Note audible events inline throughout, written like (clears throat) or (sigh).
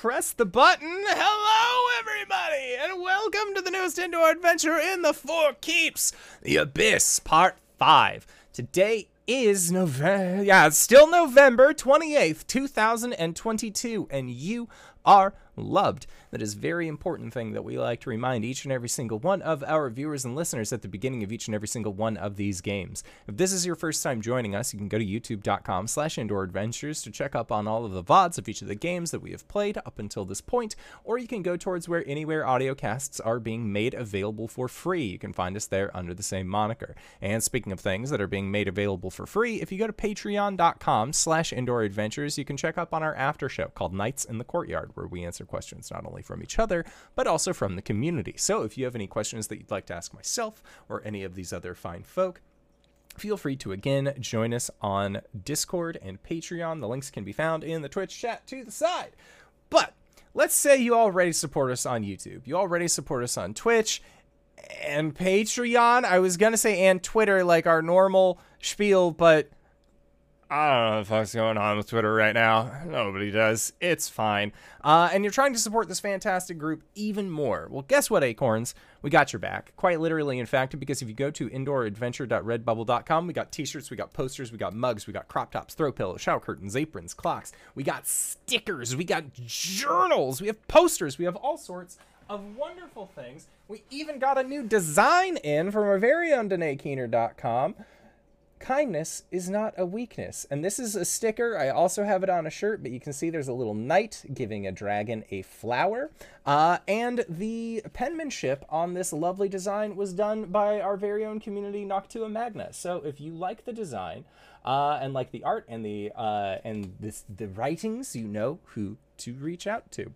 press the button. Hello, everybody, and welcome to the newest indoor adventure in the Four Keeps, The Abyss, Part 5. Today is November, yeah, still November 28th, 2022, and you are loved. That is a very important thing that we like to remind each and every single one of our viewers and listeners at the beginning of each and every single one of these games. If this is your first time joining us, you can go to youtube.com slash indoor adventures to check up on all of the VODs of each of the games that we have played up until this point, or you can go towards where anywhere audio casts are being made available for free. You can find us there under the same moniker. And speaking of things that are being made available for free, if you go to patreon.com slash indoor adventures, you can check up on our after show called Nights in the Courtyard, where we answer questions not only from each other, but also from the community. So if you have any questions that you'd like to ask myself or any of these other fine folk, feel free to again join us on Discord and Patreon. The links can be found in the Twitch chat to the side. But let's say you already support us on YouTube, you already support us on Twitch and Patreon. I was going to say and Twitter, like our normal spiel, but I don't know what the fuck's going on with Twitter right now. Nobody does. It's fine. Uh, and you're trying to support this fantastic group even more. Well, guess what, Acorns? We got your back. Quite literally, in fact, because if you go to indooradventure.redbubble.com, we got t shirts, we got posters, we got mugs, we got crop tops, throw pillows, shower curtains, aprons, clocks. We got stickers, we got journals, we have posters, we have all sorts of wonderful things. We even got a new design in from our very own DanaeKeener.com kindness is not a weakness. And this is a sticker. I also have it on a shirt, but you can see there's a little knight giving a dragon a flower. Uh, and the penmanship on this lovely design was done by our very own community, Noctua Magna. So if you like the design uh, and like the art and the uh, and this the writings, you know who to reach out to.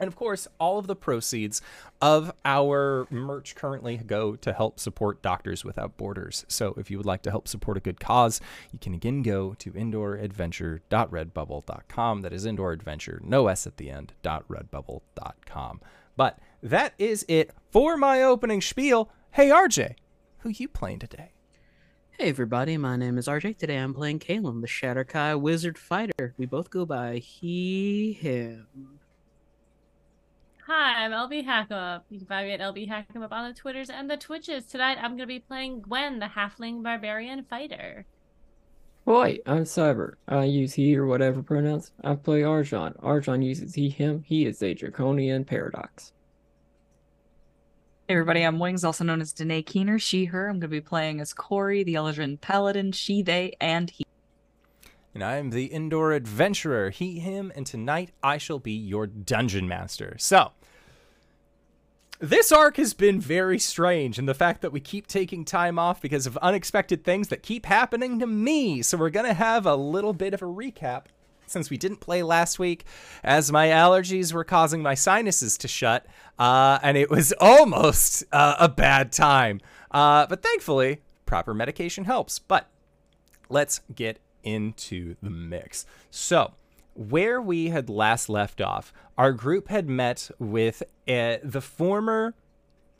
And of course, all of the proceeds of our merch currently go to help support Doctors Without Borders. So if you would like to help support a good cause, you can again go to indooradventure.redbubble.com. That is indooradventure, no S at the end, .redbubble.com. But that is it for my opening spiel. Hey RJ, who you playing today? Hey everybody, my name is RJ. Today I'm playing Kalum, the Shadar-kai Wizard Fighter. We both go by he, him. Hi, I'm LB Hackup. You can find me at LB Hackup on the Twitters and the Twitches. Tonight I'm going to be playing Gwen, the Halfling Barbarian Fighter. Hi, I'm Cyber. I use he or whatever pronouns. I play Arjan. Arjan uses he, him. He is a draconian paradox. Hey everybody, I'm Wings, also known as Danae Keener, she, her. I'm going to be playing as Corey, the Eladrin Paladin, she, they, and he. And I am the indoor adventurer, he, him, and tonight I shall be your dungeon master. So, this arc has been very strange and the fact that we keep taking time off because of unexpected things that keep happening to me. So we're to have a little bit of a recap since we didn't play last week, as my allergies were causing my sinuses to shut, uh, and it was (laughs) almost uh, a bad time. Uh, but thankfully, proper medication helps. But let's get into the mix. So, where we had last left off, our group had met with uh, the former,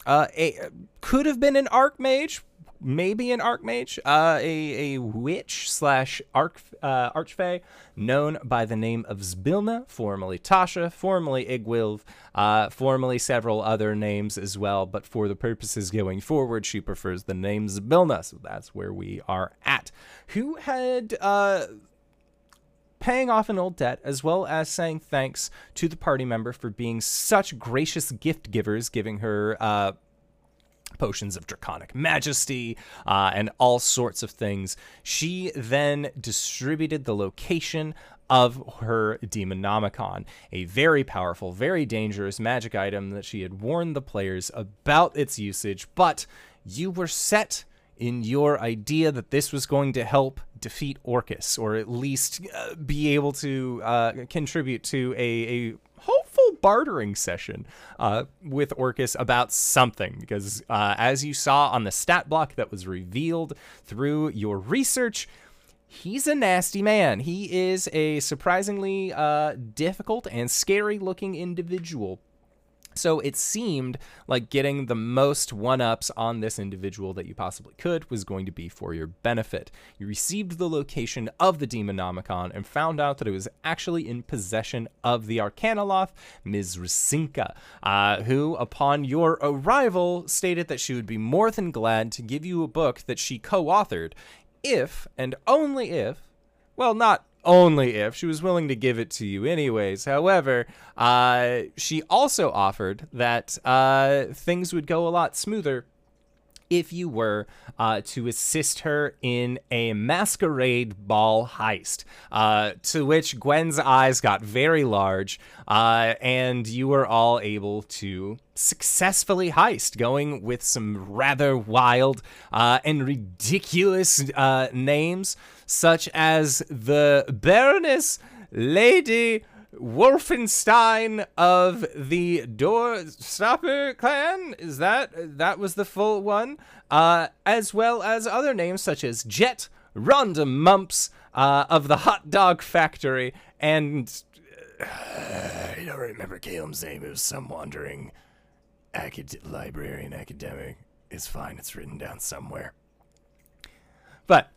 uh, a, could have been an archmage, maybe an archmage, uh, a, a witch slash arch, uh, archfey known by the name of Zybilna, formerly Tasha, formerly Iggwilv, uh, formerly several other names as well, but for the purposes going forward, she prefers the name Zybilna, so that's where we are at. Who had uh, paying off an old debt, as well as saying thanks to the party member for being such gracious gift givers, giving her uh, potions of draconic majesty uh, and all sorts of things. She then distributed the location of her Demonomicon, a very powerful, very dangerous magic item that she had warned the players about its usage, but you were set in your idea that this was going to help defeat Orcus, or at least uh, be able to uh, contribute to a, a bartering session uh, with Orcus about something. Because uh, as you saw on the stat block that was revealed through your research, he's a nasty man. He is a surprisingly uh, difficult and scary looking individual. So it seemed like getting the most one ups on this individual that you possibly could was going to be for your benefit. You received the location of the Demonomicon and found out that it was actually in possession of the Arcanoloth, Ms. Rasinka, uh, who, upon your arrival, stated that she would be more than glad to give you a book that she co authored if and only if, well, not only if she was willing to give it to you anyways. However, uh, she also offered that uh, things would go a lot smoother if you were uh, to assist her in a masquerade ball heist, uh, to which Gwen's eyes got very large, uh, and you were all able to successfully heist, going with some rather wild uh, and ridiculous uh, names, such as the Baroness Lady. Wolfenstein of the Doorstopper clan. Is that that was the full one? Uh, as well as other names such as Jet Rhonda Mumps uh, of the Hot Dog Factory, and uh, I don't remember Caleb's name. It was some wandering acad- librarian academic. It's fine. It's written down somewhere. But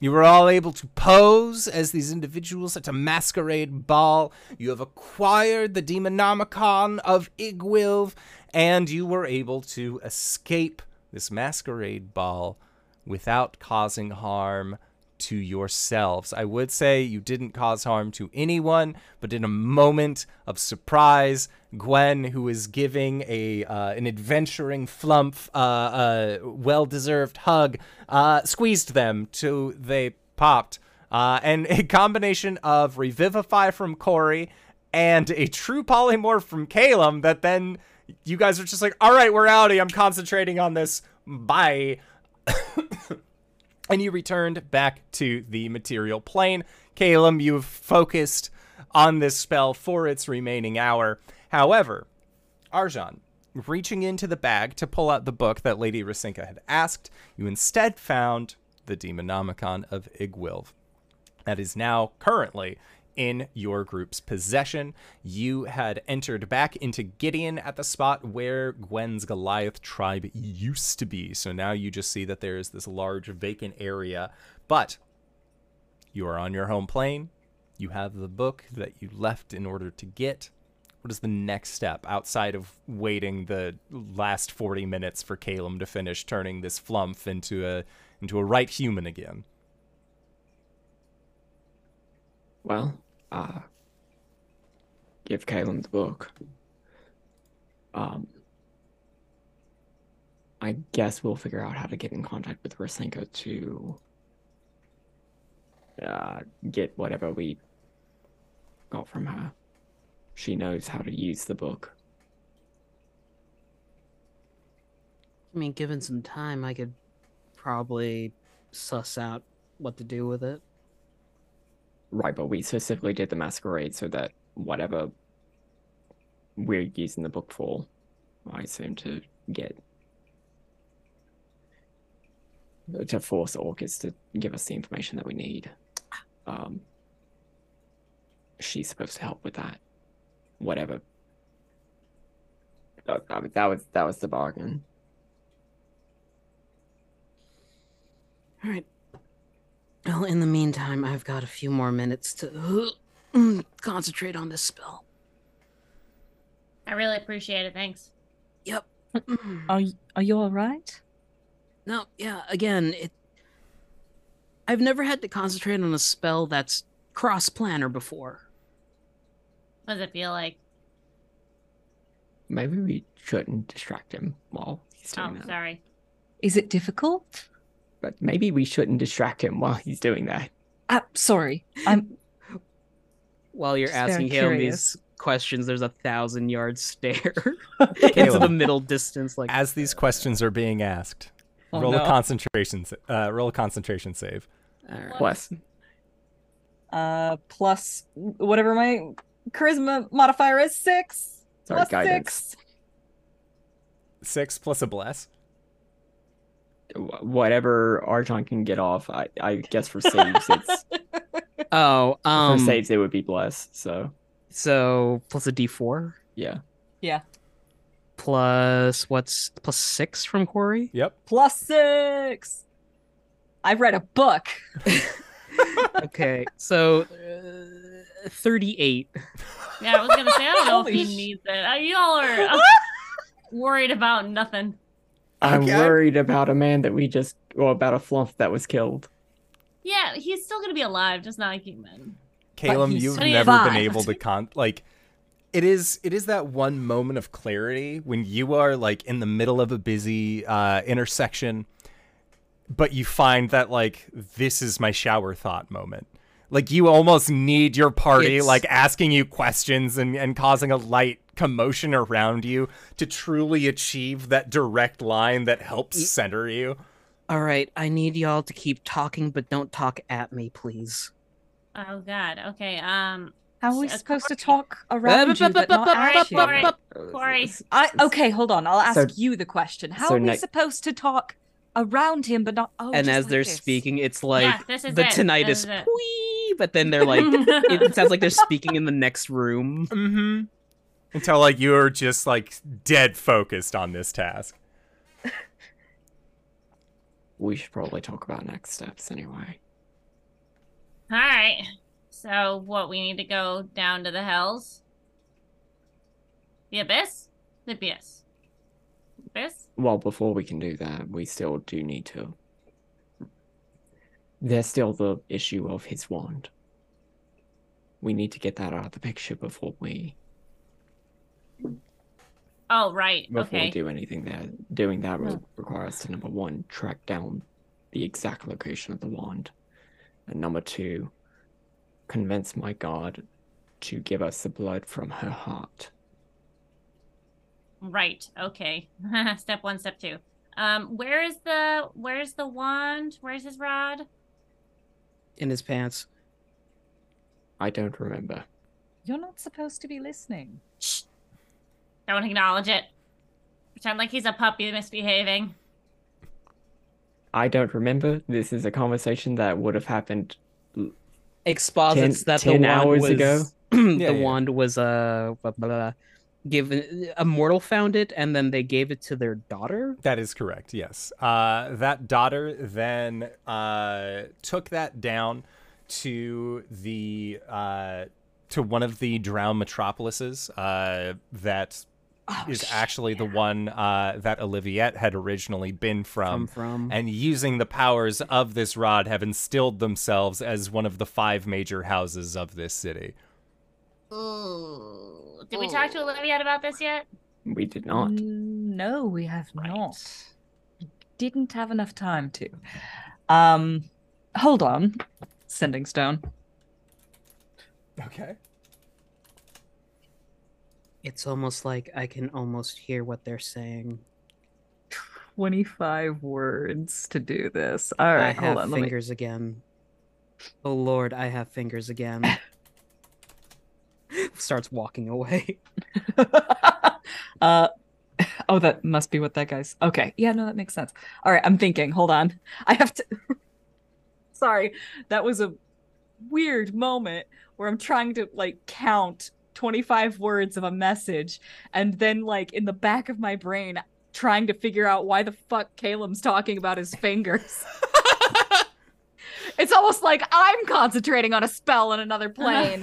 you were all able to pose as these individuals at a masquerade ball. You have acquired the Demonomicon of Iggwilv, and you were able to escape this masquerade ball without causing harm to yourselves. I would say you didn't cause harm to anyone, but in a moment of surprise, Gwen, who is giving a uh, an adventuring flumph, uh, uh, well-deserved hug, uh, squeezed them till they popped. Uh, and a combination of revivify from Corey and a true polymorph from Calum that then you guys are just like, all right, we're outie. I'm concentrating on this. Bye. (coughs) and you returned back to the material plane. Calum, you've focused on this spell for its remaining hour. However, Arjan, reaching into the bag to pull out the book that Lady Rasinka had asked, you instead found the Demonomicon of Iggwilv. That is now currently in your group's possession. You had entered back into Gideon at the spot where Gwen's Goliath tribe used to be. So now you just see that there is this large vacant area. But you are on your home plane. You have the book that you left in order to get. What is the next step outside of waiting the last 40 minutes for Calum to finish turning this flumph into a into a right human again? Well, uh, give Caleb the book. Um, I guess we'll figure out how to get in contact with Rasenko to uh, get whatever we got from her. She knows how to use the book. I mean, given some time, I could probably suss out what to do with it. Right, but we specifically did the masquerade so that whatever we're using the book for, I assume to get to force Orcus to give us the information that we need. Um, she's supposed to help with that. Whatever. Mean, that was that was the bargain. All right. Well, in the meantime, I've got a few more minutes to mm, concentrate on this spell. I really appreciate it. Thanks. Yep. Mm. Are y- are you all right? No, yeah, again, it I've never had to concentrate on a spell that's cross planar before. What does it feel like? Maybe we shouldn't distract him while he's doing Oh, that. sorry. Is it difficult? But maybe we shouldn't distract him while he's doing that. Uh, sorry. I'm While you're Just asking him curious. these questions, there's a thousand yard stare (laughs) into the middle distance. Like, As these questions are being asked, Oh, roll no. a concentration uh, roll a concentration save. all right. Plus, uh plus whatever my charisma modifier is six. sorry, Plus guidance. six. Six plus a bless. Wh- Whatever Archon can get off, I, I guess for saves, it's (laughs) Oh, (laughs) um, for saves it would be bless. So so plus a D4. yeah, Yeah. plus what's plus six from Corey? Yep. Plus six. I've read a book. (laughs) okay, so uh, thirty-eight. Yeah, I was gonna say I don't know if he sh- needs it. Uh, You all are uh, worried about nothing. I'm Okay. worried about a man that we just, or about a fluff that was killed. Yeah, he's still gonna be alive, just not a human. Caleb, you've survived. never been able to con like it is it is that one moment of clarity when you are like in the middle of a busy uh intersection but you find that like this is my shower thought moment. Like you almost need your party It's- like asking you questions and, and causing a light commotion around you to truly achieve that direct line that helps center you. All right, I need y'all to keep talking, but don't talk at me, please. Oh God. Okay. Um. How are we Uh, supposed to talk around you but not at you? Corey. Corey. I, okay, hold on. I'll ask So- you the question. How so are we ne- supposed to talk around him but not? Oh, and as like they're this? speaking, it's like yeah, the it. tinnitus, is it. But then they're like, (laughs) it sounds like they're speaking in the next room. Mm-hmm. Until like you're just like dead focused on this task. We should probably talk about next steps anyway. All right. So what? We need to go down to the hells. The abyss. The abyss. Abyss. Well, before we can do that, we still do need to. There's still the issue of his wand. We need to get that out of the picture before we Oh right. before okay. we do anything there. Doing that will require us to number one track down the exact location of the wand, and number two, convince my god to give us the blood from her heart. Right. Okay. (laughs) step one. Step two. Um. Where is the Where's the wand? Where's his rod? In his pants. I don't remember. You're not supposed to be listening. Shh. Don't acknowledge it. Pretend like he's a puppy misbehaving. I don't remember. This is a conversation that would have happened Exposits Ten- that ten the wand hours was, ago? (clears throat) the Yeah, yeah. wand was uh blah, blah, blah, given a mortal found it and then they gave it to their daughter. That is correct. Yes. Uh, that daughter then uh, took that down to the uh, to one of the drowned metropolises uh, that Oh, is shit. actually the one uh, that Oliviette had originally been From from. from And using the powers of this rod, have instilled themselves as one of the five major houses of this city. Ooh. Did we talk to Olivia about this yet? we did not. Mm, No, we have Right. not. Didn't have enough time to. Um, hold on. Sending stone. Okay. It's almost like I can almost hear what they're saying. 25 words to do this. All right, I hold have on. Let me... fingers again. Oh Lord, I have fingers again. (laughs) Starts walking away. (laughs) uh, oh, that must be what that guy's. Okay, yeah, no, that makes sense. All right, I'm thinking. Hold on. I have to. (laughs) Sorry, that was a weird moment where I'm trying to like count 25 words of a message, and then like in the back of my brain, trying to figure out why the fuck Caleb's talking about his fingers. it's almost like I'm concentrating on a spell in another plane.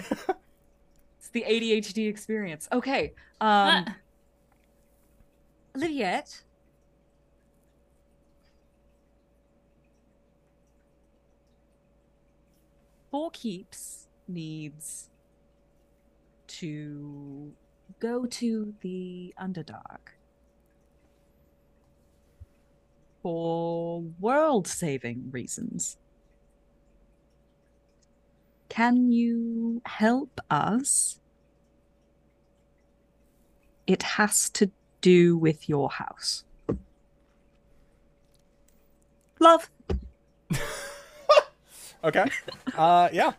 it's the ADHD experience. Okay. Um, Huh. Oliviette? Four Keeps needs to go to the Underdark for world saving reasons. Can you help us? It has to do with your house. Love. (laughs) Okay. Uh, yeah.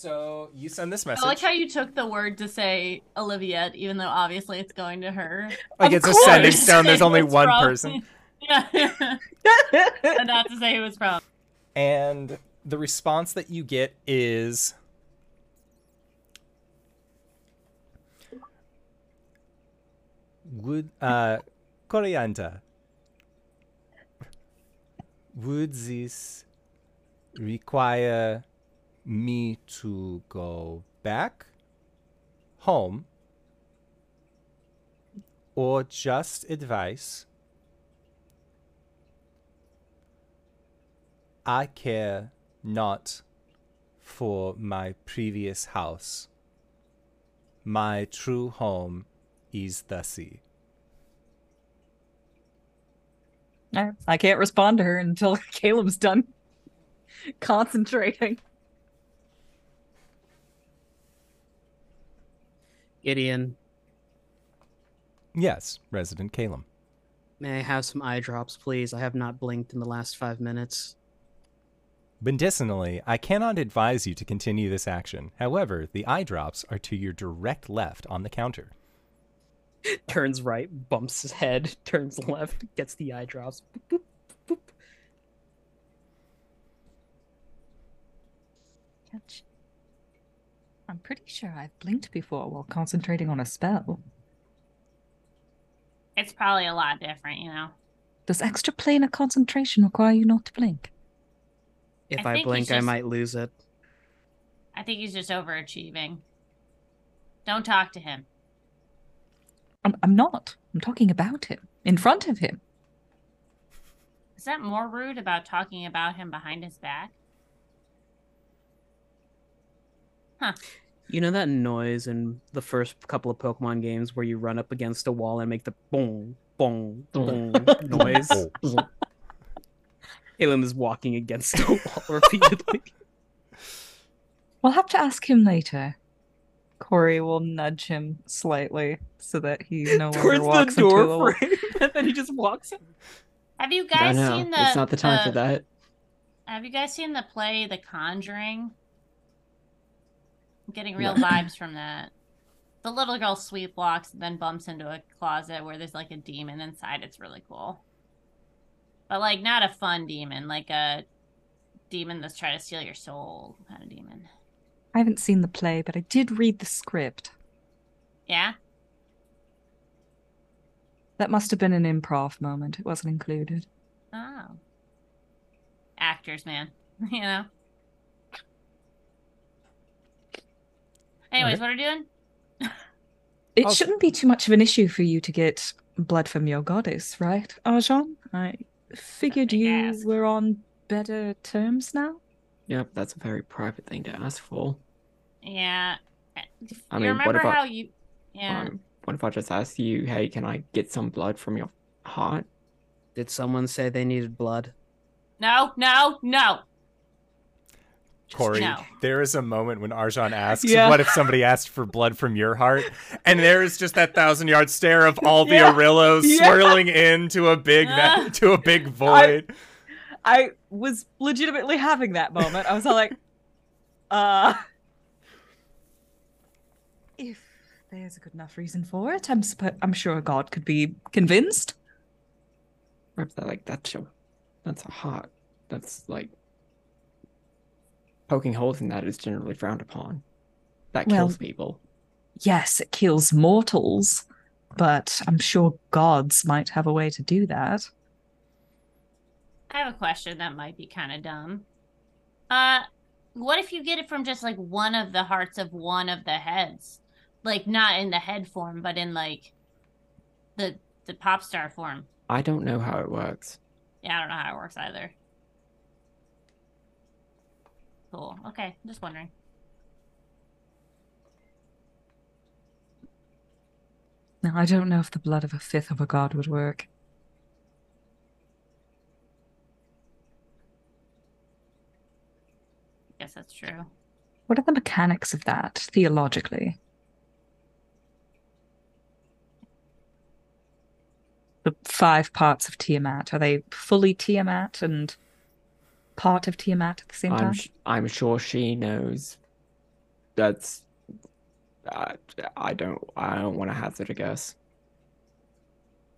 So you send this message. I like how you took the word to say Olivia, even though obviously it's going to her. Like Of it's a sending stone. There's only (laughs) one from- person. Yeah. and not to say who it's from. And the response that you get is would uh Coriander would this require me to go back home or just advice I care not for my previous house. My true home is the sea. I, can't respond to her until (laughs) Caleb's done (laughs) concentrating. Gideon, Yes, resident Calum. may I have some eye drops, please? I have not blinked in the last five minutes. Medicinally, I cannot advise you to continue this action. However, the eye drops are to your direct left on the counter. (laughs) Turns right, bumps his head, (laughs) turns left, gets the eye drops. Boop, boop, boop. Catch. I'm pretty sure I've blinked before while concentrating on a spell. It's probably a lot different, you know. Does extra planar concentration require you not to blink? If I I, think he's blink, I might lose it. I think he's just overachieving. Don't talk to him. I'm, I'm not. I'm talking about him, in front of him. Is that more rude about talking about him behind his back? You know that noise in the first couple of Pokemon games where you run up against a wall and make the boom, boom, boom (laughs) noise? Caleb is walking against a wall (laughs) repeatedly. We'll have to ask him later. Corey will nudge him slightly so that he no longer walks the into door the wall. frame, (laughs) and then he just walks. in. Have you I guys know. seen the? it's not the time for that. Have you guys seen the play The Conjuring? I'm getting real No. vibes from that. The little girl sweep walks and then bumps into a closet where there's like a demon inside. It's really cool. But like not a fun demon, like a demon that's trying to steal your soul kind of demon. I haven't seen the play, but I did read the script. Yeah? That must have been an improv moment. It wasn't included. Oh. Actors, man. (laughs) you know? Anyways, Okay. what are we doing? It Also- shouldn't be too much of an issue for you to get blood from your goddess, right, Arjan? I figured you ask. were on better terms now. Yep, that's a very private thing to ask for. Yeah. I you mean, what remember about- how you Yeah. Um, what if I just ask you, hey, can I get some blood from your heart? Did someone say they needed blood? No, no, no. Just Corey, no. there is a moment when Arjan asks, Yeah. "What if somebody asked for blood from your heart?" And there is just that thousand-yard stare of all the (laughs) Yeah. Arillos Yeah. swirling into a big va- Ah. to a big void. I was legitimately having that moment. I was all like, (laughs) uh. If there's a good enough reason for it, I'm suppo- I'm sure God could be convinced. Or if they're like, that's your, that's a heart. That's like, poking holes in that is generally frowned upon. That Well- kills people. Yes, it kills mortals, but I'm sure gods might have a way to do that. I have a question that might be kind of dumb. Uh, what if you get it from just like one of the hearts of one of the heads, like not in the head form, but in like the the pop star form? I don't know how it works. Yeah, I don't know how it works either. Cool. Okay, just wondering. Now, I don't know if the blood of a fifth of a god would work. Guess that's true. What are the mechanics of that theologically? The five parts of Tiamat are they fully Tiamat and part of Tiamat at the same I'm time? sh- I'm sure she knows. That's. Uh, I don't. I don't want to hazard a guess.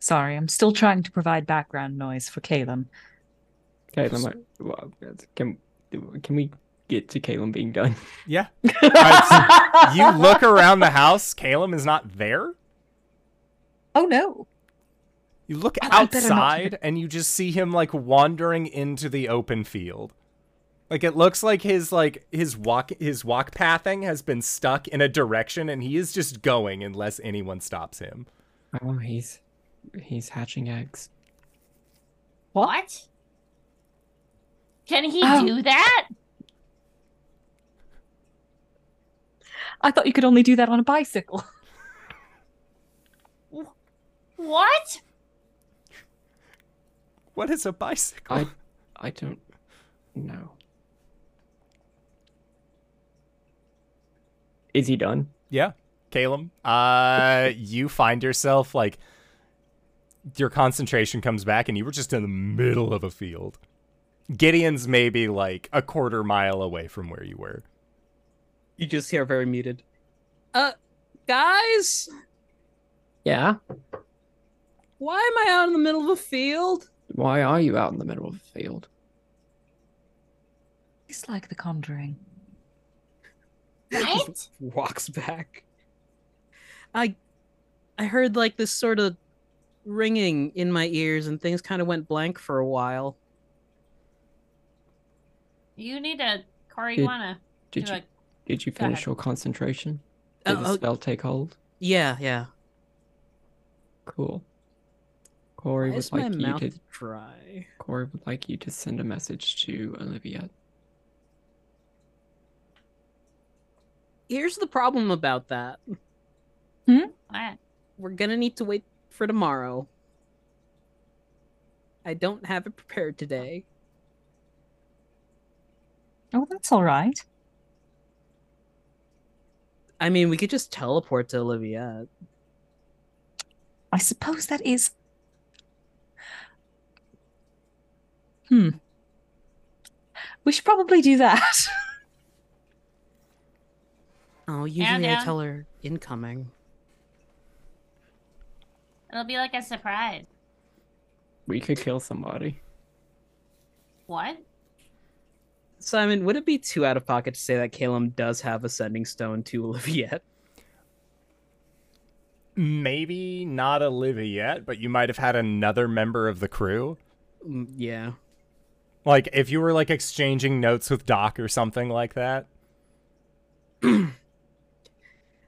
Sorry, I'm still trying to provide background noise for Caleb. Okay, well, can can we get to Caleb being done? Yeah. Alright, you look around the house. Caleb is not there. Oh no. You look Oh, I better not outside and you just see him like wandering into the open field. Like it looks like his like his walk his walk pathing has been stuck in a direction and he is just going unless anyone stops him. Oh, he's he's hatching eggs. What? Can he Oh. do that? I thought you could only do that on a bicycle. What? What is a bicycle? I I don't know. Is he done? Yeah, Caleb. Uh, (laughs) you find yourself like your concentration comes back, and you were just in the middle of a field. Gideon's maybe like a quarter mile away from where you were. You just hear very muted. Uh, guys, Yeah. why am I out in the middle of a field? Why are you out in the middle of the field? It's like the conjuring. Right? Walks back. I, I heard like this sort of ringing in my ears, and things kind of went blank for a while. You need a Corey. Did- You wanna Did you a did you finish your concentration? Oh, Did the oh. spell take hold? Yeah, yeah. Cool. Corey Why would is my like you mouth to dry? Corey would like you to send a message to Olivia. Here's the problem about that. Hmm? what? We're gonna need to wait for tomorrow. I don't have it prepared today. Oh, that's all right. I mean, we could just teleport to Olivia. I suppose that is. Hmm. We should probably do that. (laughs) Oh, usually I yeah. tell her incoming. It'll be like a surprise. We could kill somebody. What? Simon, would it be too out of pocket to say that Caleb does have a sending stone to Olivia? Yet? Maybe not Olivia yet, but you might have had another member of the crew. Mm, Yeah. Like if you were like exchanging notes with Doc or something like that. (clears throat)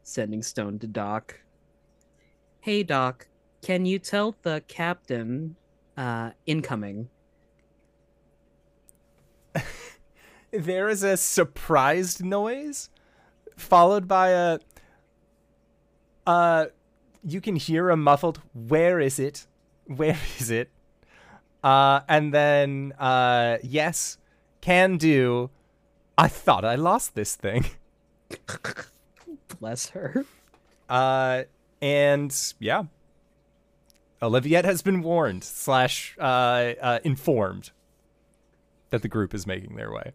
Sending stone to Doc. Hey, Doc, can you tell the captain uh, incoming? (laughs) There is a surprised noise followed by a uh you can hear a muffled where is it? Where is it? Uh and then uh yes, can do. I thought I lost this thing. (laughs) Bless her. Uh and yeah. Oliviette has been warned slash uh, uh informed that the group is making their way.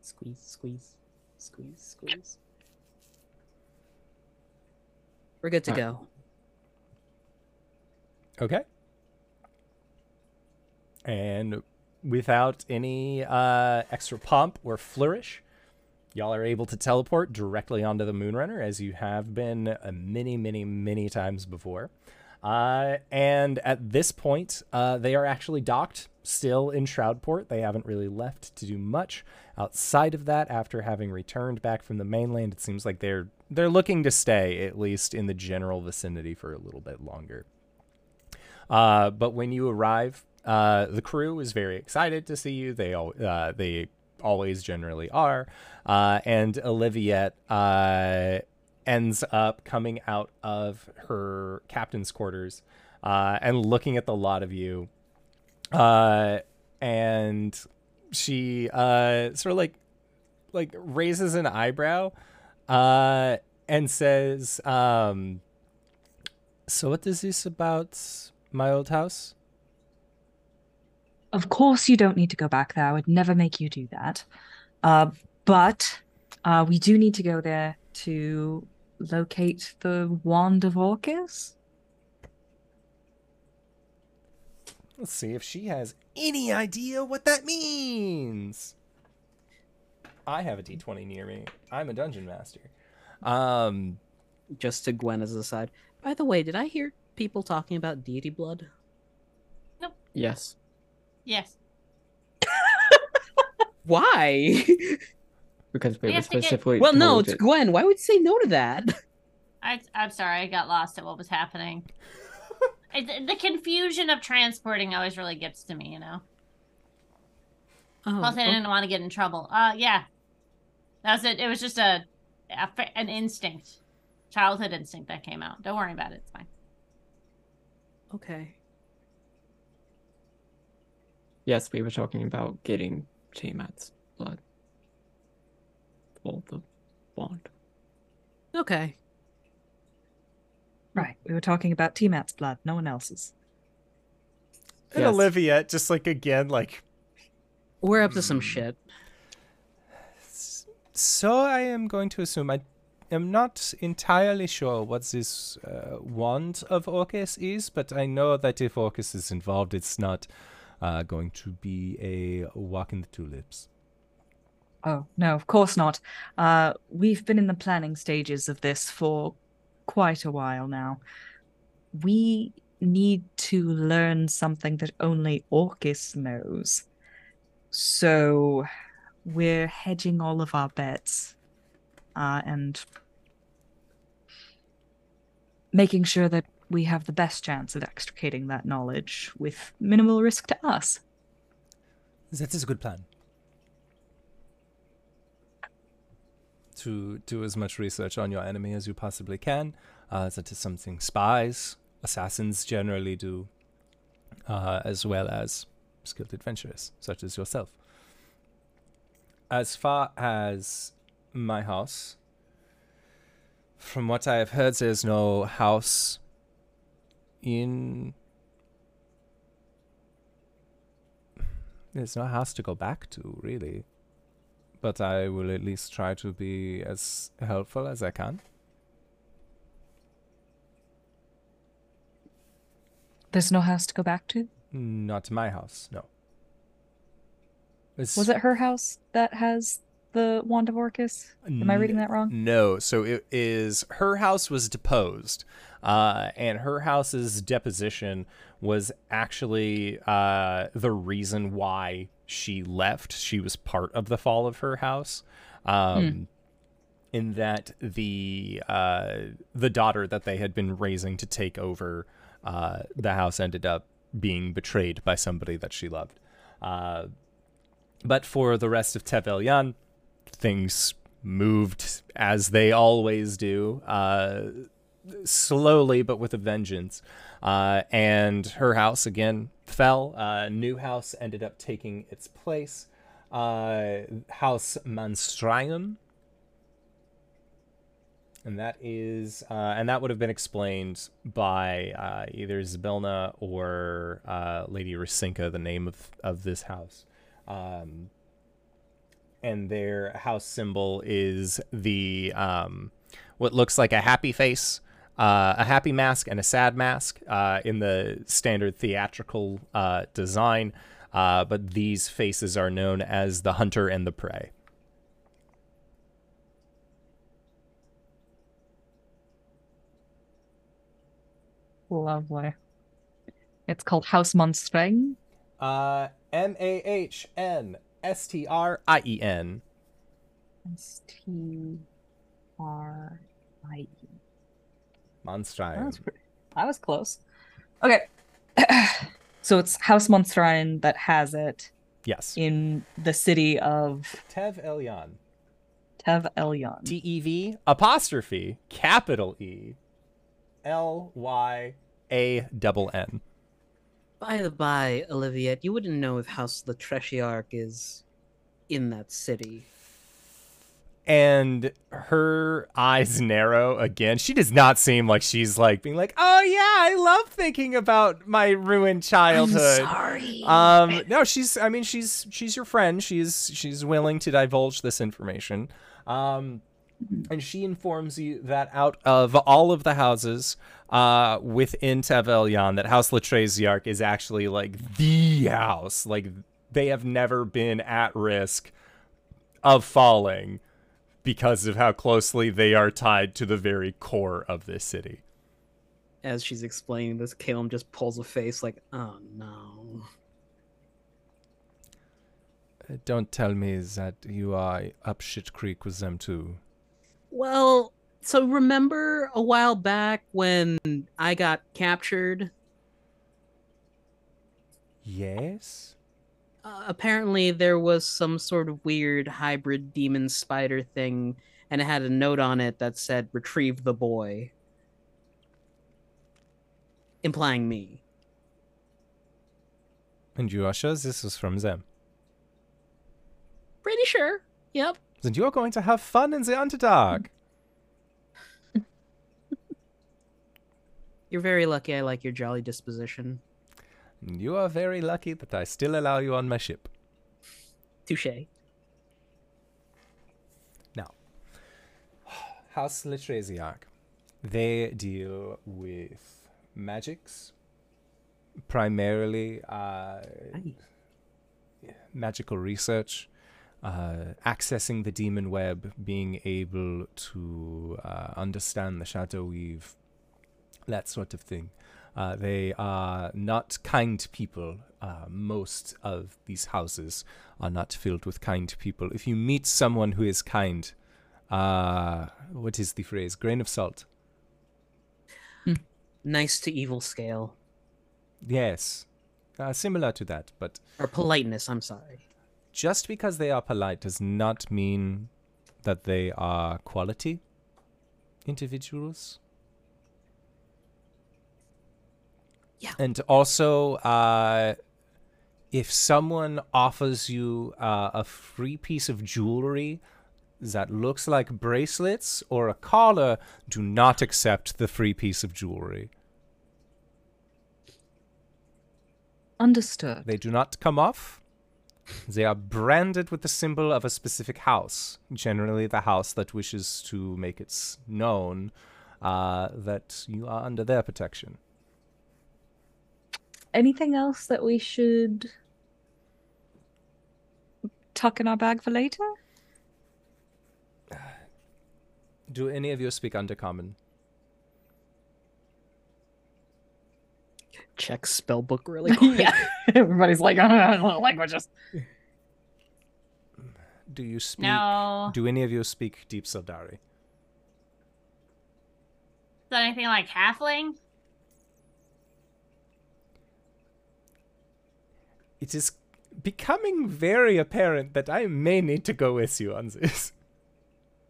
Squeeze, squeeze, squeeze, squeeze. We're good to go. Okay. And without any uh, extra pomp or flourish, y'all are able to teleport directly onto the Moonrunner as you have been uh, many, many, many times before. Uh, and at this point, uh, they are actually docked still in Shroudport. They haven't really left to do much outside of that after having returned back from the mainland. It seems like they're they're looking to stay at least in the general vicinity for a little bit longer. Uh, but when you arrive, uh, the crew is very excited to see you. They all uh, they always generally are. Uh, and Oliviette uh, ends up coming out of her captain's quarters uh, and looking at the lot of you. And she uh, sort of like like raises an eyebrow uh, and says, um, "So what is this about my old house?" Of course, you don't need to go back there. I would never make you do that. Uh, but uh, we do need to go there to locate the Wand of Orcus. Let's see if she has any idea what that means. I have a d20 near me. I'm a dungeon master. Um, Just to Gwen as an aside. By the way, did I hear people talking about deity blood? Nope. Yes. Yes. (laughs) Why? (laughs) Because we We were have to get- specifically well, no, it's it- Gwen. Why would you say no to that? I, I'm sorry, I got lost at what was happening. It, the confusion of transporting always really gets to me, you know. Oh, Plus, I didn't want to get in trouble. Uh, yeah, that was it. It was just a, a an instinct, childhood instinct that came out. Don't worry about it. It's fine. okay. Yes, we were talking about getting Tiamat's blood. For the wand. Okay. Right. We were talking about T-Mat's blood, no one else's. and Yes. Olivia, just like again, like We're up to some Hmm. shit. So I am going to assume I am not entirely sure what this uh, wand of Orcus is, but I know that if Orcus is involved, it's not uh, going to be a walk in the tulips. Oh, no, of course not. Uh, we've been in the planning stages of this for quite a while now. We need to learn something that only Orcus knows. So we're hedging all of our bets uh, and making sure that we have the best chance of extricating that knowledge with minimal risk to us. That is a good plan. To do as much research on your enemy as you possibly can. Uh, that is something spies, assassins generally do, uh, as well as skilled adventurers, such as yourself. As far as my house, from what I have heard, there's no house in There's no house to go back to, really. But I will at least try to be as helpful as I can. There's no house to go back to? Not to my house, no. It's- Was it her house that has the Wand of Orcus? Am I reading that wrong? No, so it is her house was deposed, uh, and her house's deposition was actually uh, the reason why she left. She was part of the fall of her house. Um, In that the uh, the daughter that they had been raising to take over uh, the house ended up being betrayed by somebody that she loved. Uh, but for the rest of Tevelyan, things moved as they always do, uh, slowly but with a vengeance. Uh, and her house again fell. Uh, new house ended up taking its place. Uh, house Manstrayon. And that is, uh, and that would have been explained by uh, either Zybilna or uh, Lady Rasinka, the name of, of this house. Um, and their house symbol is the um, what looks like a happy face, uh, a happy mask, and a sad mask uh, in the standard theatrical uh, design. Uh, but these faces are known as the hunter and the prey. Lovely. It's called House Monstreng. Uh, M A H N S T R I E N. S T R I E. That Monstrine. was pretty. I was close. Okay. (clears throat) so it's House Monstrine that has it Yes. in the city of Tev Elyon. Tev Elyon. T E V apostrophe capital E L Y A double N. By the by, Olivia, you wouldn't know if House the Treshiarch is in that city. And her eyes (laughs) narrow again. She does not seem like she's like being like, "Oh yeah, I love thinking about my ruined childhood." sorry. Um, no, she's. I mean, she's she's your friend. She's she's willing to divulge this information. Um, and she informs you that out of all of the houses uh, within Tavelion, that House Latreziarch is actually like the house. Like they have never been at risk of falling because of how closely they are tied to the very core of this city. As she's explaining this, Caleb just pulls a face like, "Oh no." Uh, Don't tell me that you are up shit creek with them too. Well, so remember a while back when I got captured? Yes? Uh, apparently, there was some sort of weird hybrid demon spider thing, and it had a note on it that said "Retrieve the boy," implying me. And you are sure this was from them? Pretty sure. Yep. And you are going to have fun in the Underdark. (laughs) You're very lucky. I like your jolly disposition. You are very lucky that I still allow you on my ship. Touche. Now, House Litresiarch. They deal with magics, primarily uh, magical research, uh, accessing the demon web, being able to uh, understand the shadow weave, that sort of thing. Uh, they are not kind people. Uh, most of these houses are not filled with kind people. If you meet someone who is kind, uh, what is the phrase? Grain of salt. Nice to evil scale. Yes. Uh, similar to that, but Or politeness, I'm sorry. just because they are polite does not mean that they are quality individuals. Yeah. And also, uh, if someone offers you uh, a free piece of jewelry that looks like bracelets or a collar, do not accept the free piece of jewelry. Understood. They do not come off. They are branded with the symbol of a specific house, generally the house that wishes to make it known uh, that you are under their protection. Anything else that we should tuck in our bag for later? Do any of you speak Undercommon? Check spellbook really (laughs) quick. yeah. (laughs) Everybody's like, (laughs) oh, languages. Do you speak? No. Do any of you speak Deep Sildari? Is that anything like halfling? It is becoming very apparent that I may need to go with you on this.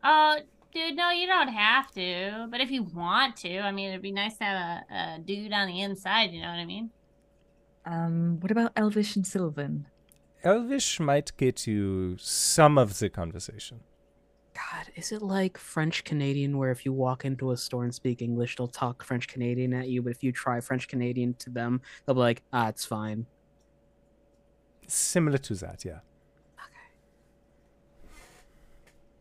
Oh, dude, no, you don't have to. But if you want to, I mean, it'd be nice to have a, a dude on the inside. You know what I mean? Um, what about Elvish and Sylvan? Elvish might get you some of the conversation. God, is it like French Canadian where if you walk into a store and speak English, they'll talk French Canadian at you, but if you try French Canadian to them, they'll be like, ah, it's fine. Similar to that, yeah. Okay.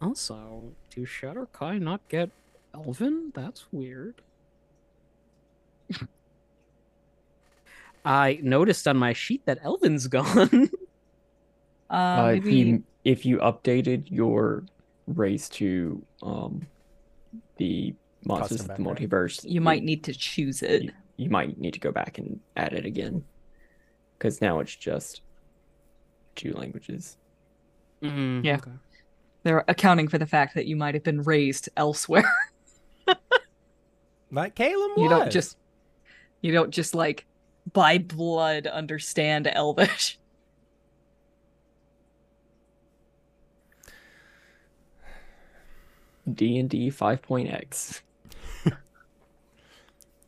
Also, do Shadar-kai not get Elven? That's weird. (laughs) I noticed on my sheet that Elven's (laughs) gone. Uh, Uh, if maybe you if you updated your race to um the monsters of the background. multiverse, you it- might need to choose it. you, you might need to go back and add it again because now it's just two languages. Mm, Yeah. okay. They're accounting for the fact that you might have been raised elsewhere. (laughs) Like Caleb you don't just you don't just like by blood understand Elvish. (laughs) D and D five point X.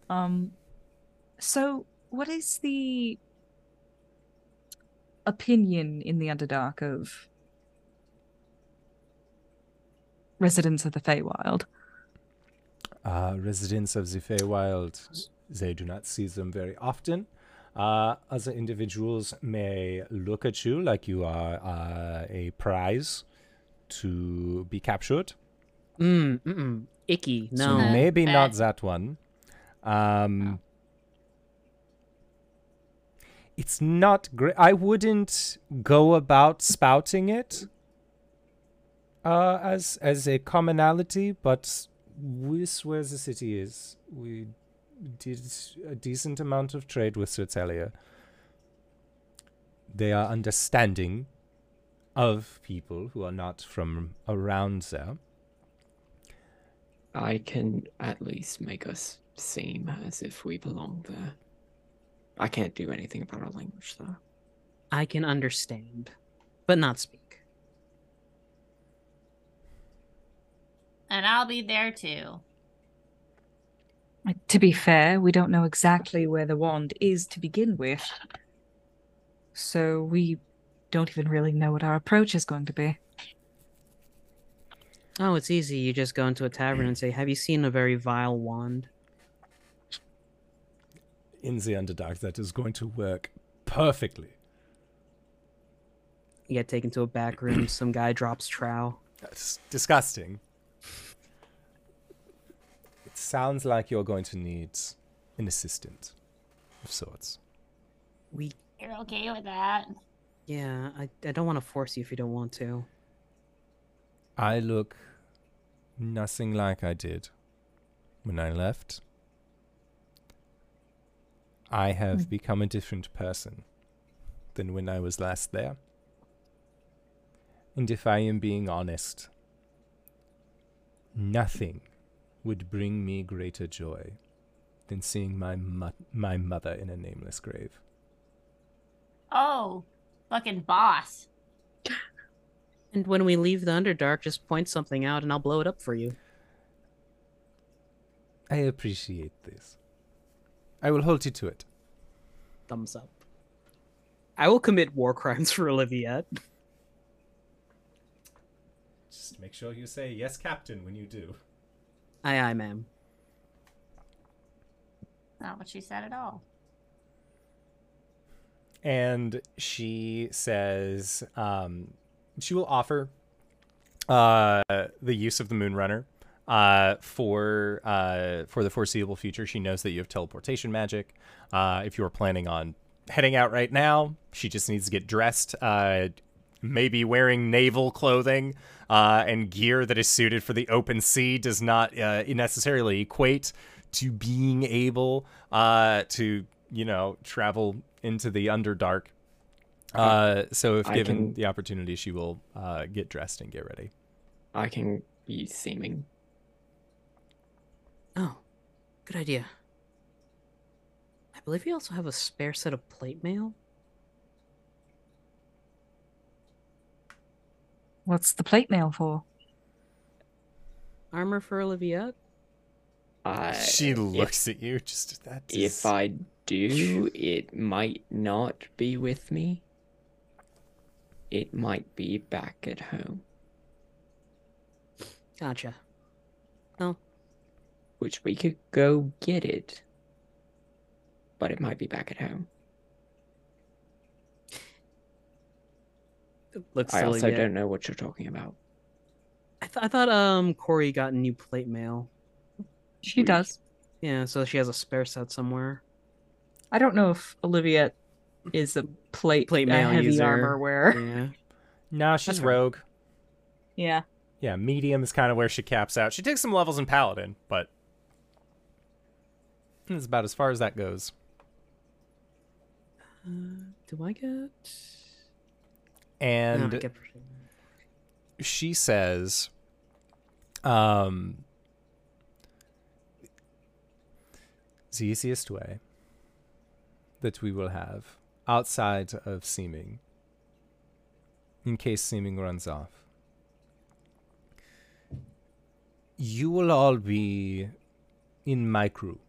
Um, so what is the opinion in the Underdark of residents of the Feywild? Uh, residents of the Feywild, they do not see them very often. Uh, other individuals may look at you like you are uh, a prize to be captured. Mm, mm-mm. Icky. No. So Uh, maybe not that one. Um, It's not great. I wouldn't go about spouting it. uh, as as a commonality, but with where the city is, we did a decent amount of trade with Sirtelia. They are understanding of people who are not from around there. I can at least make us seem as if we belong there. I can't do anything about our language, though. I can understand, but not speak. And I'll be there too. To be fair, we don't know exactly where the wand is to begin with. So we don't even really know what our approach is going to be. Oh, it's easy. You just go into a tavern and say, "Have you seen a very vile wand?" In the Underdark, that is going to work perfectly. You get taken to a back room. (clears throat) some guy drops trow. That's disgusting. It sounds like you're going to need an assistant of sorts. We, You're okay with that? yeah. I, I don't want to force you if you don't want to. I look nothing like I did when I left. I have Hmm. become a different person than when I was last there. And if I am being honest, nothing would bring me greater joy than seeing my mo- my mother in a nameless grave. Oh, fucking boss. And when we leave the Underdark, just point something out and I'll blow it up for you. I appreciate this. I will hold you to it. Thumbs up. I will commit war crimes (laughs) for Oliviette. Just make sure you say yes, Captain, when you do. Aye, aye, ma'am. Not what she said at all. and she says um, she will offer uh, the use of the Moonrunner uh, for uh, for the foreseeable future. She knows that you have teleportation magic. Uh, if you are planning on heading out right now, she just needs to get dressed. Uh, maybe wearing naval clothing uh, and gear that is suited for the open sea does not uh, necessarily equate to being able uh, to, you know, travel into the underdark. Uh, so if I given can- the opportunity, she will uh, get dressed and get ready. I can be seeming. Oh, good idea. I believe we also have a spare set of plate mail. What's the plate mail for? Armor for Olivia? I, she if- looks at you just that. is- If I do, (laughs) it might not be with me. It might be back at home, Gotcha. Which we could go get it. But it might be back at home. Looks I also Oliviette. don't know what you're talking about. I, th- I thought um Corey got new plate mail. She We- does. Yeah, so she has a spare set somewhere. I don't know if Olivia is a plate, Plate mail heavy user. armor wearer. Yeah. nah, she's That's right. rogue. Yeah. Yeah, medium is kind of where she caps out. She takes some levels in paladin, but that's about as far as that goes. Uh, do I get? No, And I get. she says, um, the easiest way that we will have outside of seeming, in case seeming runs off, you will all be in my crew.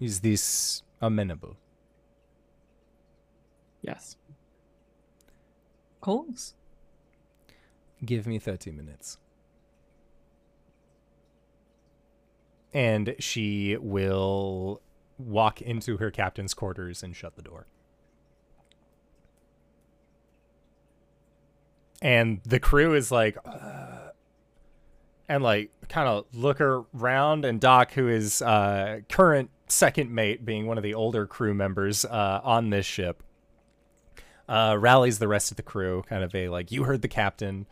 Is this amenable? Yes. Coles. Give me 30 minutes. And she will walk into her captain's quarters and shut the door. And the crew is like, uh, and like kind of look around. And Doc, who is uh, current second mate, being one of the older crew members uh, on this ship, uh, rallies the rest of the crew. Kind of a like, you heard the captain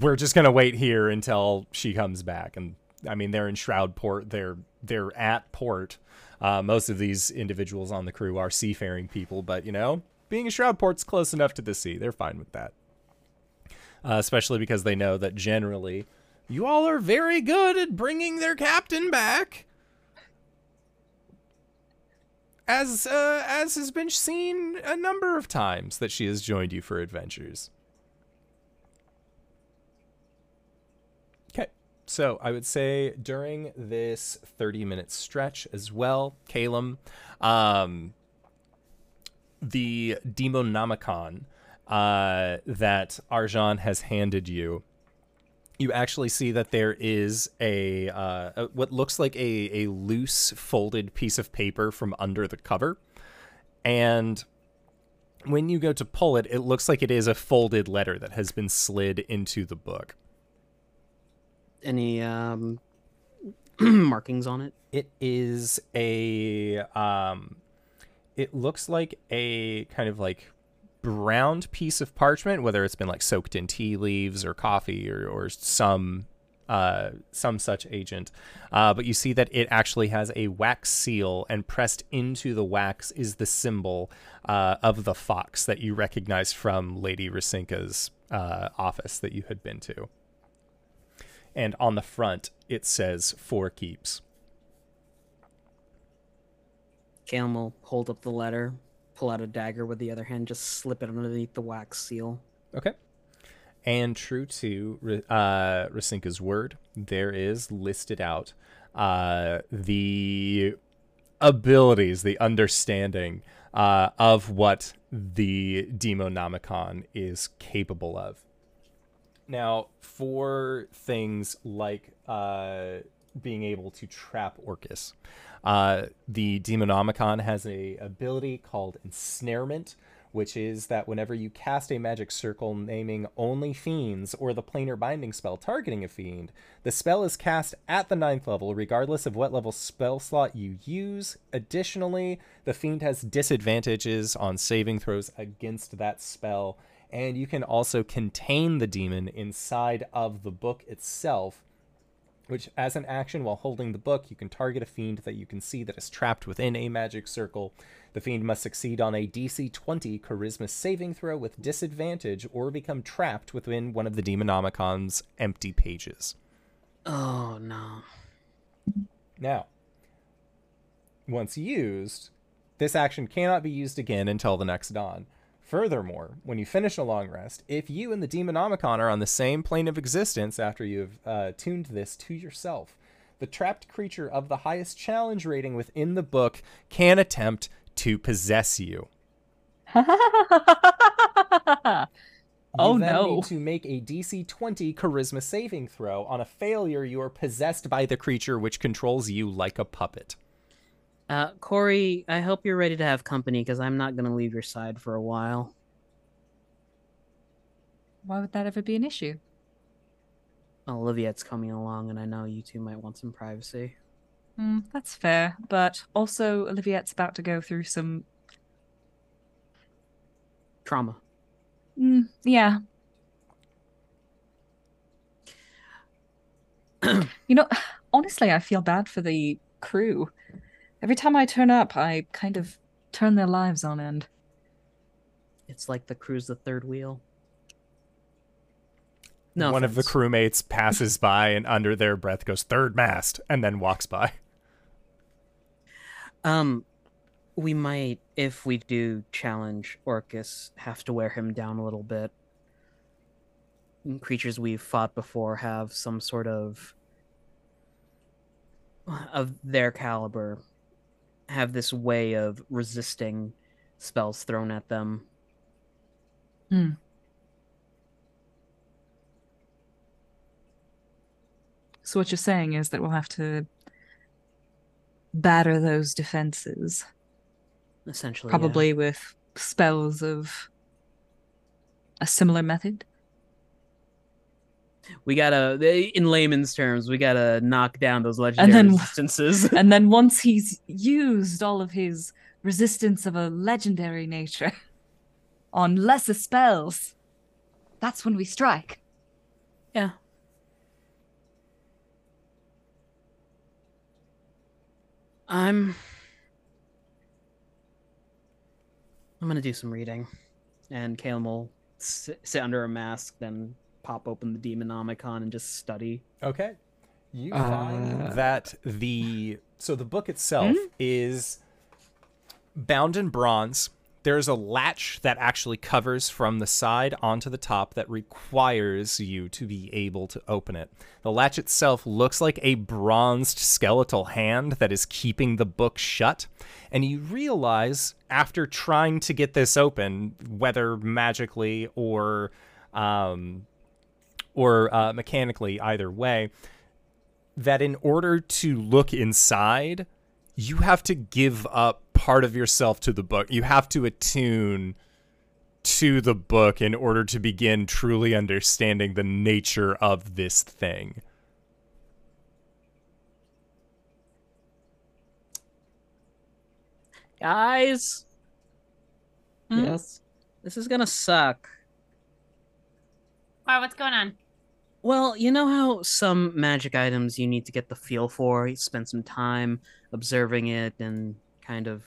we're just gonna wait here until she comes back. And I mean, they're in Shroud Port. They're they're at port. Uh, most of these individuals on the crew are seafaring people, but you know, being a Shroud Port's close enough to the sea. They're fine with that. Uh, especially because they know that generally, you all are very good at bringing their captain back. As uh, as has been seen a number of times that she has joined you for adventures. Okay, so I would say during this 30 minute stretch as well, Calum, um, the Demonomicon uh, that Arjan has handed you, you actually see that there is a, uh, a what looks like a, a loose folded piece of paper from under the cover. And when you go to pull it, it looks like it is a folded letter that has been slid into the book. Any um, (clears throat) markings on it? It is a um it looks like a kind of like browned piece of parchment, whether it's been like soaked in tea leaves or coffee or, or some uh, some such agent. Uh, but you see that it actually has a wax seal, and pressed into the wax is the symbol uh, of the fox that you recognize from Lady Rasinka's uh, office that you had been to. And on the front, it says Four Keeps. Will hold up the letter, pull out a dagger with the other hand, just slip it underneath the wax seal. Okay. And true to uh, Rasinka's word, there is listed out uh, the abilities, the understanding uh, of what the Demonomicon is capable of. Now, for things like uh, being able to trap Orcus, uh, the Demonomicon has a ability called Ensnarement, which is that whenever you cast a magic circle naming only fiends or the planar binding spell targeting a fiend, the spell is cast at the ninth level, regardless of what level spell slot you use. Additionally, the fiend has disadvantages on saving throws against that spell, and you can also contain the demon inside of the book itself which as an action while holding the book you can target a fiend that you can see that is trapped within a magic circle. The fiend must succeed on a dc 20 charisma saving throw with disadvantage or become trapped within one of the demonomicon's empty pages. Oh no. now once used this action cannot be used again until the next dawn Furthermore, when you finish a long rest, if you and the Demonomicon are on the same plane of existence after you've uh, tuned this to yourself, the trapped creature of the highest challenge rating within the book can attempt to possess you. (laughs) oh You then no. need to make a DC 20 charisma saving throw. On a failure, you are possessed by the creature which controls you like a puppet. Uh, Corey, I hope you're ready to have company because I'm not gonna leave your side for a while. Why would that ever be an issue? Olivia's coming along, and I know you two might want some privacy. Hmm, that's fair, but also Olivia's about to go through some. Trauma. Mm, yeah. (clears throat) you know, (sighs) honestly, I feel bad for the crew. Every time I turn up, I kind of turn their lives on end. It's like the crew's the third wheel. No One of the crewmates passes (laughs) by and under their breath goes, third mast, and then walks by. Um, we might, if we do challenge Orcus, have to wear him down a little bit. Creatures we've fought before have some sort of of their caliber have this way of resisting spells thrown at them. Hmm. So what you're saying is that we'll have to batter those defenses, Essentially, yeah. probably with spells of a similar method. We gotta, in layman's terms, we gotta knock down those legendary then- resistances. and then (laughs) once he's used all of his resistance of a legendary nature (laughs) on lesser spells, that's when we strike. Yeah. I'm. I'm gonna do some reading, and Caleb will sit, sit under a mask, then pop open the Demonomicon and just study. Okay. You Uh, find that the so the book itself is bound in bronze. There's a latch that actually covers from the side onto the top that requires you to be able to open it. The latch itself looks like a bronzed skeletal hand that is keeping the book shut. And you realize after trying to get this open, whether magically or um, or uh, mechanically, either way, that in order to look inside, you have to give up part of yourself to the book. You have to attune to the book in order to begin truly understanding the nature of this thing. Guys, Hmm? Yes. this is gonna suck. Wow, what's going on? Well, you know how some magic items you need to get the feel for, you spend some time observing it and kind of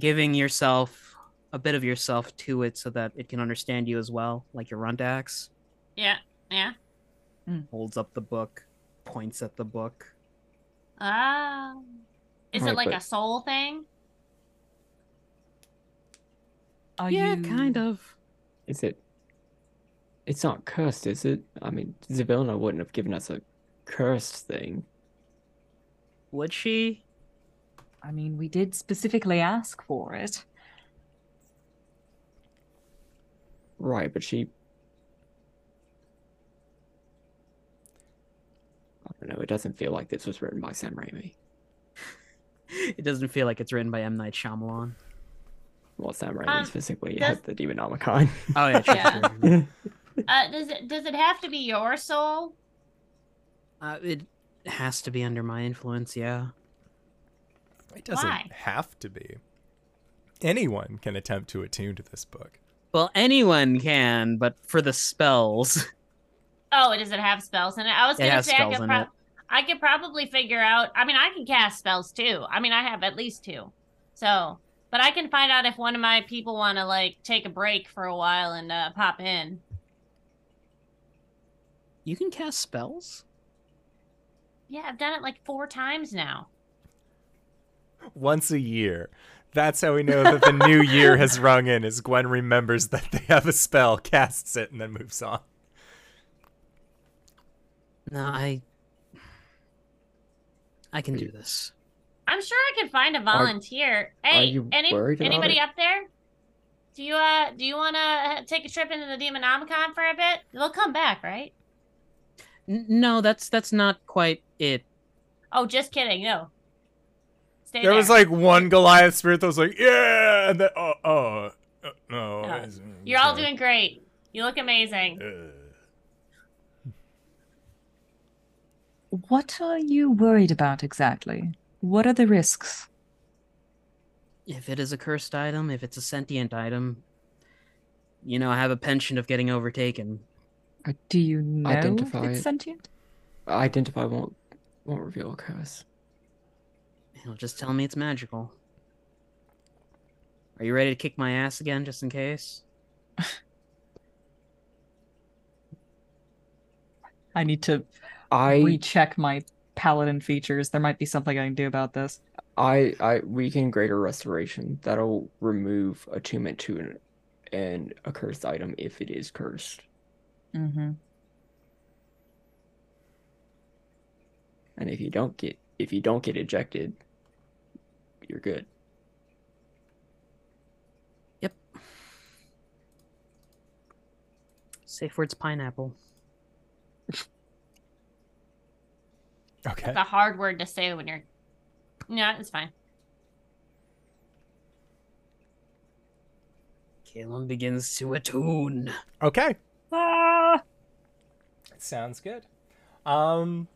giving yourself a bit of yourself to it so that it can understand you as well, like your runt axe. Yeah, yeah. Holds up the book, points at the book. Ah. Is it like but- a soul thing? Are yeah, you... kind of. Is it? It's not cursed, is it? I mean, Zybilna wouldn't have given us a cursed thing. Would she? I mean, we did specifically ask for it. Right, but she. I don't know. It doesn't feel like this was written by Sam Raimi. (laughs) It doesn't feel like it's written by M. Night Shyamalan. Well, Sam Raimi Um, specifically does- had the Demonomicon. Oh yeah, true, Yeah. (laughs) true. (laughs) Uh, does it does it have to be your soul? Uh, it has to be under my influence, yeah. It doesn't Why? have to be. Anyone can attempt to attune to this book. Well, anyone can, but for the spells, (laughs) Oh, it does it have spells in it? I was gonna say I spells could, in pro- it. I could probably figure out. I mean, I can cast spells too. I mean, I have at least two. So, but I can find out if one of my people want to like take a break for a while and uh, pop in. You can cast spells. Yeah, I've done it like four times now. Once a year. That's how we know that the new (laughs) year has rung in, is Gwen remembers that they have a spell, casts it, and then moves on. No, I. I can do this. I'm sure I can find a volunteer. hey, you any worried about anybody it? up there? Do you uh do you want to take a trip into the Demonomicon for a bit? We'll come back, right? N- no, that's that's not quite it. Oh, just kidding. No. Stay There there. was like one Goliath spirit that was like, yeah, and then, oh, oh, uh, no. Yeah. You're all doing great. You look amazing. Uh, What are you worried about exactly? What are the risks? If it is a cursed item, if it's a sentient item, you know, I have a penchant of getting overtaken. Uh, Do you know if Identify it's it. sentient? Identify won't won't reveal a curse. It'll just tell me it's magical. Are you ready to kick my ass again, just in case? (laughs) I need to I recheck my paladin features. There might be something I can do about this. I I weaken greater restoration. That'll remove attunement to an an a cursed item if it is cursed. Mm-hmm. And if you don't get if you don't get ejected, you're good. Yep. Safe words pineapple. (laughs) okay. It's a hard word to say when you're. Yeah, it's fine. Caleb begins to attune. Okay. Ah! Sounds good. Um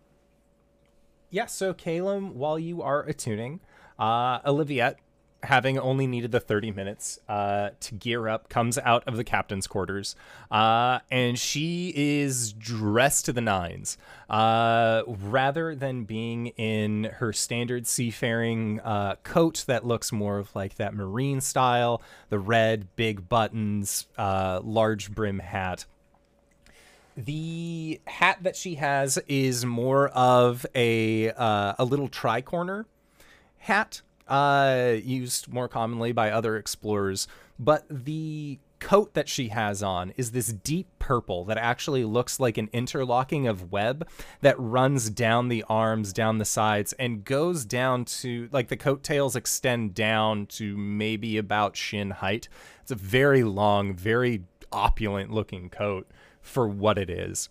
yeah, so Caleb, while you are attuning, uh Oliviette, having only needed the 30 minutes uh, to gear up, comes out of the captain's quarters, uh, and she is dressed to the nines. Uh, rather than being in her standard seafaring uh, coat that looks more of like that marine style, the red, big buttons, uh, large brim hat. The hat that she has is more of a uh, a little tricorner hat, uh, used more commonly by other explorers. But the coat that she has on is this deep purple that actually looks like an interlocking of web that runs down the arms, down the sides, and goes down to like the coattails extend down to maybe about shin height. It's a very long, very opulent looking coat for what it is.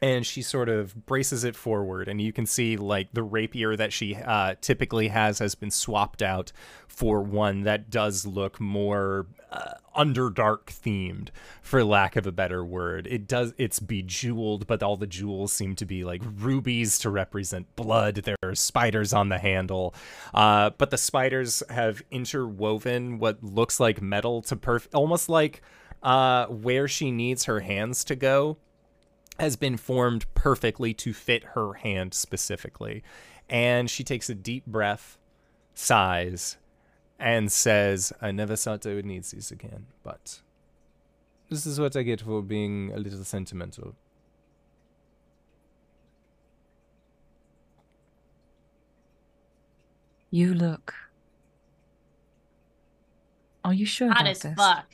And she sort of braces it forward and you can see like the rapier that she uh, typically has has been swapped out for one that does look more uh, underdark themed for lack of a better word. It does it's bejeweled but all the jewels seem to be like rubies to represent blood. There are spiders on the handle. Uh, but the spiders have interwoven what looks like metal to perf almost like uh, where she needs her hands to go has been formed perfectly to fit her hand specifically. And she takes a deep breath, sighs, and says, I never thought I would need these again, but this is what I get for being a little sentimental. You look. Are you sure Hot about as this? fuck.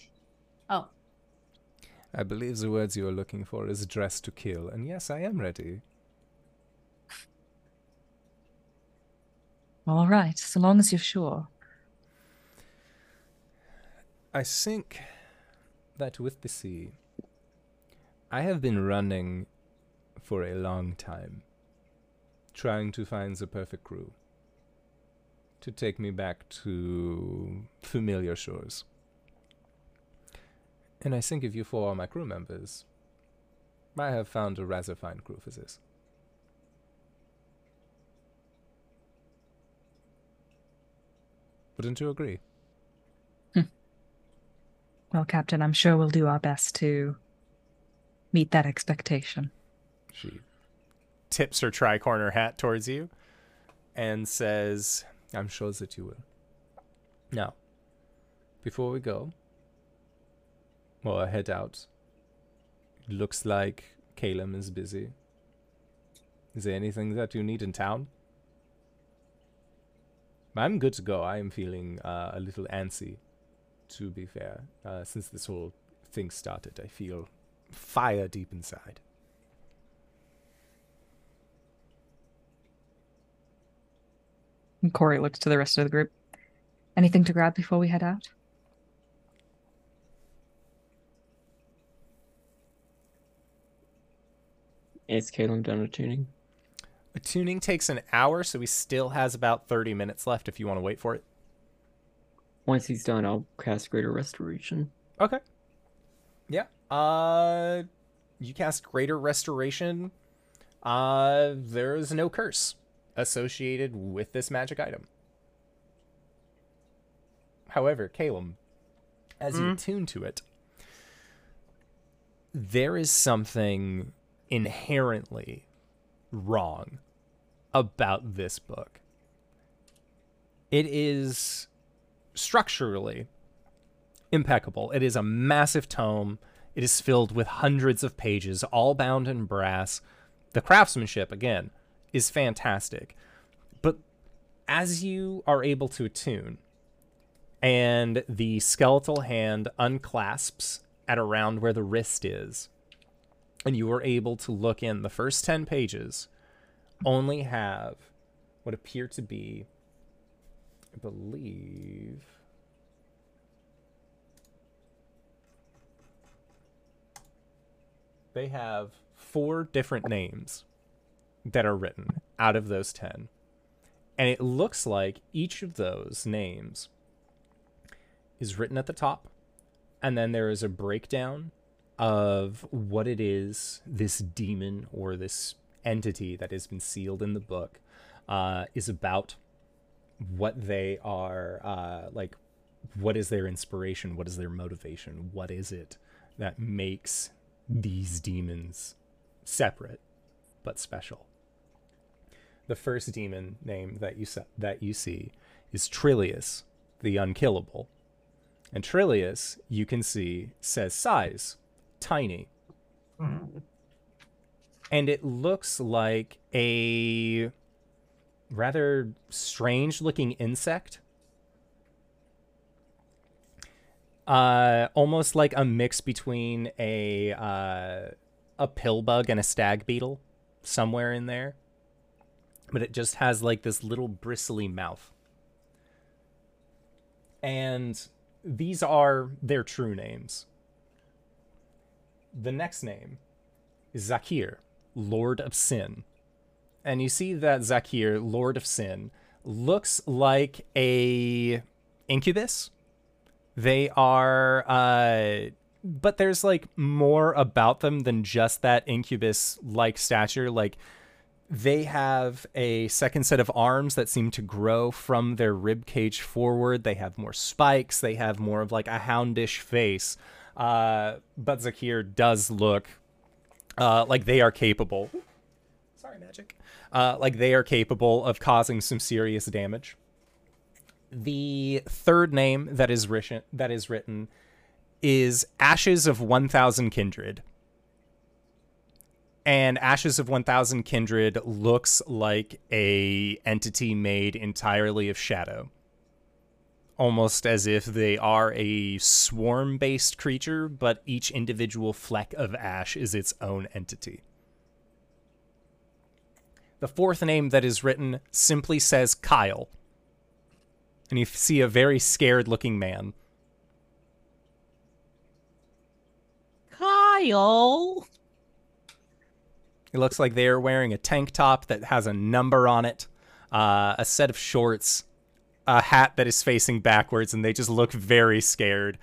I believe the words you are looking for is dress to kill, and yes, I am ready. All right, so long as you're sure. I think that with the sea, I have been running for a long time, trying to find the perfect crew to take me back to familiar shores. And I think if you four are my crew members, I have found a rather fine crew for this. Wouldn't you agree? Hmm. Well, Captain, I'm sure we'll do our best to meet that expectation. She tips her tricorner hat towards you and says, I'm sure that you will. Now, before we go, or head out, looks like Caleb is busy. Is there anything that you need in town? I'm good to go. I am feeling uh, a little antsy, to be fair. Uh, since this whole thing started, I feel fire deep inside. Corey looks to the rest of the group. Anything to grab before we head out? Is Caleb done with tuning? A tuning takes an hour, so he still has about 30 minutes left if you want to wait for it. Once he's done, I'll cast Greater Restoration. Okay. Yeah. Uh you cast Greater Restoration. Uh there is no curse associated with this magic item. However, Caleb, as you Hmm? attune to it, there is something inherently wrong about this book. It is structurally impeccable. It is a massive tome. It is filled with hundreds of pages, all bound in brass. The craftsmanship, again, is fantastic. But as you are able to attune, and the skeletal hand unclasps at around where the wrist is, and you are able to look in, the first 10 pages only have what appear to be, I believe. They have four different names that are written out of those 10. And it looks like each of those names is written at the top. And then there is a breakdown of what it is this demon or this entity that has been sealed in the book uh, is about. what they are uh, like what is their inspiration? What is their motivation? What is it that makes these demons separate but special? The first demon name that you se- that you see is Trillius the unkillable. And Trillius you can see says size tiny and it looks like a rather strange looking insect. Uh, almost like a mix between a uh, a pill bug and a stag beetle, somewhere in there. But it just has like this little bristly mouth. And these are their true names. The next name is Zakir, Lord of Sin. And you see that Zakir, Lord of Sin, looks like a incubus. They are uh but there's like more about them than just that incubus like stature. Like they have a second set of arms that seem to grow from their rib cage forward. They have more spikes. They have more of like a houndish face uh but zakir does look uh like they are capable sorry magic uh, like they are capable of causing some serious damage. The third name that is written that is written is Ashes of 1000 Kindred. And Ashes of 1000 Kindred looks like a entity made entirely of shadow. Almost as if they are a swarm-based creature, but each individual fleck of ash is its own entity. The fourth name that is written simply says Kyle. And you see a very scared looking man. Kyle. It looks like they are wearing a tank top that has a number on it, uh, a set of shorts, a hat that is facing backwards, and they just look very scared.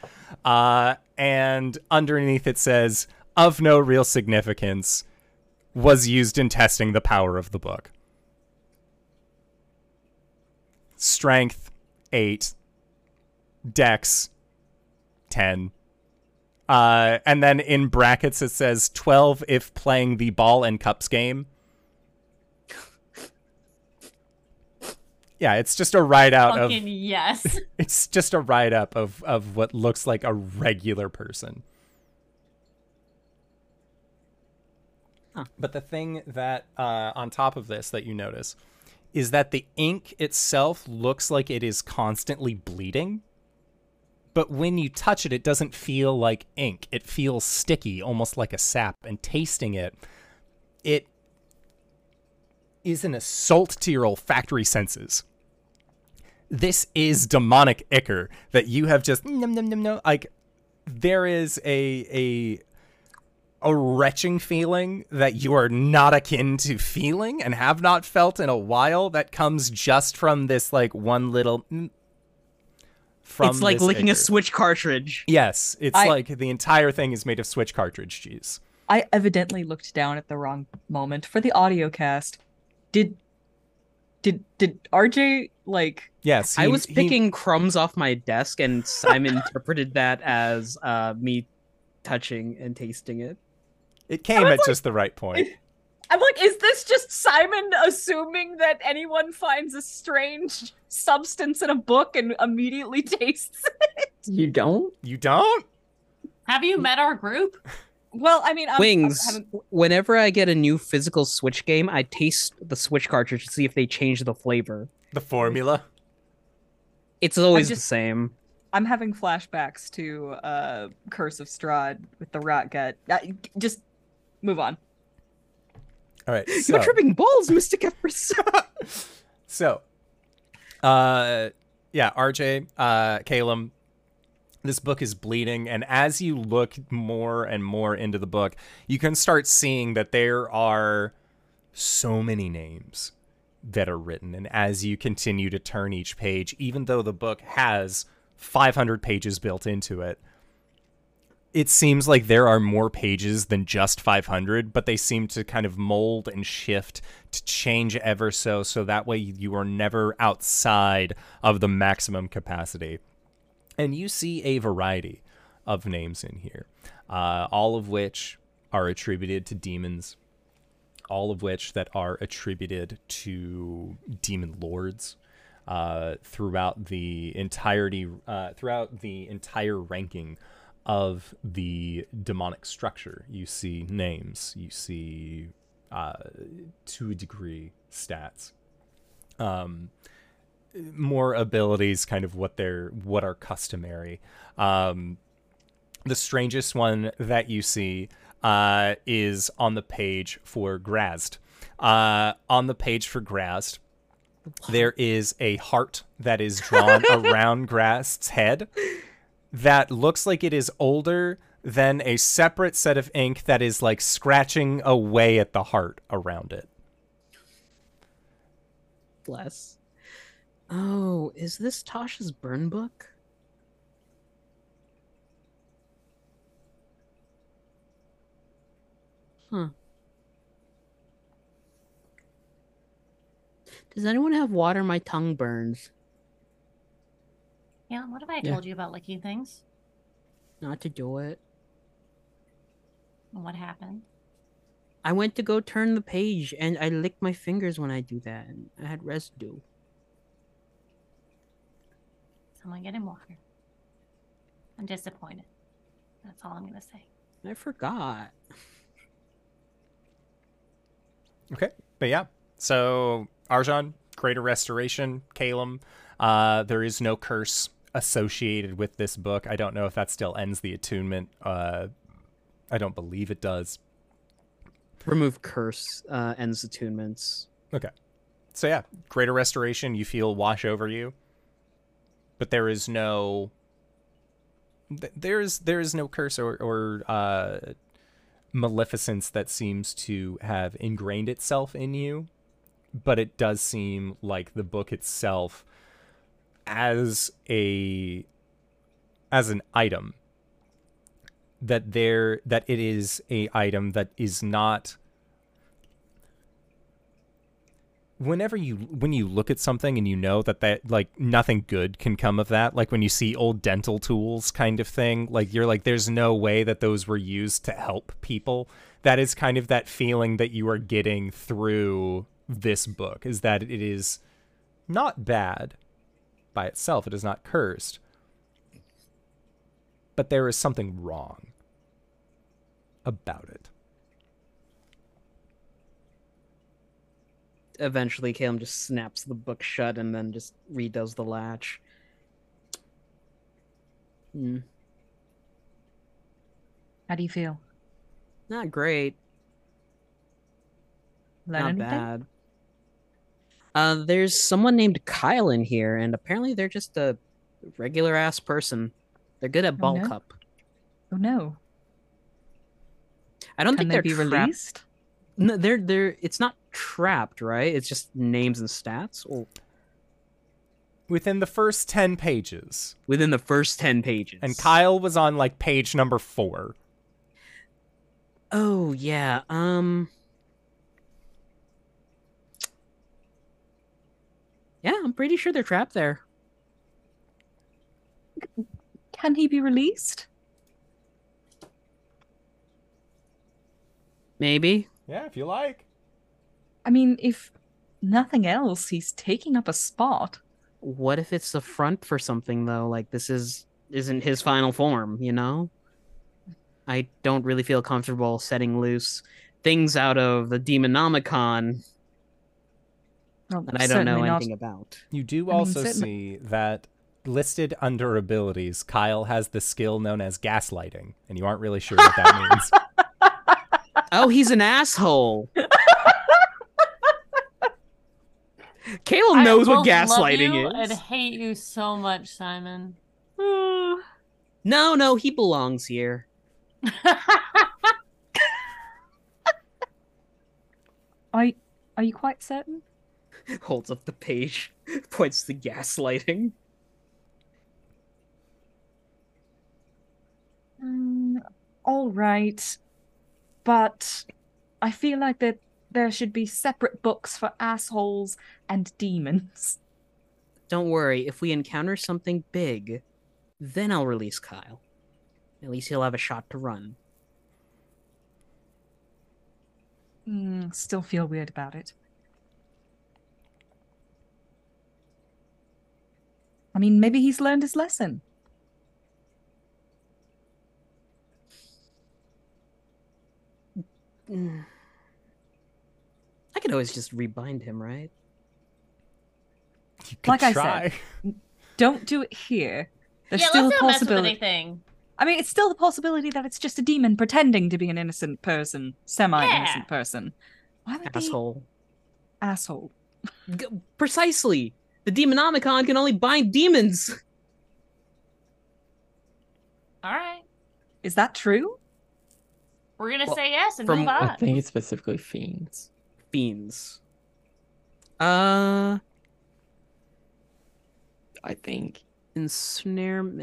Uh, and underneath it says, of no real significance, was used in testing the power of the book. Strength, 8. Dex, 10. Uh, and then in brackets it says 12 if playing the ball and cups game. Yeah, it's just a write out of yes. (laughs) It's just a write up of of what looks like a regular person. Huh. But the thing that uh, on top of this that you notice is that the ink itself looks like it is constantly bleeding. But when you touch it, it doesn't feel like ink. It feels sticky, almost like a sap. And tasting it, it is an assault to your olfactory senses this is demonic ichor that you have just num num num num like there is a a a retching feeling that you are not akin to feeling and have not felt in a while that comes just from this like one little mm, from it's like licking a switch cartridge. yes it's I- like the entire thing is made of switch cartridge cheese I evidently looked down at the wrong moment for the audio cast. Did did did RJ like yes I he- was he- picking crumbs off my desk, and Simon interpreted that as uh, me touching and tasting it. it came at like- just the right point (laughs) I'm like, is this just Simon assuming that anyone finds a strange substance in a book and immediately (laughs) tastes it? You don't? you don't Have you met our group? (laughs) Well, I mean, I'm, Wings. I'm having- Whenever I get a new physical Switch game, I taste the Switch cartridge to see if they change the flavor. the formula It's always just- the same. I'm having flashbacks to uh Curse of Strahd with the rat gut. Uh, just move on. all right (laughs) You're tripping balls, Mystic Empress. (laughs) (laughs) So, uh, yeah, RJ, uh, Calum, this book is bleeding, and as you look more and more into the book, you can start seeing that there are so many names that are written, and as you continue to turn each page, even though the book has 500 pages built into it, it seems like there are more pages than just 500, but they seem to kind of mold and shift to change ever so, so that way you are never outside of the maximum capacity. And you see a variety of names in here, uh, all of which are attributed to demons, all of which that are attributed to demon lords. Uh, throughout the entirety, uh, throughout the entire ranking of the demonic structure. You see names, you see uh, to a degree stats. Um, more abilities, kind of what they're what are customary. Um, the strangest one that you see uh, is on the page for Graz'zt. Uh, on the page for Graz'zt, there is a heart that is drawn (laughs) around Graz'zt's head that looks like it is older than a separate set of ink that is like scratching away at the heart around it. Bless. Oh, is this Tasha's burn book? Huh. Does anyone have water? My tongue burns. Yeah, what have I Yeah. told you about licking things? Not to do it. And what happened? I went to go turn the page and I lick my fingers when I do that. And I had residue. Someone get him water. I'm disappointed. That's all I'm gonna say. I forgot. Okay, but yeah. So Arjan, Greater Restoration, Calum. Uh, there is no curse associated with this book. I don't know if that still ends the attunement. Uh, I don't believe it does. Remove curse uh, ends attunements. Okay. So yeah, Greater Restoration. You feel wash over you, but there is no. There is there is no curse or or uh, maleficence that seems to have ingrained itself in you, but it does seem like the book itself, as a as an item, that there that it is a item that is not whenever you when you look at something and you know that that like nothing good can come of that like when you see old dental tools kind of thing like you're like there's no way that those were used to help people. That is kind of that feeling that you are getting through this book is that it is not bad by itself it is not cursed but there is something wrong about it Eventually, Caleb just snaps the book shut and then just redoes the latch. Hmm. How do you feel? Not great. Learn not anything? bad. Uh, there's someone named Kyle in here, and apparently they're just a regular ass person. They're good at Oh, ball no? cup. Oh no. I don't Can think they they're be trapped- released? No, they're they're. It's not trapped, right? It's just names and stats. Or within the first 10 pages within the first ten pages. and Kyle was on like page number 4 Oh yeah. Um. Yeah, I'm pretty sure they're trapped there. Can he be released? Maybe. Yeah, if you like. I mean, if nothing else, he's taking up a spot. What if it's the front for something though? Like this is isn't his final form, you know? I don't really feel comfortable setting loose things out of the Demonomicon Well, that I don't know certainly not- anything about. You do I also certainly- see that listed under abilities, Kyle has the skill known as gaslighting, and you aren't really sure what that (laughs) means. Oh, he's an asshole. (laughs) Caleb I knows what both love gaslighting you is. And hate you so much, Simon. No, no, he belongs here. (laughs) Are, are you quite certain? (laughs) Holds up the page, points to gaslighting. Mm, all right, but I feel like that there should be separate books for assholes and demons. Don't worry, if we encounter something big, then I'll release Kyle. At least he'll have a shot to run. Mm, still feel weird about it. I mean, maybe he's learned his lesson. I could always just rebind him, right? You could Like I said, Don't do it here. There's yeah, still let's a not mess with possibility. anything. I mean, it's still the possibility that it's just a demon pretending to be an innocent person, semi-innocent Yeah. person. Why would they Asshole. asshole? G- precisely. The Demonomicon can only bind demons. All right. Is that true? We're gonna Well, say yes and from- move I think it's specifically fiends. Fiends. Uh, I think. ensnarement.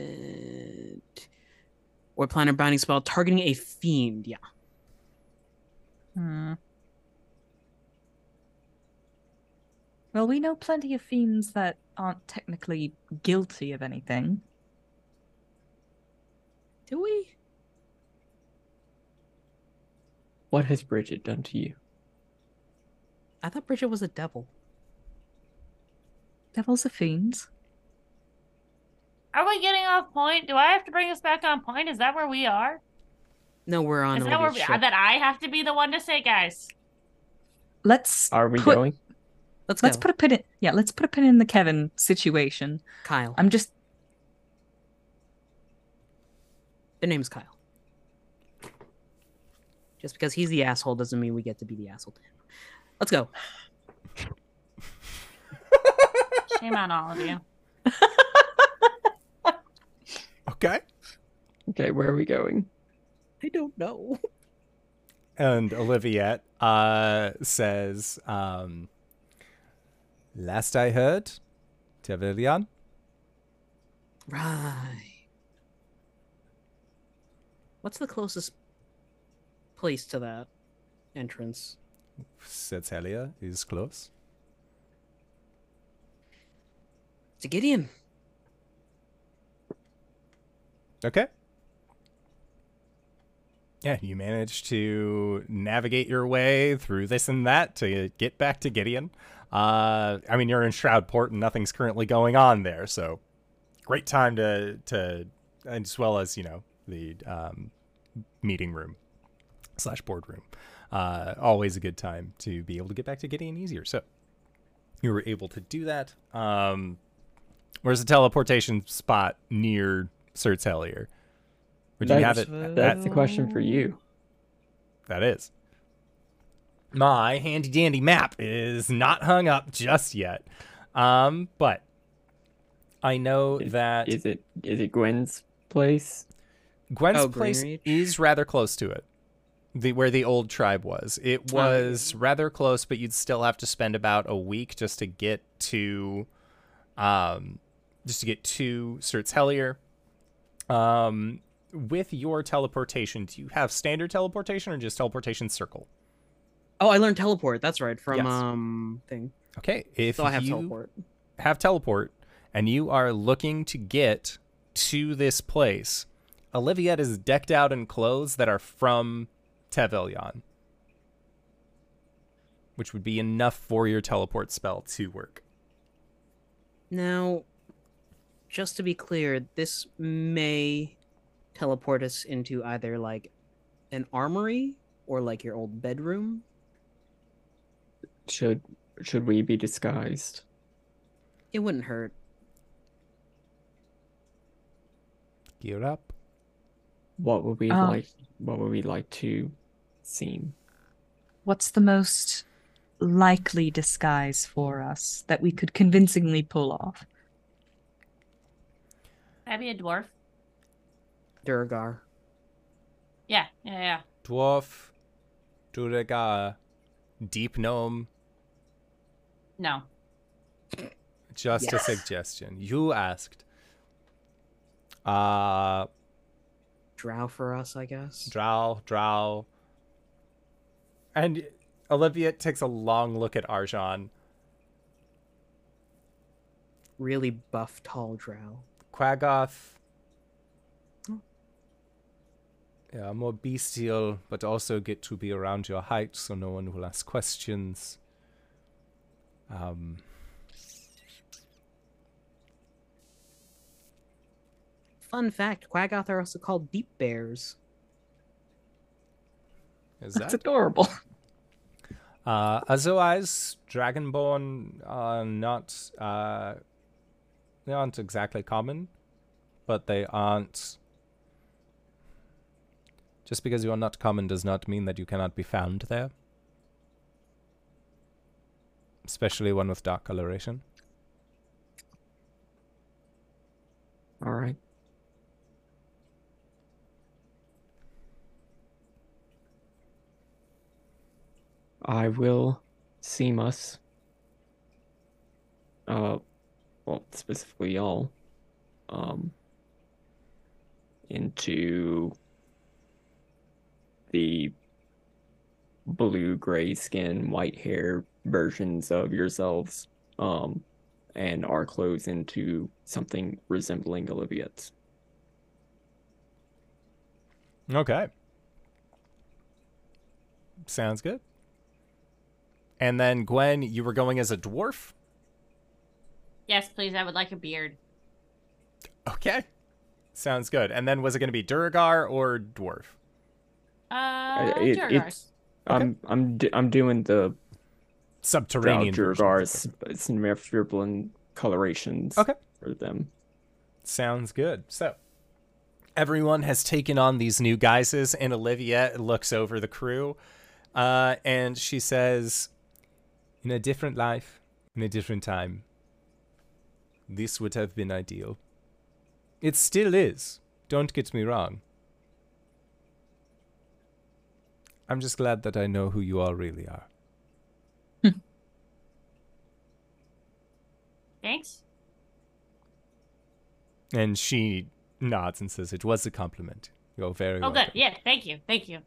Or planar binding spell targeting a fiend. Yeah. Hmm. Well, we know plenty of fiends that aren't technically guilty of anything. Do we? What has Bridget done to you? I thought Bridget was a devil. Devils are fiends. Are we getting off point? Do I have to bring us back on point? Is that where we are? No, we're on Is that where we, ship. that I have to be the one to say, guys? Let's Are we put, going? Let's Let's go. put a pin in. Yeah, let's put a pin in the Kevin situation. Kyle. I'm just. Their name's Kyle. Just because he's the asshole doesn't mean we get to be the asshole to him. Let's go. Shame on all of you. (laughs) Okay. Okay, where are we going? I don't know. And Oliviette uh, says, um, Last I heard, Tevilian, Right. What's the closest place to that entrance? Helia, is close. To Gideon. Okay. Yeah, you manage to navigate your way through this and that to get back to Gideon. Uh, I mean, you're in Shroudport and nothing's currently going on there, so great time to to as well as you know the um, meeting room slash boardroom. Uh, always a good time to be able to get back to Gideon easier. So you were able to do that. Um, where's the teleportation spot near Sirt's Hellier? Would you have That's- it? That's the question for you. That is. My handy dandy map is not hung up just yet. Um, but I know Is- that Is it is it Gwen's place? Gwen's Oh, place is rather close to it. The where the old tribe was. It was rather close, but you'd still have to spend about a week just to get to um just to get to Sirt's Hellier. Um with your teleportation, do you have standard teleportation or just teleportation circle? Oh, I learned teleport. That's right from Yes. um thing. Okay, if So I have you teleport. have teleport and you are looking to get to this place, Oliviette is decked out in clothes that are from Tevelion, which would be enough for your teleport spell to work. Now, just to be clear, this may teleport us into either like an armory or like your old bedroom. Should should we be disguised? It wouldn't hurt. Gear up. What would we Um, like? What would we like to seem? What's the most likely disguise for us that we could convincingly pull off? Can I be a dwarf? Duergar. Yeah, yeah, yeah. Dwarf, Duergar, Deep Gnome. No. Just a suggestion. You asked. Uh Drow for us, I guess. Drow, Drow. And Olivia takes a long look at Arjan. Really buff, tall Drow. Quaggoth. Yeah, more bestial, but also get to be around your height so no one will ask questions. Um, Fun fact: Quaggoth are also called deep bears. is That's adorable. (laughs) Uh, otherwise, Dragonborn are not. Uh, they aren't exactly common, but they aren't. Just because you are not common does not mean that you cannot be found there. Especially one with dark coloration. All right. I will seam us. Uh, well, specifically y'all. Um, into the blue, gray skin, white hair versions of yourselves. Um, and our clothes into something resembling Olivia's. Okay. Sounds good. And then Gwen, you were going as a dwarf? Yes, please. I would like a beard. Okay. Sounds good. And then was it going to be Duergar or dwarf? Uh, it- Duergars. it's- I'm I'm d- I'm doing the Subterranean version. Duergar's Smurfdribbling colorations Okay. for them. Sounds good. So everyone has taken on these new guises, and Olivia looks over the crew, uh, and she says, "In a different life, in a different time, this would have been ideal. It still is. Don't get me wrong. I'm just glad that I know who you all really are." (laughs) Thanks. And she nods and says, "It was a compliment. You're very Oh, welcome." good. Yeah. Thank you. Thank you.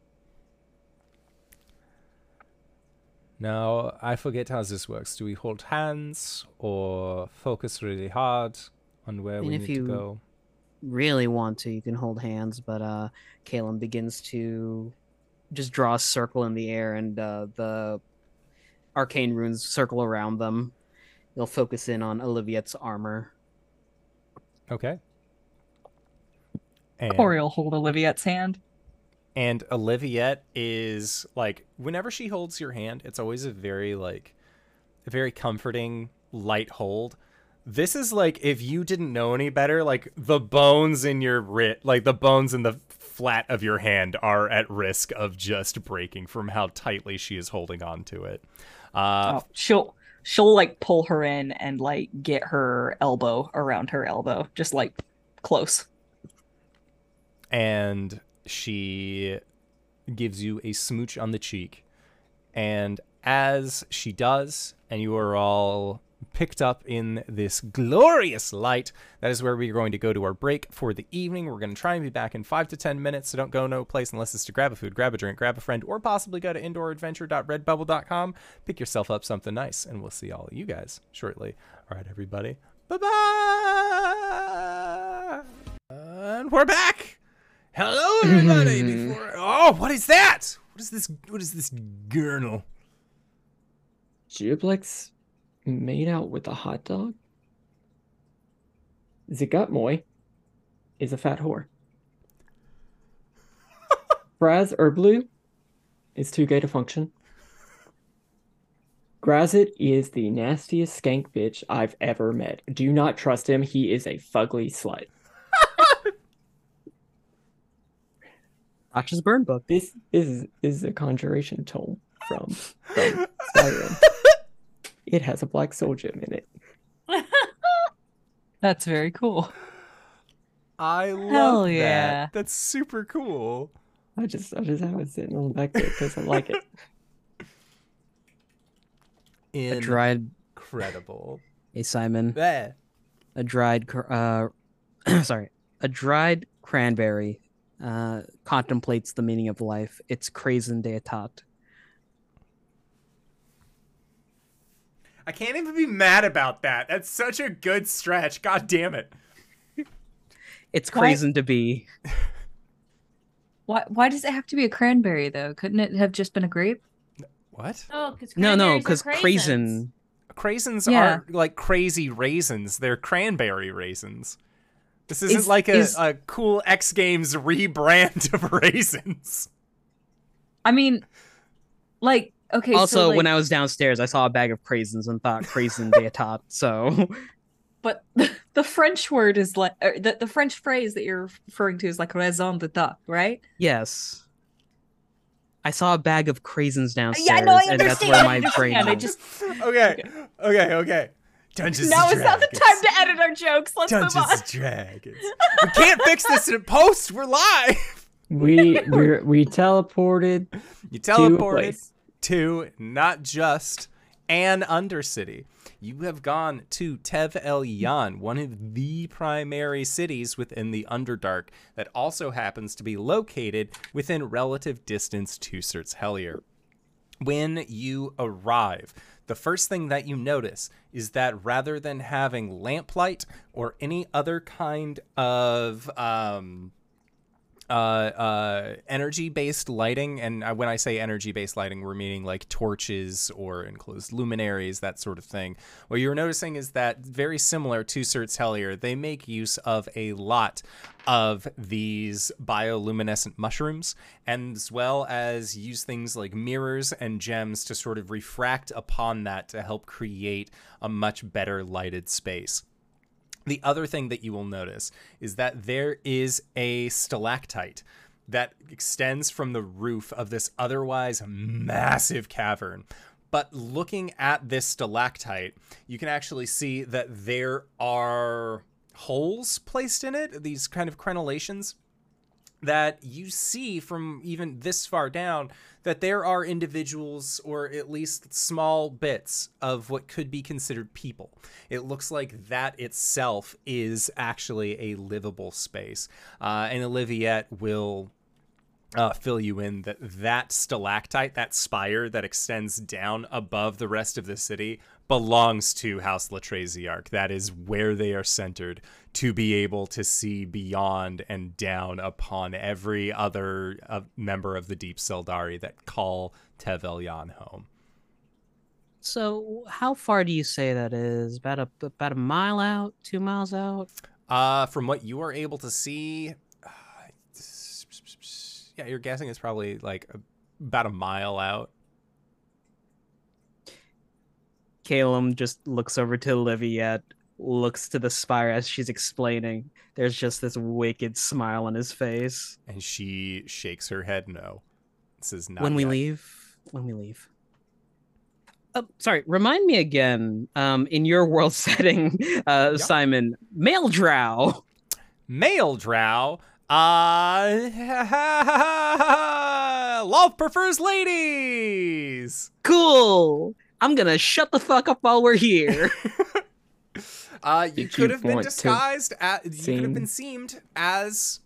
Now, I forget how this works. Do we hold hands or focus really hard on where And we if need you- to go? Really want to, you can hold hands, but uh, Kalen begins to just draw a circle in the air, and uh, the arcane runes circle around them. They'll focus in on Oliviette's armor. Okay. And, Corey will hold Oliviette's hand. And Oliviette is like, whenever she holds your hand, it's always a very, like, a very comforting, light hold. This is like if you didn't know any better, like the bones in your wrist, like the bones in the flat of your hand are at risk of just breaking from how tightly she is holding on to it. Uh, oh, she'll she'll like pull her in and like get her elbow around her elbow, just like close. and she gives you a smooch on the cheek. And as she does, and you are all picked up in this glorious light, that is where we're going to go to our break for the evening. We're going to try and be back in five to ten minutes, so don't go no place unless it's to grab a food, grab a drink, grab a friend, or possibly go to indooradventure.redbubble.com, pick yourself up something nice, and we'll see all you guys shortly. All right, everybody. Bye bye. And we're back. Hello, everybody. (laughs) Before oh, what is that? What is this? What is this gurnal? Juiblex made out with a hot dog? Zuggtmoy is a fat whore. (laughs) Fraz-Urb'luu is too gay to function. Graz'zt is the nastiest skank bitch I've ever met. Do not trust him. He is a fugly slut. Tasha's burn book. This is is a conjuration tome from, from Skyrim. (laughs) It has a black soul gem in it. (laughs) That's very cool. I love Hell that. yeah. That's super cool. I just I just have it sitting on the back there because I like it. A dried, Incredible. hey Simon, There. a dried, uh, (clears throat) sorry, a dried cranberry uh, contemplates the meaning of life. It's Krazen Deatat. I can't even be mad about that. That's such a good stretch. God damn it. It's Why- to be. Why why does it have to be a cranberry though? Couldn't it have just been a grape? What? Oh, because No, no, because Krazen. Craisins Yeah. aren't like crazy raisins. They're cranberry raisins. This isn't Is- like a, is- a cool X Games rebrand of raisins. I mean, like okay. also, so, like, when I was downstairs, I saw a bag of Krazens and thought Krazen Deatat. So but the, the French word is like er, the the French phrase that you're referring to is like raison d'etat, right? yes. I saw a bag of Krazens downstairs, Yeah, no, I and that's understand. where my brain. understand. I went. just Okay, okay, okay. Dungeons now and is not the time to edit our jokes. Let's Dungeons move on. and Dragons. we can't fix this in a post. We're live. (laughs) We we we teleported You to a teleported place. to not just an undercity. You have gone to Tev El Yan, one of the primary cities within the Underdark that also happens to be located within relative distance to Sirt's Hellier. When you arrive, the first thing that you notice is that rather than having lamplight or any other kind of um, uh, uh, energy-based lighting, and uh, when I say energy-based lighting, we're meaning like torches or enclosed luminaries, that sort of thing. What you're noticing is that very similar to Sirt's Hellier, they make use of a lot of these bioluminescent mushrooms, as well as use things like mirrors and gems to sort of refract upon that to help create a much better lighted space. The other thing that you will notice is that there is a stalactite that extends from the roof of this otherwise massive cavern. But looking at this stalactite, you can actually see that there are holes placed in it, these kind of crenellations that you see from even this far down that there are individuals or at least small bits of what could be considered people. It looks like that itself is actually a livable space. Uh, and Oliviette will uh, fill you in that that stalactite, that spire that extends down above the rest of the city, belongs to House Latraziarch. That is where they are centered to be able to see beyond and down upon every other uh, member of the Deep Sildari that call Tev Elyon home. So, how far do you say that is? About a about a mile out, two miles out. Uh, from what you are able to see, uh, yeah, you're guessing it's probably like a, about a mile out. Caleb just looks over to Oliviette, looks to the spire as she's explaining. There's just this wicked smile on his face. And she shakes her head no. Says not when we yet. leave, when we leave. Oh, sorry. Remind me again. Um, in your world (laughs) setting, uh, Yeah. Simon, male drow. Male drow. Uh, (laughs) love prefers ladies. Cool. I'm gonna shut the fuck up while we're here. (laughs) Uh, you Did could you have been to disguised as you could have been sing? seemed as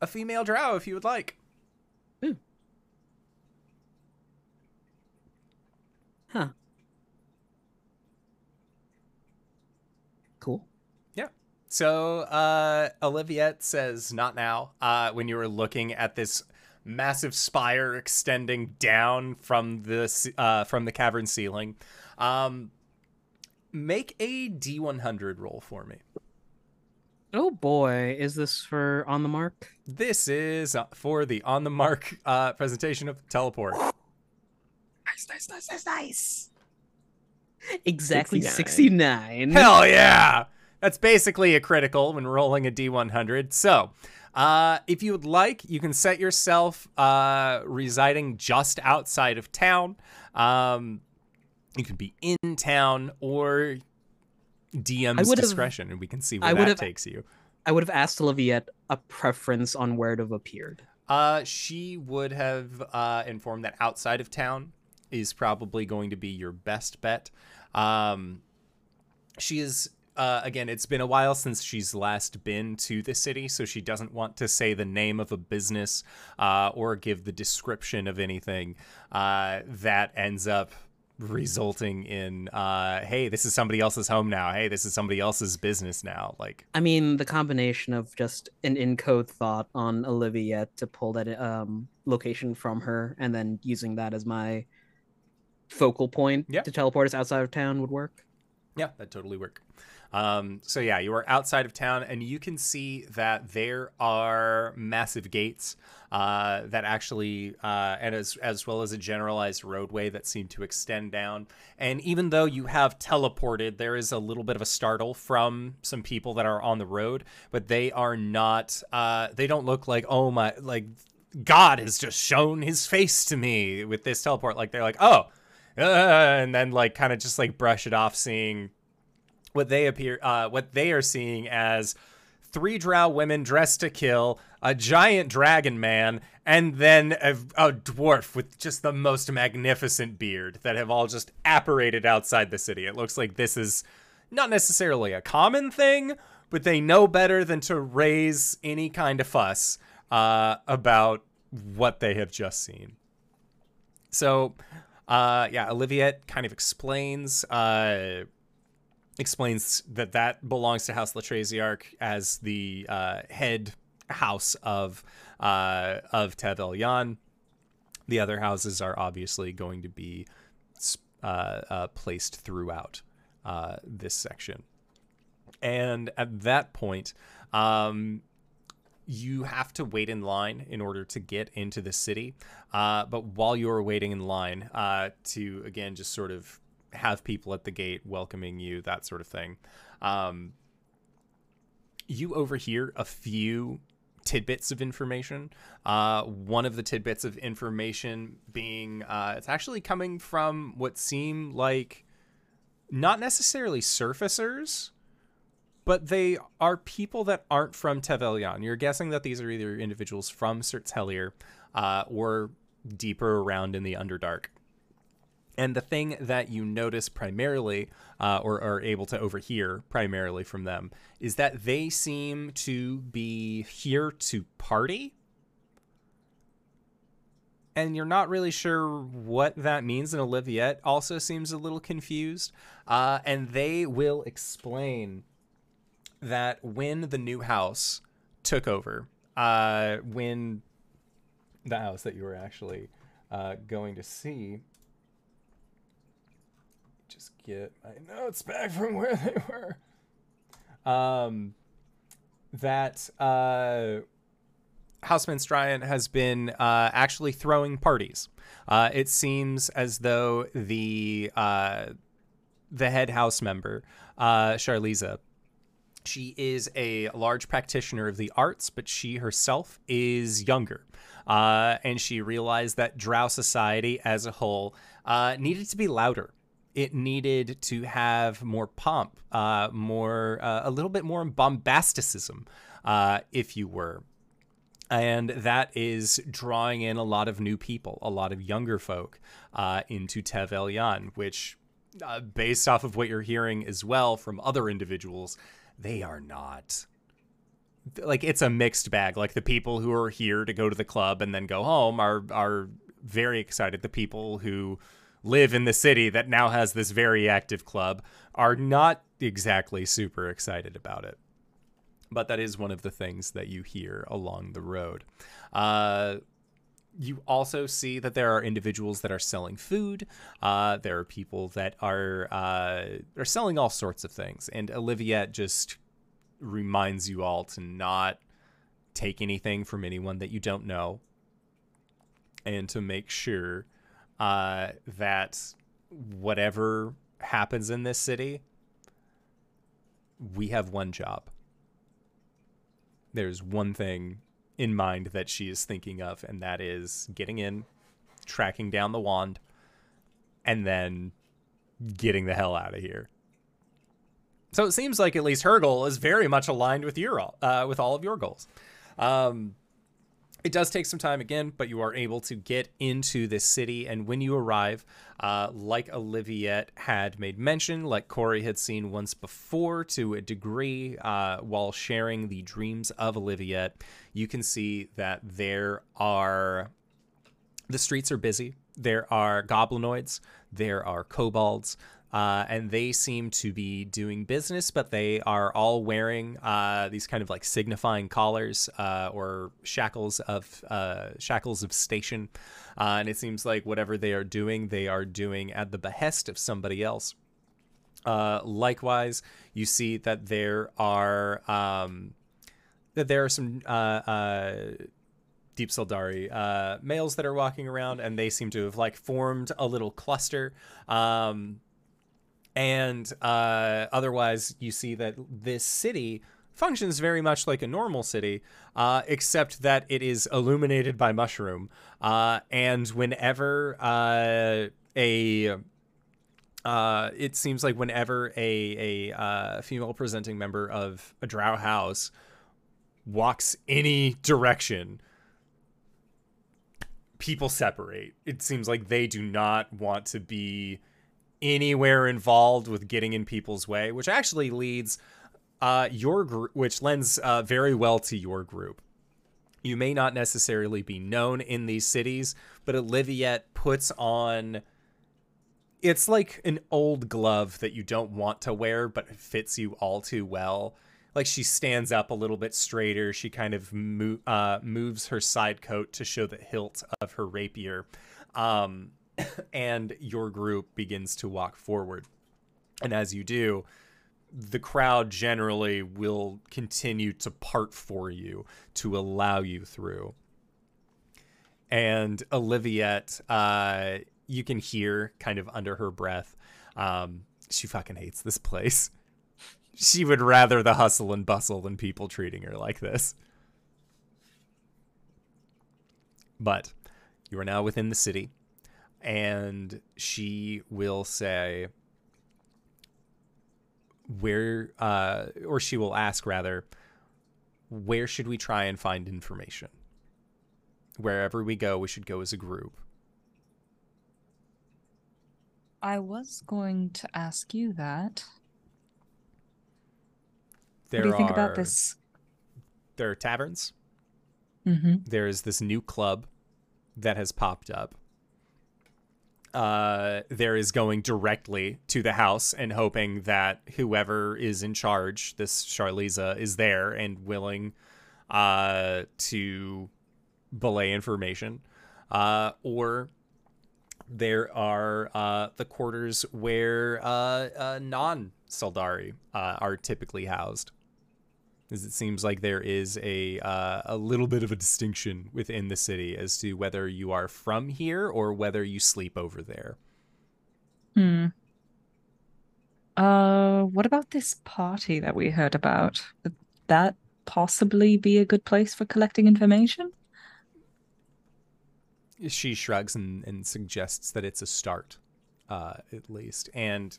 a female drow if you would like. huh. Cool. Yeah. So uh, Oliviette says, "Not now." Uh, when you were looking at this massive spire extending down from the uh, from the cavern ceiling, um, make a D100 roll for me. Oh boy, is this for on the mark? This is uh, for the on the mark uh, presentation of teleport. Nice, nice, nice, nice, nice. Exactly 69. 69. Hell yeah! That's basically a critical when rolling a D100. So, uh, if you would like, you can set yourself uh, residing just outside of town. Um, you could be in town or DM's discretion, and we can see where I that takes you. I would have asked Oliviette a preference on where to have appeared. Uh, she would have uh, informed that outside of town is probably going to be your best bet. Um, she is uh, again, it's been a while since she's last been to the city, so she doesn't want to say the name of a business uh, or give the description of anything uh, that ends up resulting in, uh, hey, this is somebody else's home now. Hey, this is somebody else's business now. Like, I mean, the combination of just an encode thought on Olivia to pull that um, location from her and then using that as my focal point Yeah. to teleport us outside of town would work. Yeah, that totally work. Um, so yeah, you are outside of town, and you can see that there are massive gates uh, that actually, uh, and as as well as a generalized roadway that seem to extend down. And even though you have teleported, there is a little bit of a startle from some people that are on the road, but they are not. Uh, they don't look like oh my like God has just shown His face to me with this teleport. Like they're like oh uh, and then like kind of just like brush it off, seeing what they appear, uh, what they are seeing as three drow women dressed to kill, a giant dragon man, and then a, a dwarf with just the most magnificent beard that have all just apparated outside the city. It looks like this is not necessarily a common thing, but they know better than to raise any kind of fuss uh, about what they have just seen. So, uh, yeah, Oliviette kind of explains uh, explains that that belongs to House Latraziarch as the uh, head house of uh, of Tev. The other houses are obviously going to be uh, uh, placed throughout uh, this section. And at that point, um, you have to wait in line in order to get into the city. Uh, but while you're waiting in line to, again, just sort of have people at the gate welcoming you, that sort of thing, um, you overhear a few tidbits of information. Uh, one of the tidbits of information being uh, it's actually coming from what seem like not necessarily surfacers, but they are people that aren't from Tevelion. You're guessing that these are either individuals from Sirts uh, or deeper around in the Underdark. And the thing that you notice primarily, uh, or are able to overhear primarily from them, is that they seem to be here to party. And you're not really sure what that means. And Oliviette also seems a little confused. Uh, and they will explain that when the new house took over, uh, when the house that you were actually uh, going to see just get my notes back from where they were. Um, that uh, Houseman Stryan has been uh, actually throwing parties. Uh, it seems as though the uh, the head house member, uh, Charliza, she is a large practitioner of the arts, but she herself is younger. Uh, and she realized that Drow society as a whole uh, needed to be louder it needed to have more pomp, uh, more uh, a little bit more bombasticism, uh, if you were. And that is drawing in a lot of new people, a lot of younger folk uh, into Tev Elyon, which, uh, based off of what you're hearing as well from other individuals, they are not. Like it's a mixed bag. Like the people who are here to go to the club and then go home are are very excited. The people who live in the city that now has this very active club are not exactly super excited about it. But that is one of the things that you hear along the road. Uh, you also see that there are individuals that are selling food. Uh, there are people that are uh, are selling all sorts of things, and Olivia just reminds you all to not take anything from anyone that you don't know, and to make sure uh, that whatever happens in this city, we have one job. There's one thing in mind that she is thinking of, and that is getting in, tracking down the wand, and then getting the hell out of here. So it seems like at least her goal is very much aligned with your all, uh, with all of your goals. Um, It does take some time again, but you are able to get into this city. And when you arrive, uh, like Oliviette had made mention, like Corey had seen once before to a degree uh, while sharing the dreams of Oliviette, you can see that there are. The streets are busy. There are goblinoids, there are kobolds, uh, and they seem to be doing business, but they are all wearing uh, these kind of like signifying collars uh, or shackles of uh, shackles of station. Uh, and it seems like whatever they are doing, they are doing at the behest of somebody else. Uh, likewise, you see that there are um, that there are some Deep Sildari uh, males that are walking around, and they seem to have like formed a little cluster. Um, and uh, otherwise, you see that this city functions very much like a normal city, uh, except that it is illuminated by mushroom. Uh, and whenever uh, a uh, it seems like whenever a a uh, female presenting member of a drow house walks any direction, people separate. It seems like they do not want to be anywhere involved with getting in people's way, which actually leads uh, your group, which lends uh, very well to your group. You may not necessarily be known in these cities, but Oliviette puts on. It's like an old glove that you don't want to wear, but it fits you all too well. Like she stands up a little bit straighter. She kind of mo- uh, moves her side coat to show the hilt of her rapier. Um, and your group begins to walk forward. And as you do, the crowd generally will continue to part for you to allow you through. And Oliviette, uh, you can hear kind of under her breath, um, she fucking hates this place. (laughs) She would rather the hustle and bustle than people treating her like this. But you are now within the city and she will say where uh or she will ask rather where should we try and find information wherever we go we should go as a group I was going to ask you that. there what do you think about this? there are taverns Mm-hmm. there is this new club that has popped up. Uh, there is going directly to the house and hoping that whoever is in charge, this Charliza, is there and willing uh, to belay information. Uh, or there are uh, the quarters where uh, uh, non Saldari uh, are typically housed it seems like there is a uh, a little bit of a distinction within the city as to whether you are from here or whether you sleep over there. Hmm. Uh, what about this party that we heard about? Would that possibly be a good place for collecting information? She shrugs and, and suggests that it's a start, uh, at least. And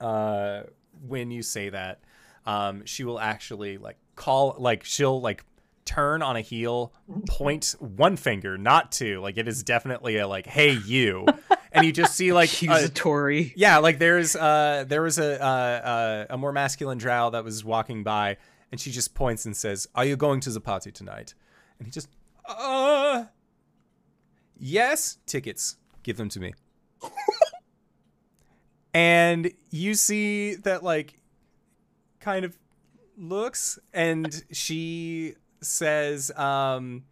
uh, when you say that, um, she will actually like call, like she'll like turn on a heel, point one finger, not two. Like it is definitely a like, hey you, and you just see like a- accusatory. Yeah, like there's uh there was a uh, uh, a more masculine drow that was walking by, and she just points and says, "Are you going to the party tonight?" And he just, uh, yes, tickets. Give them to me. (laughs) and you see that like kind of looks and she says um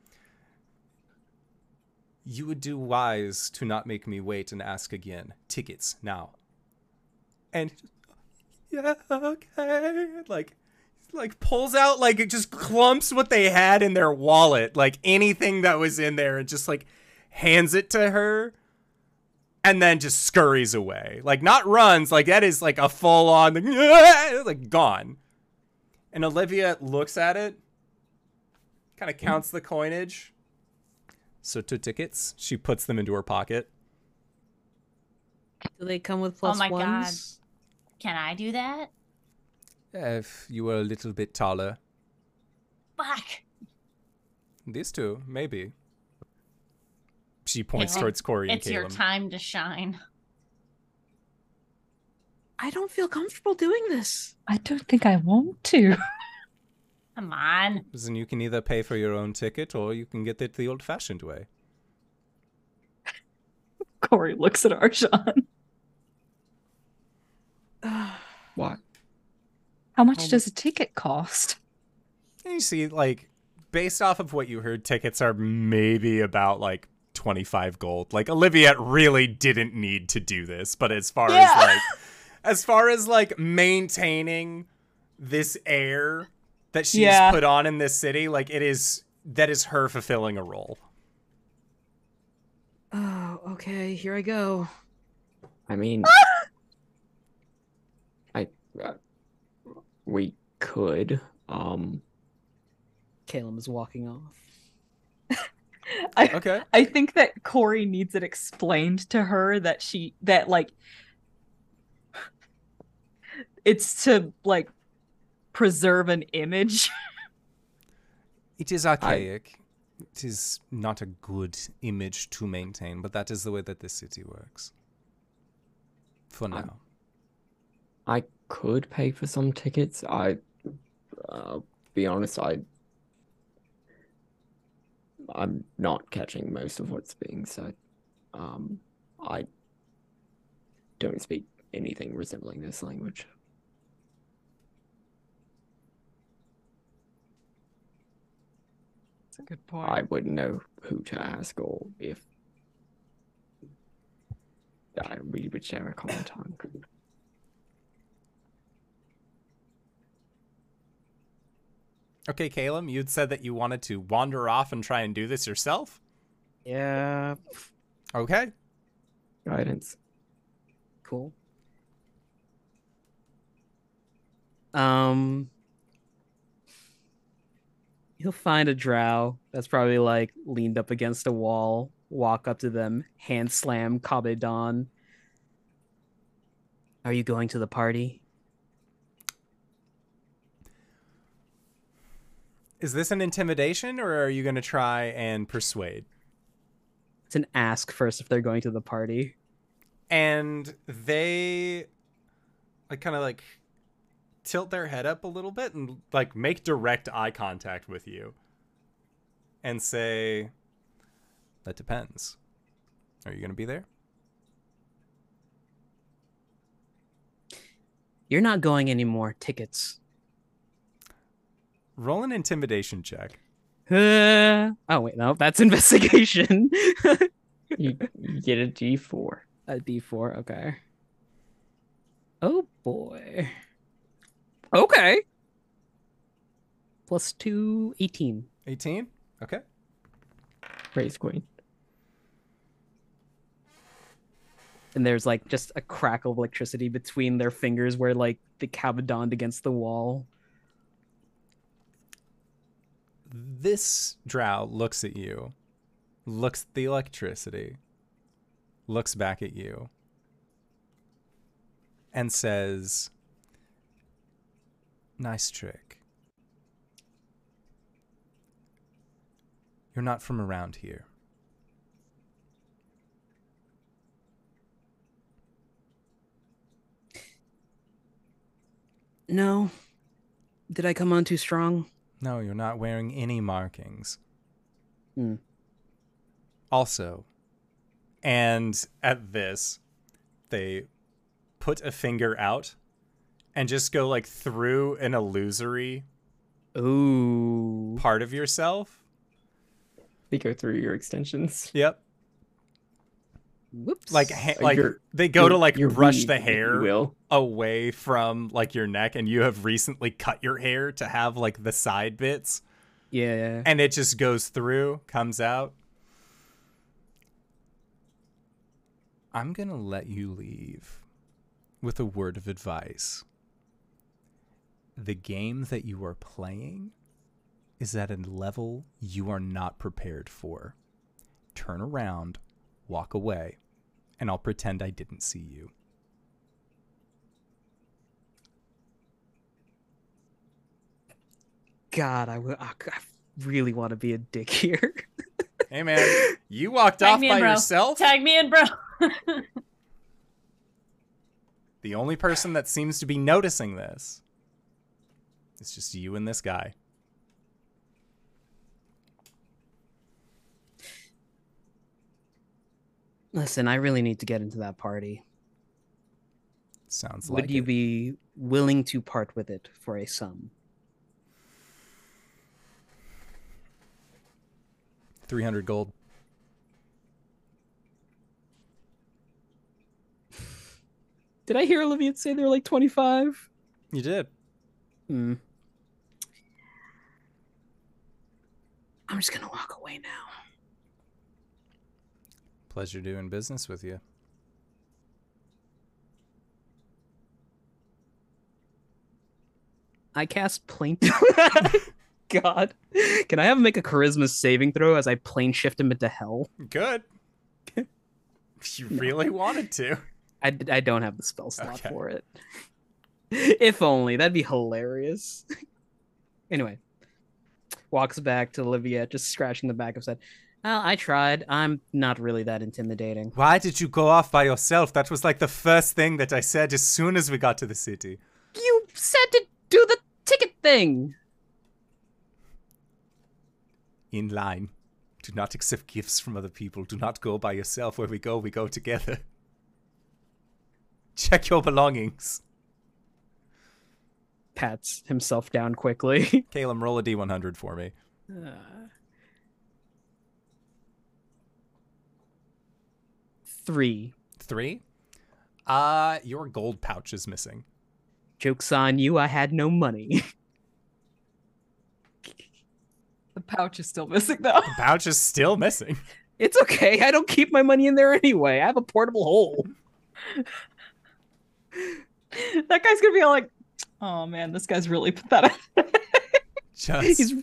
you would do wise to not make me wait and ask again. Tickets now. And yeah, okay. Like like pulls out like it just clumps what they had in their wallet, like anything that was in there and just like hands it to her and then just scurries away. Like not runs, like that is like a full on like, (laughs) like gone. And Olivia looks at it, kind of counts the coinage. So two tickets. She puts them into her pocket. Do they come with plus oh my God. ones? Can I do that? If you were a little bit taller. Fuck. These two, maybe. She points Caleb, towards Corey and It's your time to shine. I don't feel comfortable doing this. I don't think I want to. Come on. Then you can either pay for your own ticket or you can get it the old-fashioned way. (laughs) Corey looks at Arshawn. (sighs) What? How much Um, does a ticket cost? You see, like, based off of what you heard, tickets are maybe about like 25 gold. Like, Olivia really didn't need to do this, but as far Yeah. as like, as far as like maintaining this air that she's Yeah. put on in this city, like, it is that is her fulfilling a role. Oh, okay. Here I go. I mean, (laughs) I uh, we could. Um, Caleb is walking off. (laughs) I, Okay. I think that Corey needs it explained to her that she that like it's to like preserve an image. (laughs) It is archaic. It is not a good image to maintain, but that is the way that this city works. For I'm- now. I could pay for some tickets. I, uh, be honest, I, I'm not catching most of what's being said. Um, I don't speak anything resembling this language. That's a good point. I wouldn't know who to ask or if I really would share a common tongue. Okay, Caleb, you'd said that you wanted to wander off and try and do this yourself. Yeah, Okay. Guidance. cool. Um, you'll find a drow that's probably like leaned up against a wall. Walk up to them, hand slam Kabedon. Are you going to the party? Is this an intimidation or are you going to try and persuade? It's an ask first if they're going to the party. And they like kind of like tilt their head up a little bit and like make direct eye contact with you and say that depends. Are you going to be there? You're not going anymore. Tickets. Roll an intimidation check. Uh, oh wait, no, that's (laughs) investigation. You, you get a D4. a D4, okay. Oh boy. Okay. Plus two, 18. 18? Okay. Praise Queen. And there's like just a crackle of electricity between their fingers where like the kabedoned against the wall. This drow looks at you, looks at the electricity, looks back at you, and says, Nice trick. You're not from around here. No. Did I come on too strong? No, you're not wearing any markings. Hmm. Also, and at this, they put a finger out and just go like through an illusory Ooh. part of yourself. They go through your extensions. Yep. Whoops. Like ha- Uh, like your- they go to like brush weave, the hair will. away from like your neck and you have recently cut your hair to have like the side bits yeah. and it just goes through, comes out. I'm going to let you leave with a word of advice. The game that you are playing is at a level you are not prepared for. Turn around, walk away, and I'll pretend I didn't see you. God, I will. Oh, God. really want to be a dick here. (laughs) Hey man, you walked Tag off me in, by bro. yourself. Tag me in, bro. (laughs) The only person that seems to be noticing this is just you and this guy. Listen, I really need to get into that party. Sounds like. Would you it. be willing to part with it for a sum? 300 gold. Did I hear Olivia say they were like 25? You did. Hmm. I'm just gonna walk away now. Pleasure doing business with you. I cast plane. (laughs) God, can I have him make a charisma saving throw as I plane shift him into hell? Good. (laughs) you really wanted to. I, I don't have the spell slot Okay. for it. (laughs) if only that'd be hilarious. anyway, walks back to Olivia, just scratching the back of his head. Well, I tried. I'm not really that intimidating. Why did you go off by yourself? That was like the first thing that I said as soon as we got to the city. You said to do the ticket thing. In line. Do not accept gifts from other people. Do not go by yourself. Where we go, we go together. (laughs) Check your belongings. Pats himself down quickly. (laughs) Caleb, roll a d100 for me. Uh, Three. Three. Uh, your gold pouch is missing. Joke's on you, I had no money. (laughs) The pouch is still missing though. The pouch is still missing. it's okay, I don't keep my money in there anyway. I have a portable hole. (laughs) that guy's gonna be all like, "Oh man, this guy's really pathetic." (laughs) Just. He's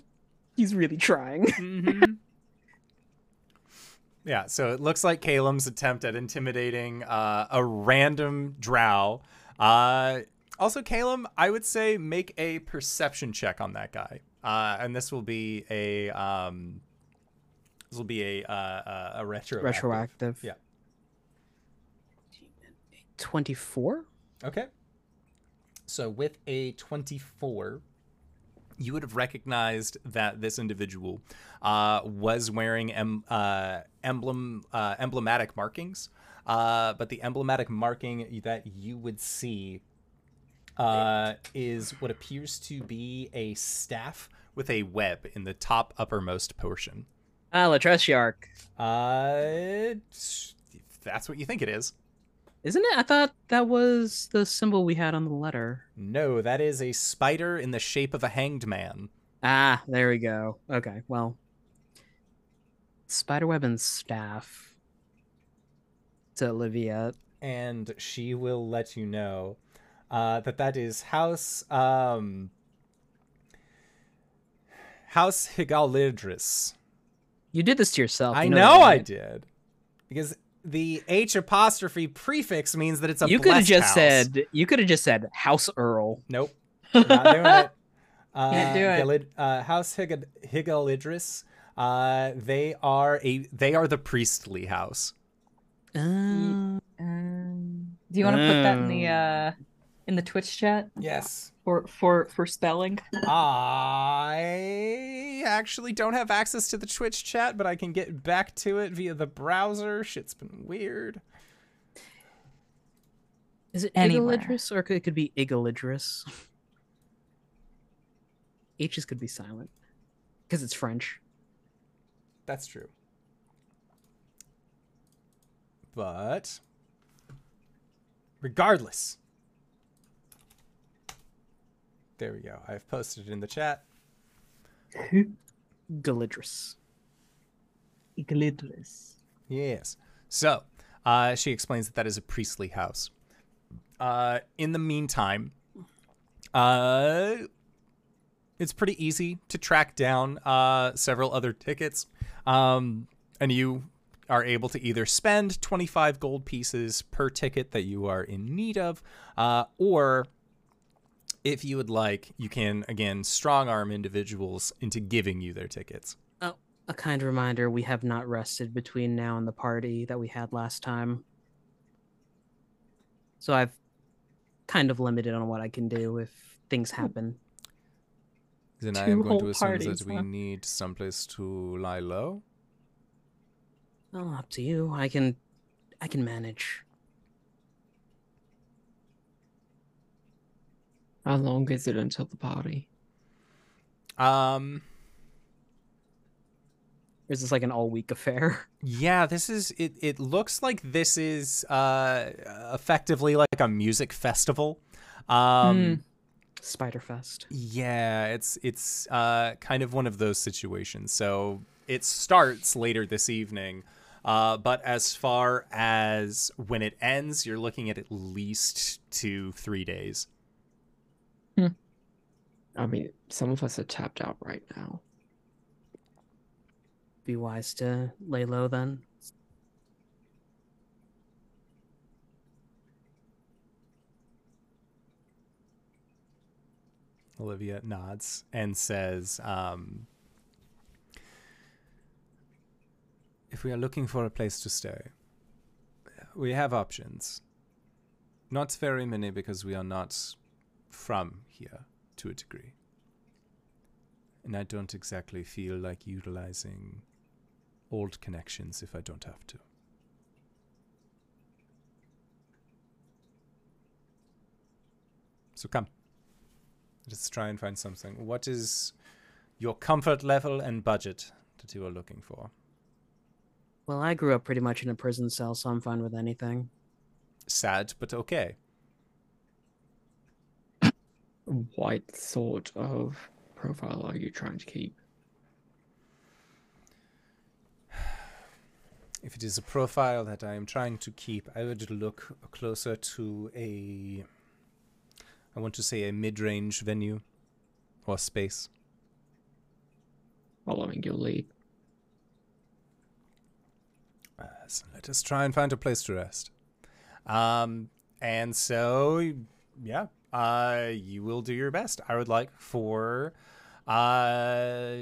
he's really trying. Mhm. Yeah, so it looks like Caleb's attempt at intimidating uh, a random drow. Uh, also, Caleb, I would say make a perception check on that guy, uh, and this will be a um, this will be a uh, uh, a retroactive. Retroactive. Yeah. 24? Okay. So with a 24, you would have recognized that this individual uh, was wearing em- uh, emblem uh, emblematic markings, uh, but the emblematic marking that you would see uh, is what appears to be a staff with a web in the top uppermost portion. Ah, Latresiarch. Uh, that's what you think it is. Isn't it? I thought that was the symbol we had on the letter. No, that is a spider in the shape of a hanged man. Ah, there we go. Okay, well. Spiderweb and staff. To Olivia. and she will let you know uh, that that is House um, House Higalidris. You did this to yourself. I you know, I did because the H apostrophe prefix means that it's a. You could have just house. said. You could have just said House Earl. nope, (laughs) not doing it. Uh, Can't do it. Galid- uh, House Hig- Higalidris. Uh, they are a they are the priestly house. Uh, Um, do you want to put that in the Oh. uh in the Twitch chat Yes. for for for spelling? I actually don't have access to the Twitch chat, but I can get back to it via the browser. Shit's been weird. is it Anywhere. Igalidris or it could be Igalidris? H's could be silent because it's French. That's true. But regardless. There we go. I've posted it in the chat. Galidris. Iglidris. Yes. So, uh, she explains that that is a priestly house. Uh, in the meantime, uh, it's pretty easy to track down uh, several other tickets. Um, and you are able to either spend 25 gold pieces per ticket that you are in need of, uh, or If you would like, you can again strong arm individuals into giving you their tickets. Oh, a kind reminder we have not rested between now and the party that we had last time. So I've kind of limited on what I can do if things hmm. happen. Then I am going to assume parties, that we huh? need someplace to lie low. Oh, up to you. I can I can manage. How long is it until the party? Um, Or is this like an all week affair? (laughs) yeah, this is it. It looks like this is uh effectively like a music festival. Um, Hmm. Spiderfest. Yeah, it's it's uh, kind of one of those situations. So it starts later this evening, uh, but as far as when it ends, you're looking at at least two, three days. I mean, some of us are tapped out right now. Be wise to lay low then. Olivia nods and says, um, "If we are looking for a place to stay, we have options. Not very many because we are not from here to a degree. And I don't exactly feel like utilizing old connections if I don't have to. So come. Let's try and find something. What is your comfort level and budget that you are looking for? Well, I grew up pretty much in a prison cell, so I'm fine with anything. Sad, but okay. What sort of profile are you trying to keep? If it is a profile that I am trying to keep, I would look closer to a. I want to say a mid range venue or space. Following your lead. Uh, so let us try and find a place to rest. Um, and so, yeah, uh, you will do your best. I would like for, uh,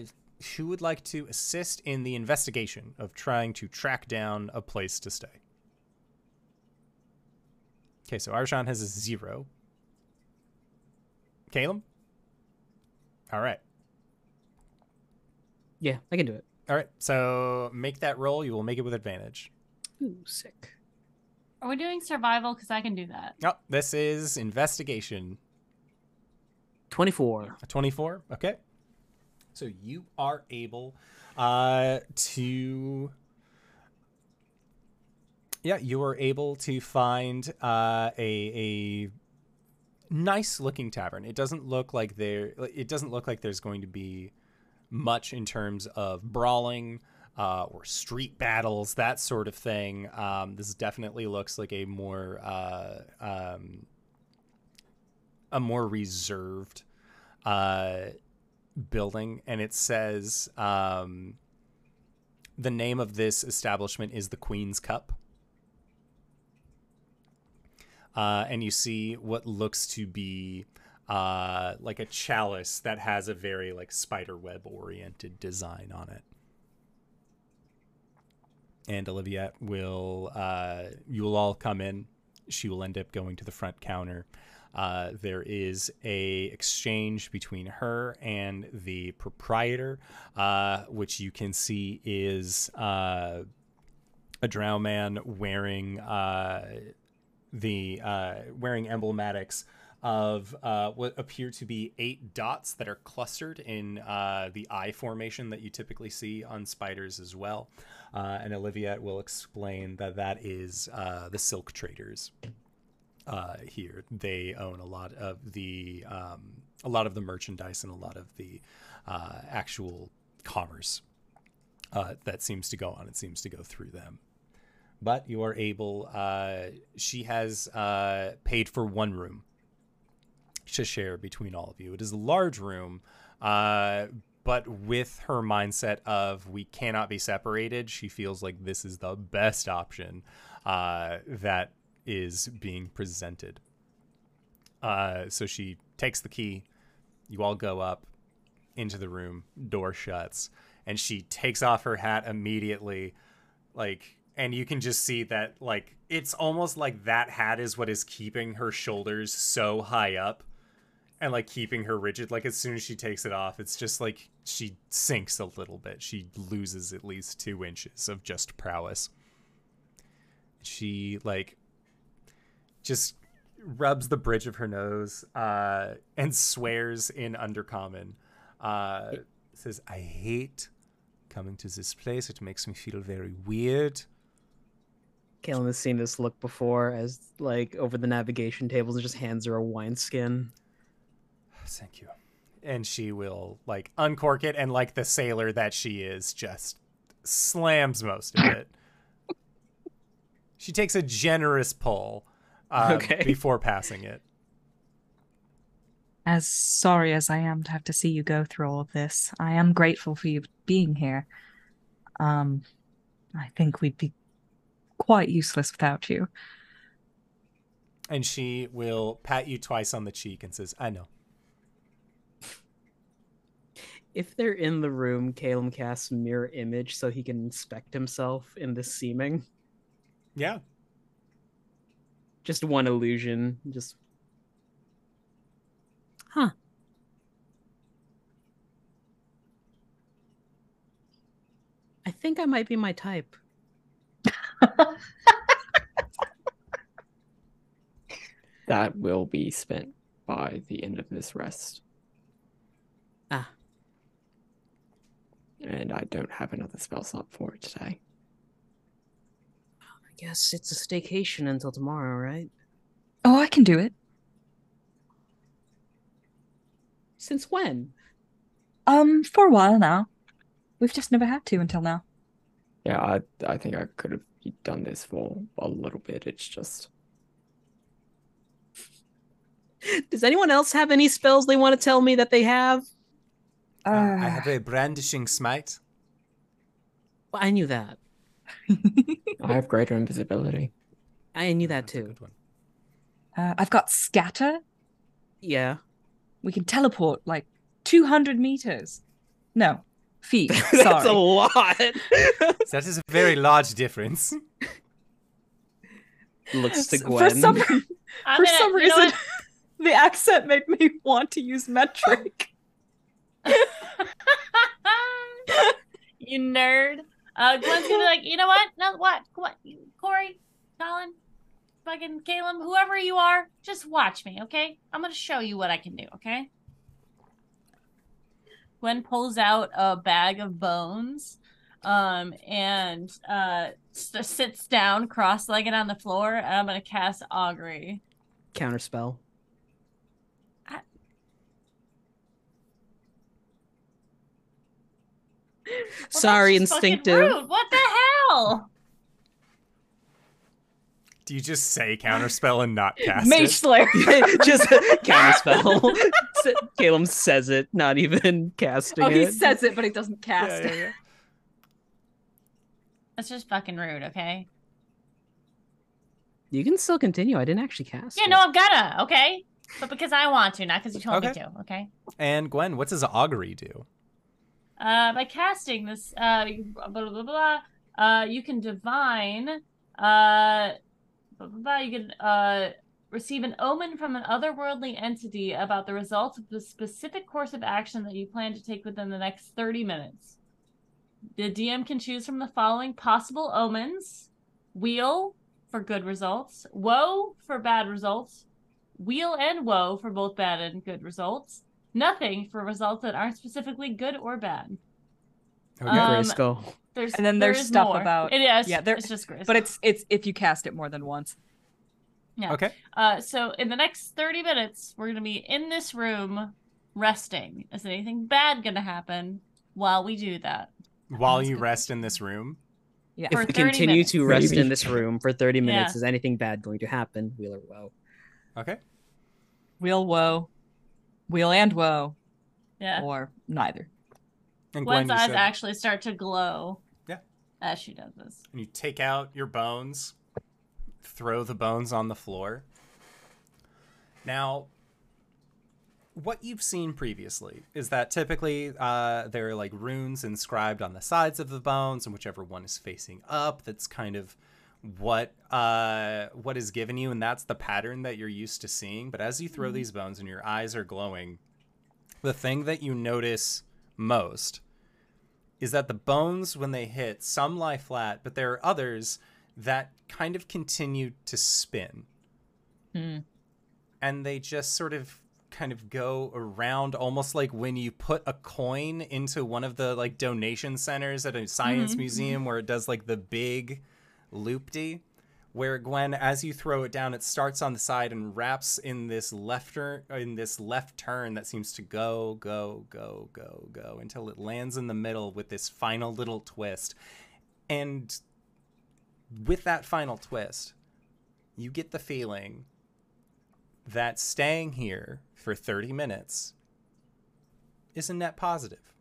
who would like to assist in the investigation of trying to track down a place to stay? Okay, so Arshan has a zero. Caleb? All right. Yeah, I can do it. All right, so make that roll. You will make it with advantage. Ooh, sick. Are we doing survival? Because I can do that. Oh, this is investigation 24. A 24 okay so you are able uh to yeah you are able to find uh a a nice looking tavern it doesn't look like there it doesn't look like there's going to be much in terms of brawling uh, or street battles that sort of thing um, this definitely looks like a more uh, um, a more reserved uh, building, and it says um, the name of this establishment is the Queen's Cup. Uh, and you see what looks to be uh, like a chalice that has a very like spider web oriented design on it. And Olivia will, uh, you will all come in. She will end up going to the front counter. Uh, there is a exchange between her and the proprietor, uh, which you can see is uh, a drow man wearing uh, the uh, wearing emblematics of uh, what appear to be eight dots that are clustered in uh, the eye formation that you typically see on spiders as well. Uh, and Olivia will explain that that is uh, the silk traders uh, here. They own a lot of the um, a lot of the merchandise and a lot of the uh, actual commerce uh, that seems to go on. It seems to go through them. But you are able. Uh, she has paid for one room to share between all of you. It is a large room, but with her mindset of we cannot be separated, she feels like this is the best option uh, that is being presented. Uh, so she takes the key. You all go up into the room. Door shuts, and she takes off her hat immediately, like, and you can just see that like it's almost like that hat is what is keeping her shoulders so high up and like keeping her rigid like as soon as she takes it off it's just like she sinks a little bit. She loses at least two inches of just prowess. She like just rubs the bridge of her nose uh and swears in undercommon. Uh says i hate coming to this place. It makes me feel very weird. Kalen has seen this look before as like over the navigation tables and just hands her a wineskin. Thank you. And she will like uncork it and like the sailor that she is just slams most of it. (laughs) she takes a generous pull uh, Okay. (laughs) before passing it. As sorry as I am to have to see you go through all of this, I am grateful for you being here. Um, I think we'd be quite useless without you. And she will pat you twice on the cheek and says, I know. If they're in the room, Caleb casts mirror image so he can inspect himself in the seeming. Yeah. Just one illusion. Just Huh. I think I might be my type. (laughs) That will be spent by the end of this rest. Ah. And I don't have another spell slot for it today. I guess it's a staycation until tomorrow, right? Oh, I can do it. Since when? Um, for a while now. We've just never had to until now. Yeah, I I think I could have done this for a little bit. It's just Does anyone else have any spells they want to tell me that they have? Uh, I Ah. have a brandishing smite. Well, I knew that. I have greater invisibility. I knew that That's too. good one. Uh, I've got scatter. Yeah. We can teleport like 200 meters. No, feet. (laughs) That's a Sorry. lot. (laughs) That is a very large difference. Looks to Gwen. (laughs) For some, for gonna- some you know reason, the accent made me want to use metric. (laughs) you nerd. Uh, Gwen's gonna be like, you know what? No, what? What? Corey, Colin, fucking Caleb, whoever you are, just watch me, okay? I'm gonna show you what I can do, okay? Gwen pulls out a bag of bones, um, and uh, sits down cross-legged on the floor, and I'm gonna cast augury. Counterspell. Well, that's (laughs) Sorry, instinctive. rude. What the hell? Do you just say counterspell and not cast it? Mage (laughs) it? (laughs) Just counterspell. S- Caleb says it, not even casting oh, he it. says it, but he doesn't Yeah, cast yeah, it. That's just fucking rude, okay? You can still continue. I didn't actually cast. Yeah, it. no, I'm gonna, okay? But because I want to, not because you told me to, okay? And Gwen, what does augury do? Uh, by casting this, uh, blah, blah, blah, blah, uh, you can divine, uh, blah, blah, blah, you can, uh, receive an omen from an otherworldly entity about the results of the specific course of action that you plan to take within the next 30 minutes. The DM can choose from the following possible omens wheel for good results, woe for bad results, wheel and woe for both bad and good results, nothing for results that aren't specifically good or bad. Okay. Um, Grayskull. There's And then there there's stuff more. about- it is yeah, there- it's just Grace. But it's it's if you cast it more than once. yeah. okay. Uh, so in the next 30 minutes, we're gonna be in this room resting. Is anything bad gonna happen while we do that? While That's you good. rest in this room. Yeah. If we 30 continue to minutes. rest in this room for 30 minutes, Yeah. is anything bad going to happen? Wheel or woe? Okay. Wheel woe, wheel and woe, Yeah. or neither. And Gwen, Gwen's you eyes said, actually start to glow. Yeah. As she does this. and you take out your bones, throw the bones on the floor. Now, what you've seen previously is that typically uh, there are like runes inscribed on the sides of the bones, and whichever one is facing up, that's kind of what uh, what is given you, and that's the pattern that you're used to seeing. But as you throw these bones and your eyes are glowing, the thing that you notice most is that the bones, when they hit, some lie flat, but there are others that kind of continue to spin Hmm. and they just sort of kind of go around almost like when you put a coin into one of the like donation centers at a science museum where it does like the big loopty where Gwen as you throw it down it starts on the side and wraps in this left turn in this left turn that seems to go go go go go until it lands in the middle with this final little twist and with that final twist you get the feeling that staying here for 30 minutes is a net positive.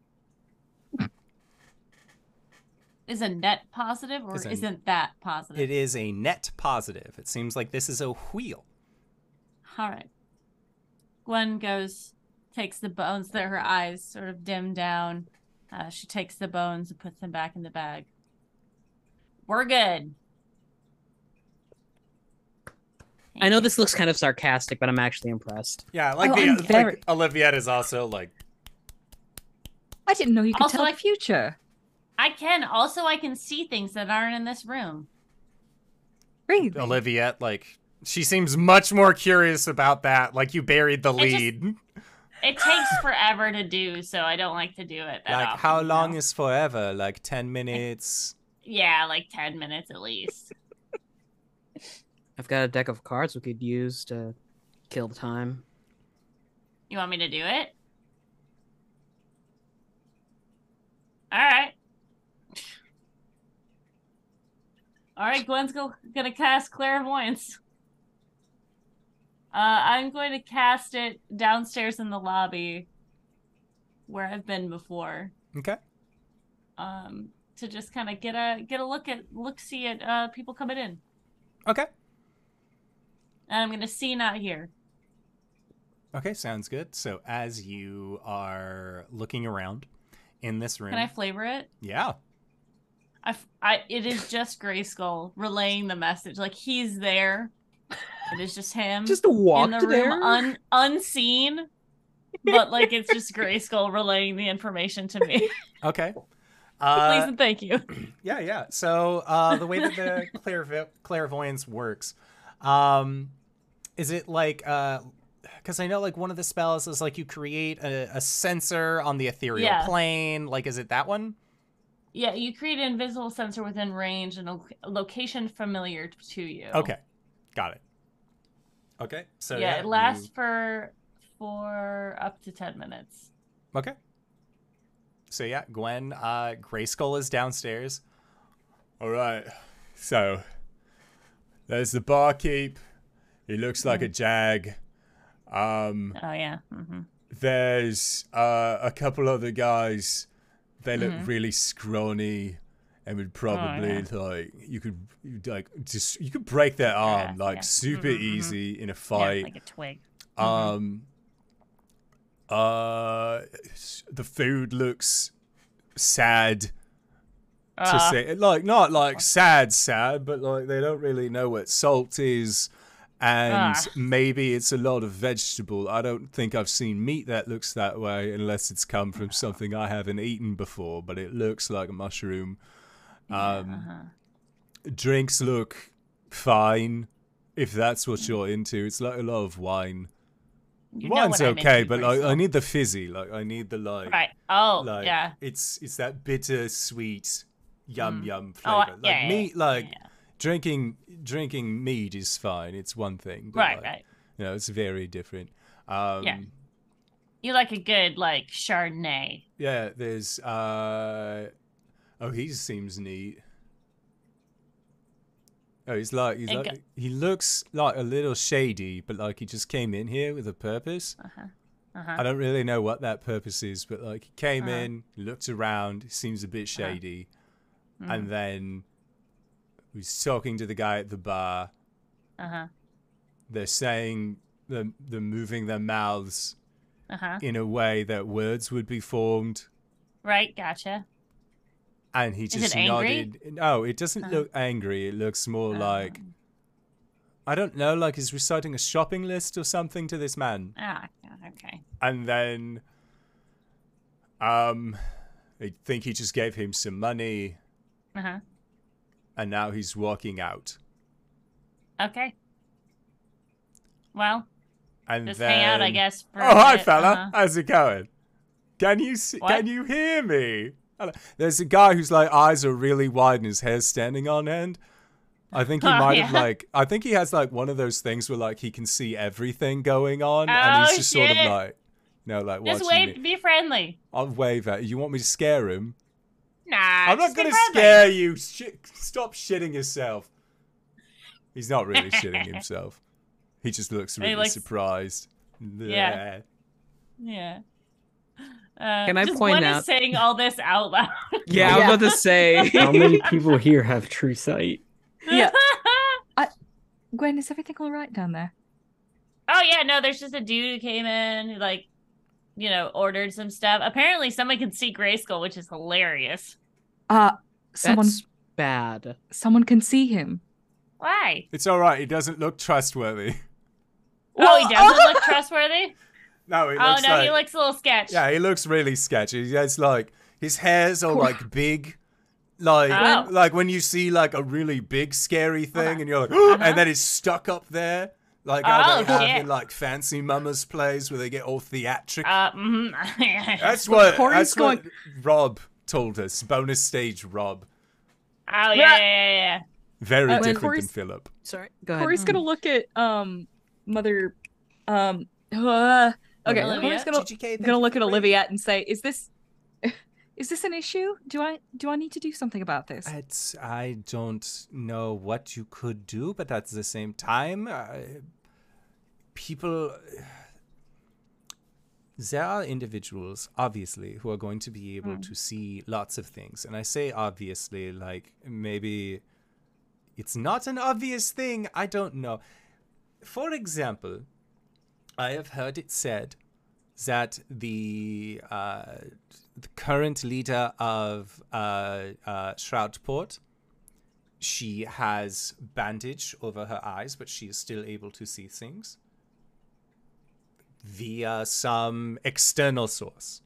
Is a net positive or Is a- isn't that positive? It is a net positive. It seems like this is a wheel. All right. Gwen goes, takes the bones that her eyes sort of dim down. Uh, she takes the bones and puts them back in the bag. We're good. I know this looks kind of sarcastic, but I'm actually impressed. Yeah, like Oh, the I'm like, very- Olivia is also like I didn't know you could Also, tell like- the future. I can. Also, I can see things that aren't in this room. Really? Olivia like she seems much more curious about that. Like you buried the I just- lead. It takes forever to do, so I don't like to do it. That like often, how long know? is forever? Like 10 minutes. Yeah, like 10 minutes at least. I've got a deck of cards we could use to kill the time. You want me to do it? All right. All right, Gwen's go- gonna cast clairvoyance. Uh, I'm going to cast it downstairs in the lobby, where I've been before. Okay. Um, to just kind of get a get a look at look see at uh people coming in, Okay. and I'm gonna see not hear. Okay, sounds good. So as you are looking around in this room. Can I flavor it? Yeah. I, f- I- it is just Grayskull relaying the message. Like he's there. It is just him Just in walked the room, there. un, unseen. But like it's just Grayskull relaying the information to me. (laughs) Okay. Please Uh, and thank you. (clears throat) Yeah, yeah. So uh, the way that the (laughs) clairv- clairvoyance works, um, is it like because I know like one of the spells is like you create a, a sensor on the ethereal Yeah. plane. Like, is it that one? Yeah, you create an invisible sensor within range and a location familiar to you. Okay, got it. Okay, so yeah, yeah, it lasts you- for for up to ten minutes. Okay. So yeah, Gwen, uh, Grayskull is downstairs. All right. So there's the barkeep. He looks like a jag. Um, Oh yeah. hmm there's uh, a couple other guys. They look Mhm. really scrawny and would probably yeah. like you could you'd, like just you could break their arm Yeah, like yeah. super Mhm, mhm. easy in a fight. like a twig. Um. Uh, the food looks sad to Uh, say, like not like sad, sad, but like they don't really know what salt is, and Ah. maybe it's a lot of vegetable. I don't think I've seen meat that looks that way unless it's come from something I haven't eaten before. But it looks like a mushroom. Um, uh-huh. drinks look fine. If that's what you're into, it's like a lot of wine. You Wine's okay, but like I need the fizzy. Like I need the like, right. Oh like yeah. it's it's that bitter sweet, yum Mm. yum Oh, flavor. yeah, like yeah, meat, like yeah. Drinking drinking mead is fine. It's one thing, Right, like, right. You know, it's very different. Um, Yeah. You like a good like Chardonnay. yeah. There's uh, oh, he seems neat. Oh, he's like he's like he looks like a little shady, but like he just came in here with a purpose. Uh-huh. Uh-huh. I don't really know what that purpose is, but like he came Uh-huh. in, looked around, seems a bit shady, Mm. and then he's talking to the guy at the bar. Uh-huh. They're saying they're, they're moving their mouths Uh huh. in a way that words would be formed. Right. Gotcha. And he just angry? nodded. No, it doesn't Oh. look angry. It looks more like Um, I don't know, like he's reciting a shopping list or something to this man. Ah. Okay. And then, um, I think he just gave him some money, Uh huh. And now he's walking out. Okay. Well, And just then, hang out, I guess. For Oh, hi, fella. Uh-huh. How's it going? Can you see, What? can you hear me? There's a guy whose like eyes are really wide and his hair's standing on end. I think he (laughs) Oh, might have like I think he has like one of those things where like he can see everything going on and Oh, he's just sort of like you know like Just wave. me. Be friendly. I'll wave at you. You want me to scare him? Nah. I'm not gonna scare you. Shit, stop shitting yourself. He's not really shitting (laughs) himself. He just looks really looks- surprised. Yeah. Yeah. Uh, Can I just point one out- is saying all this out loud. (laughs) Yeah, I was about to say. (laughs) How many people here have true sight? Yeah. I... Gwen, is everything all right down there? oh yeah, no, there's just a dude who came in who like, you know, ordered some stuff. Apparently, someone can see Grayskull, which is hilarious. Uh someone That's bad. someone can see him. Why? It's all right. He doesn't look trustworthy. Oh, he doesn't look (laughs) trustworthy. No, he Oh looks no, like he looks a little sketchy. yeah, he looks really sketchy. He has like his hair's all like big, like Oh. like when you see like a really big scary thing, Uh-huh. and you're like, (gasps) Uh-huh. and then it's stuck up there, like how Oh, they have shit. in like fancy mamas plays where they get all theatric. Uh, mhm. (laughs) that's what Corey's that's what Rob told us. Bonus stage Rob, oh yeah, yeah, yeah, yeah. very Uh, when different than Philip. Sorry. Go ahead. Corey's gonna look at um mother um uh, okay, Olivia? Corey's gonna gonna look at Olivia and say, "Is this (laughs) is this an issue? Do I do I need to do something about this?" It's, I don't know what you could do, but at the same time, uh, people. There are individuals, obviously, who are going to be able Mm. to see lots of things. And I say obviously, like maybe it's not an obvious thing. I don't know. For example, I have heard it said that the uh, the current leader of uh, uh, Shroudport, she has bandage over her eyes, but she is still able to see things via some external source.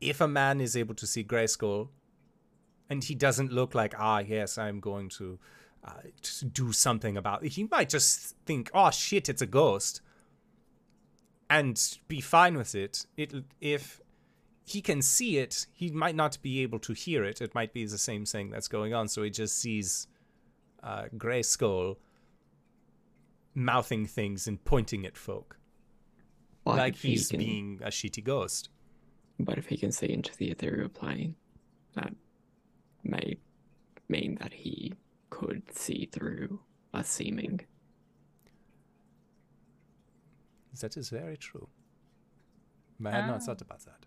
If a man is able to see Grayskull, and he doesn't look like, ah, yes, I'm going to uh, to do something about it, he might just think, oh shit, it's a ghost and be fine with it. It if he can see it, he might not be able to hear it. It might be the same thing that's going on. So he just sees uh, Grayskull mouthing things and pointing at folk, But like if he he's can- being a shitty ghost. But if he can see into the ethereal plane, that may mean that he could see through a seeming. That is very true. I had not Ah. thought about that.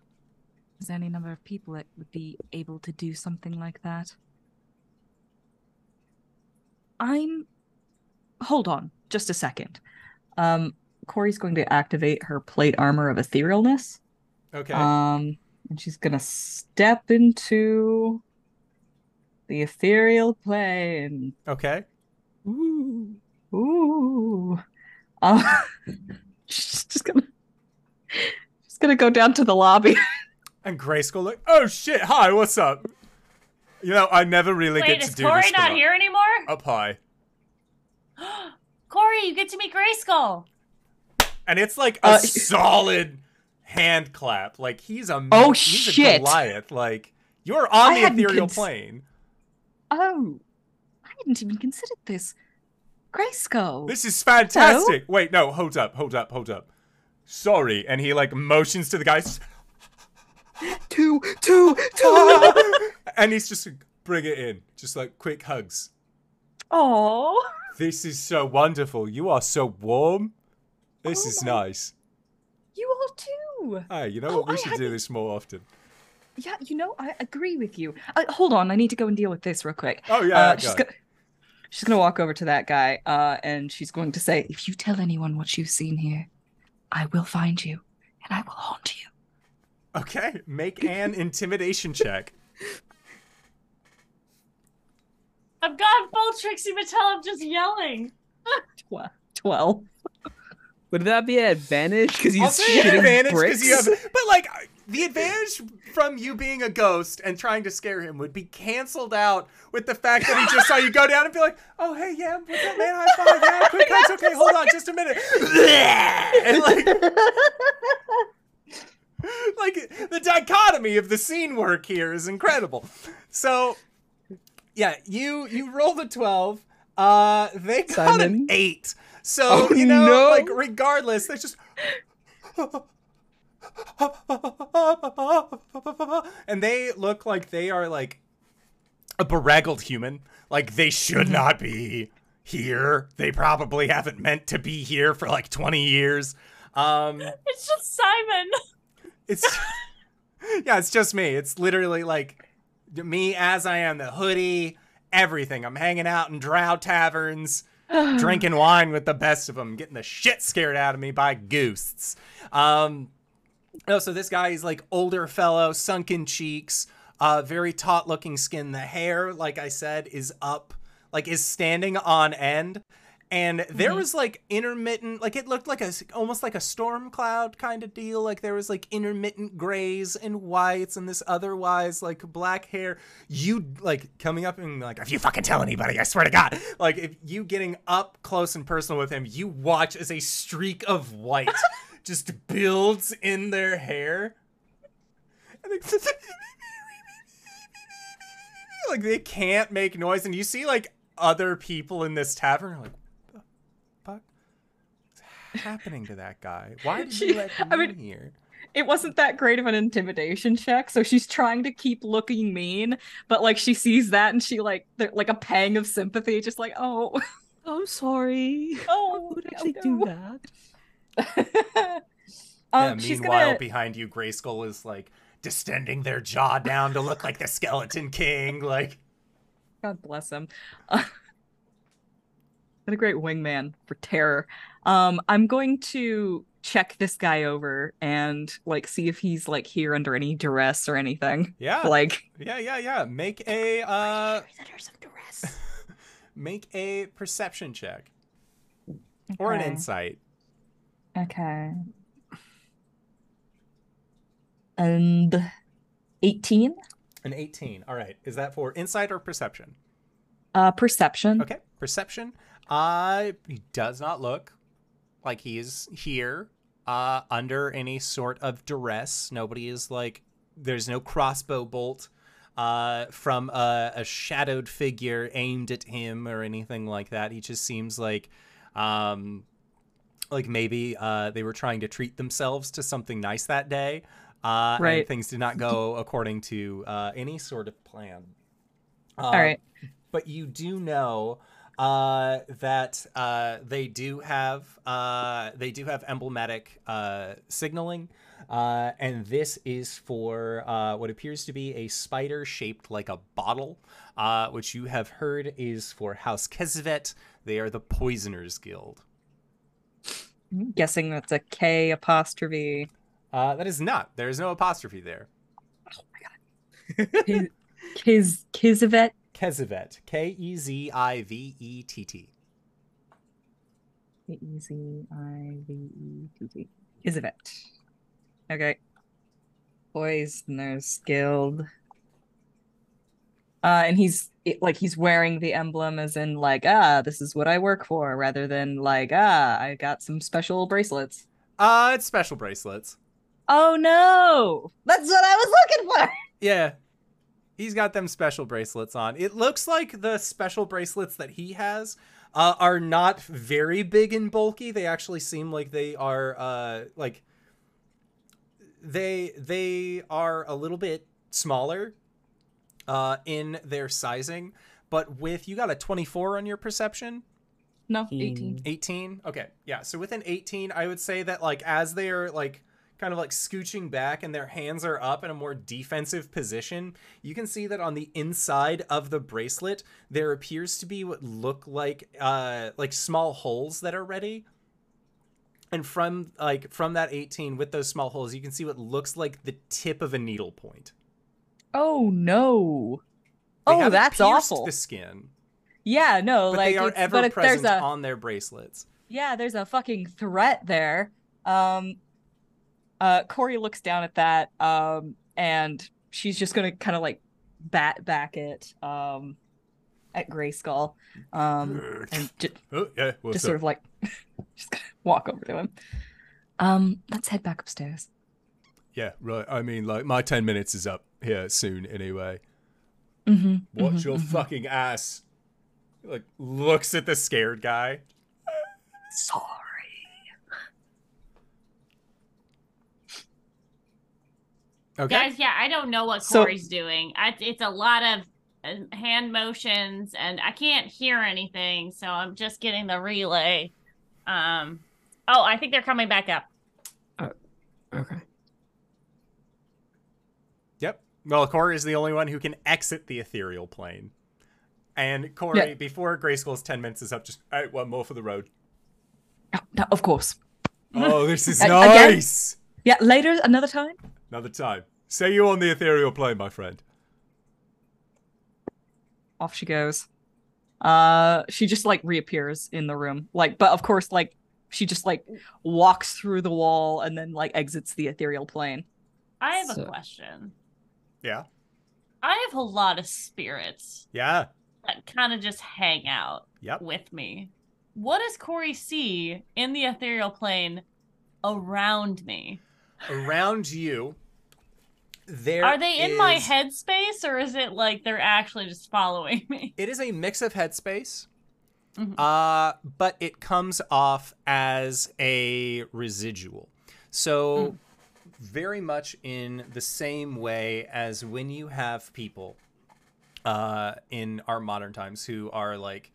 Is there any number of people that would be able to do something like that? I'm. Hold on, just a second. Um, Corey's going to activate her plate armor of etherealness. Okay. Um, and she's gonna step into the ethereal plane. okay. Ooh, ooh. Um, (laughs) she's just gonna, she's gonna go down to the lobby. And Grayskull like, oh shit, hi, what's up? You know, I never really Wait, get to do Corey this. not here anymore? Up high. (gasps) Corey, you get to meet Grayskull. and it's like a Uh, (laughs) solid hand clap. Like he's a Oh, he's shit. a Goliath. Like you're on I the ethereal cons- plane. Oh, I hadn't even considered this. Grayskull. This is fantastic. Wait, no, hold up, hold up, hold up. Sorry, and he like motions to the guys, (gasps) two, two, two. (laughs) and he's just like, bring it in, just like quick hugs. Oh, (laughs) This is so wonderful. You are so warm. This Oh is my- nice. you are too. Hey, you know Oh, what? We I should do this more often. Yeah, you know, I agree with you. Uh, hold on, I need to go and deal with this real quick. Oh yeah, uh, she's gonna, she's gonna walk over to that guy, uh, and she's going to say, "If you tell anyone what you've seen here, I will find you and I will haunt you. Okay, make an intimidation check. (laughs) I've got full Trixie Mattel. I'm just yelling. Tw- 12. Would that be an advantage? Because I'll he's say an shitting advantage bricks. you have, but like the (laughs) advantage from you being a ghost and trying to scare him would be canceled out with the fact that he just saw you go down and be like, "Oh hey, yeah, what's up, man? High five, yeah, quick cuts, okay, hold on, just a minute," (laughs) and like, (laughs) like the dichotomy of the scene work here is incredible. So, yeah, you you rolled a twelve. Uh, they got an eight. So Oh, you know, no. like regardless, they just. (laughs) and they look like they are like a beraggled human. Like they should not be here. They probably haven't meant to be here for like 20 years. Um It's just Simon. it's (laughs) Yeah, it's just me. It's literally like me as I am, the hoodie, everything. I'm hanging out in drow taverns (sighs) drinking wine with the best of them, getting the shit scared out of me by ghosts. Um, oh, so this guy is like older fellow, sunken cheeks, uh, very taut looking skin. The hair, like I said, is up, like is standing on end. And there mm-hmm. was like intermittent, like it looked like a almost like a storm cloud kind of deal. Like there was like intermittent grays and whites and this otherwise like black hair. You like coming up and like, if you fucking tell anybody, I swear to God, like if you getting up close and personal with him, you watch as a streak of white (laughs) just builds in their hair. (laughs) Like they can't make noise, and you see like other people in this tavern are like, what the fuck? What's happening to that guy? Why did you She- let him I mean- in here? It wasn't that great of an intimidation check, so she's trying to keep looking mean, but like she sees that and she like there- like a pang of sympathy, just like oh I'm (laughs) sorry. (laughs) oh Who would actually no, do that? (laughs) um, yeah, she's meanwhile, gonna behind you, Grayskull is like distending their jaw down to look like the Skeleton King. Like, God bless him. What a great wingman for terror. Um, I'm going to check this guy over and like see if he's like here under any duress or anything. yeah, Like yeah, yeah, yeah. Make a uh, under some duress. (laughs) make a perception check or an insight. Okay. And 18? An 18. All right. Is that for insight or perception? Uh perception. Okay. Perception. Uh, he does not look like he is here uh, under any sort of duress. Nobody is like, there's no crossbow bolt uh, from a, a shadowed figure aimed at him or anything like that. He just seems like, um, like maybe uh, they were trying to treat themselves to something nice that day. Uh, And Right. things did not go according to uh, any sort of plan. All right. but you do know uh, that uh, they do have uh, they do have emblematic uh, signaling, uh, and this is for uh, what appears to be a spider shaped like a bottle, uh, which you have heard is for House Kesvet. They are the Poisoners Guild. I'm guessing that's a K apostrophe. Uh, that is not. There is no apostrophe there. Oh my Kiz Kiz Kizivet. Kezivet. K E Z I V E T T. E Z I V E T T. Kizivet. Okay. Poisoners Guild. Uh, and he's it, like he's wearing the emblem as in like ah this is what I work for rather than like ah I got some special bracelets. Uh, it's special bracelets. Oh no, that's what I was looking for. Yeah. He's got them special bracelets on. It looks like the special bracelets that he has uh, are not very big and bulky. They actually seem like they are uh, like they they are a little bit smaller uh, in their sizing. But with you got a 24 on your perception, No, Hmm. 18. 18. Okay, yeah. So with an 18, I would say that like as they are like kind of like scooching back and their hands are up in a more defensive position, you can see that on the inside of the bracelet there appears to be what look like uh like small holes that are ready. and from like from that 18 with those small holes, you can see what looks like the tip of a needle point. Oh no. They oh, that's awful. The skin, yeah, no, but like they are it's, ever present a on their bracelets. yeah, there's a fucking threat there. Um, uh, Corey looks down at that, um, and she's just gonna kind of like bat back it, um, at Grayskull, um, and ju- oh yeah, just up? sort of like (laughs) just walk over to him. Um, let's head back upstairs. Yeah, right. I mean, like my ten minutes is up here soon anyway. Mm-hmm. Watch your fucking ass. Like looks at the scared guy. Sorry. Okay. Guys, yeah, I don't know what So- Corey's doing. I, it's a lot of uh, hand motions, and I can't hear anything, so I'm just getting the relay. Um, oh, I think they're coming back up. Okay. Yep. Well, Corey is the only one who can exit the ethereal plane. And Corey, Yeah. before Grayskull's ten minutes is up, just all right, one more for the road. No, no, of course. Oh, this is (laughs) A- again? nice. Yeah, later, another time. Another time. Say you on the ethereal plane, my friend. Off she goes. Uh, she just like reappears in the room, like, but of course, like, she just like walks through the wall and then like exits the ethereal plane. I have a question. Yeah. I have a lot of spirits Yeah. that kind of just hang out Yep. with me. What does Corey see in the ethereal plane around me? Around you, there Are they in my headspace, or is it like they're actually just following me? (laughs) It is a mix of headspace, Mhm. uh, but it comes off as a residual. So, very much in the same way as when you have people uh, in our modern times who are like,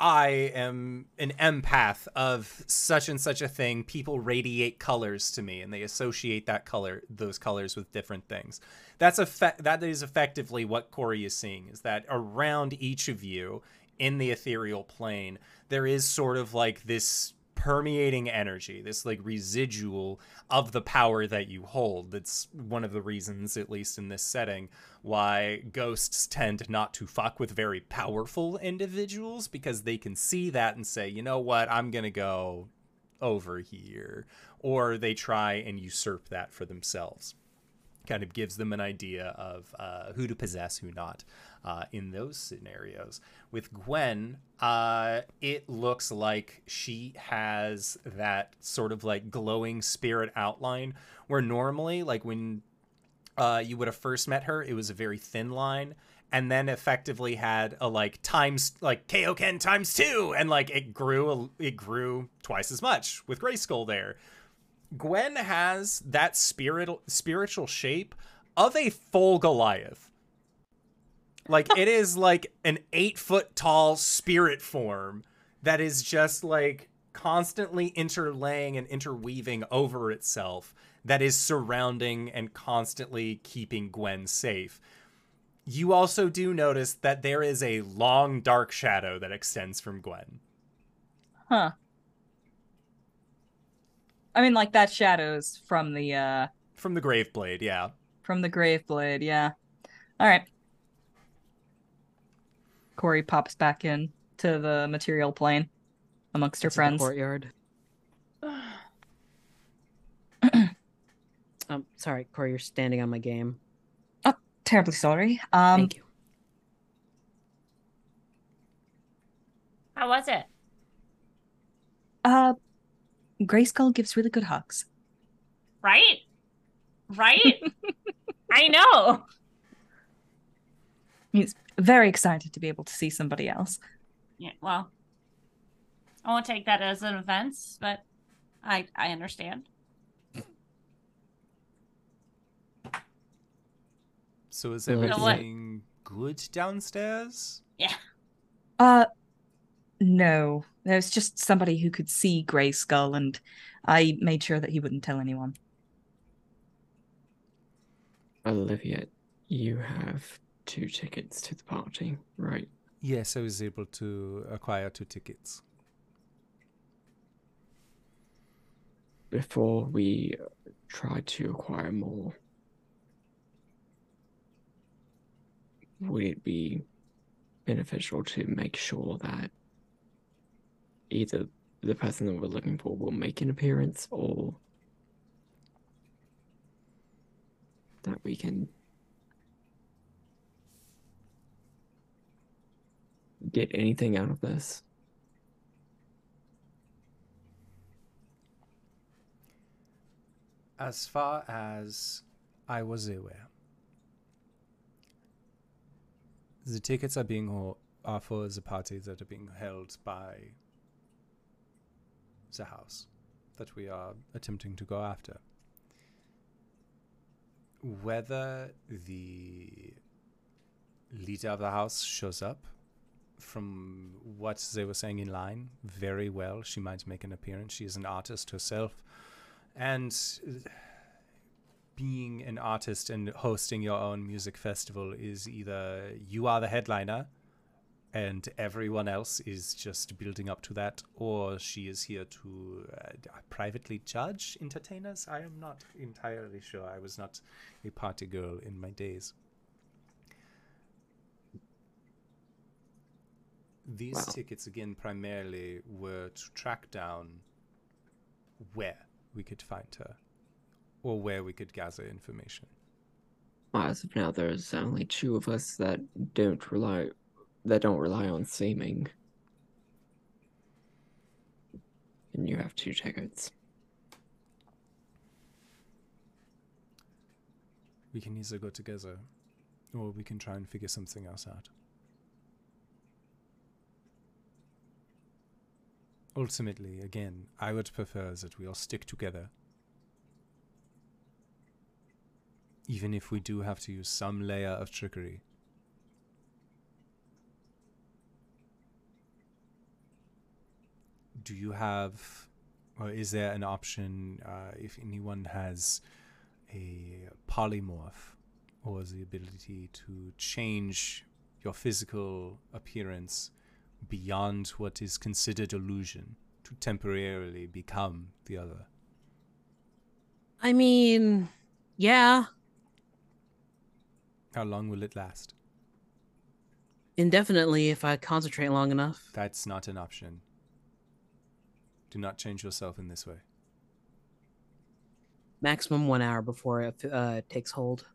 I am an empath of such and such a thing. People radiate colors to me, and they associate that color, those colors, with different things. That's effect. That is effectively what Corey is seeing. Is that around each of you in the ethereal plane, there is sort of like this permeating energy, this like residual of the power that you hold. That's one of the reasons, at least in this setting, why ghosts tend not to fuck with very powerful individuals because they can see that and say, you know what, I'm gonna go over here. Or they try and usurp that for themselves. Kind of gives them an idea of uh, who to possess, who not uh, in those scenarios. With Gwen, uh, it looks like she has that sort of like glowing spirit outline where normally, like when uh, you would have first met her, it was a very thin line. And then effectively had a like times like Kaioken times two, and like it grew it grew twice as much with Grayskull there. Gwen has that spiritual spiritual shape of a full Goliath. Like it (laughs) is like an eight foot tall spirit form that is just like constantly interlaying and interweaving over itself that is surrounding and constantly keeping Gwen safe. You also do notice that there is a long dark shadow that extends from Gwen. Huh. I mean, like that shadows from the uh From the Graveblade, yeah. from the grave blade. Yeah. All right. Corey pops back in to the material plane amongst her Into the friends. courtyard. (clears throat) Um, sorry, Corey, you're standing on my game. Terribly sorry. Um, Thank you. How was it? uh, Grayskull gives really good hugs. Right? Right? (laughs) I know. He's very excited to be able to see somebody else. Yeah, well, I won't take that as an offense, but I I understand. So is So everything good downstairs? Yeah. Uh, no. There's just somebody who could see Grayskull and I made sure that he wouldn't tell anyone. Olivia, you have two tickets to the party, right? Yes, I was able to acquire two tickets. before we try to acquire more, would it be beneficial to make sure that either the person that we're looking for will make an appearance or that we can get anything out of this? As far as I was aware, the tickets are being are for the parties that are being held by the house that we are attempting to go after. Whether the leader of the house shows up, from what they were saying in line, very well, she might make an appearance. She is an artist herself. And being an artist and hosting your own music festival is either you are the headliner and everyone else is just building up to that, or she is here to uh, privately judge entertainers. I am not entirely sure. I was not a party girl in my days. These Wow. tickets, again, primarily were to track down where we could find her or where we could gather information. As of now, there's only two of us that don't rely that don't rely on seeming. And you have two tickets. We can either go together or we can try and figure something else out. Ultimately, again, I would prefer that we all stick together. Even if we do have to use some layer of trickery. Do you have, or is there an option uh, if anyone has a polymorph or the ability to change your physical appearance beyond what is considered illusion to temporarily become the other. I mean, yeah, How long will it last? indefinitely if I concentrate long enough. That's not an option. Do not change yourself in this way. Maximum one hour before it uh, takes hold.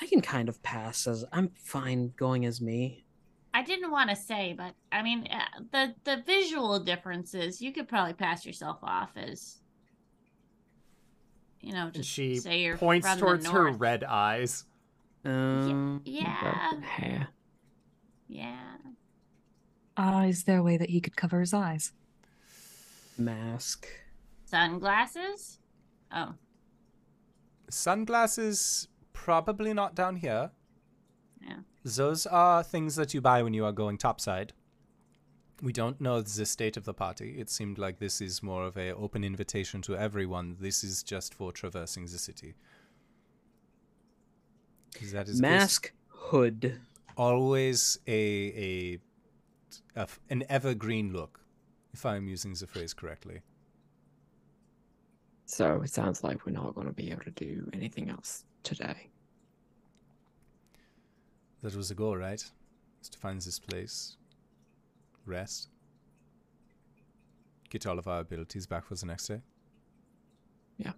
I can kind of pass as I'm fine going as me. I didn't want to say, but I mean, uh, the the visual differences, you could probably pass yourself off as, you know, just she say you're points from towards the her red eyes. Um, Yeah, The hair. yeah. Uh, is there a way that he could cover his eyes? mask. Sunglasses. Oh, Sunglasses, probably not down here. Yeah. Those are things that you buy when you are going topside. We don't know the state of the party. It seemed like this is more of a open invitation to everyone. This is just for traversing the city. That is mask, hood. always a, a, a f- an evergreen look, if I'm using the phrase correctly. So it sounds like we're not going to be able to do anything else today. That was the goal, right? Is to find this place, rest, get all of our abilities back for the next day. Yeah.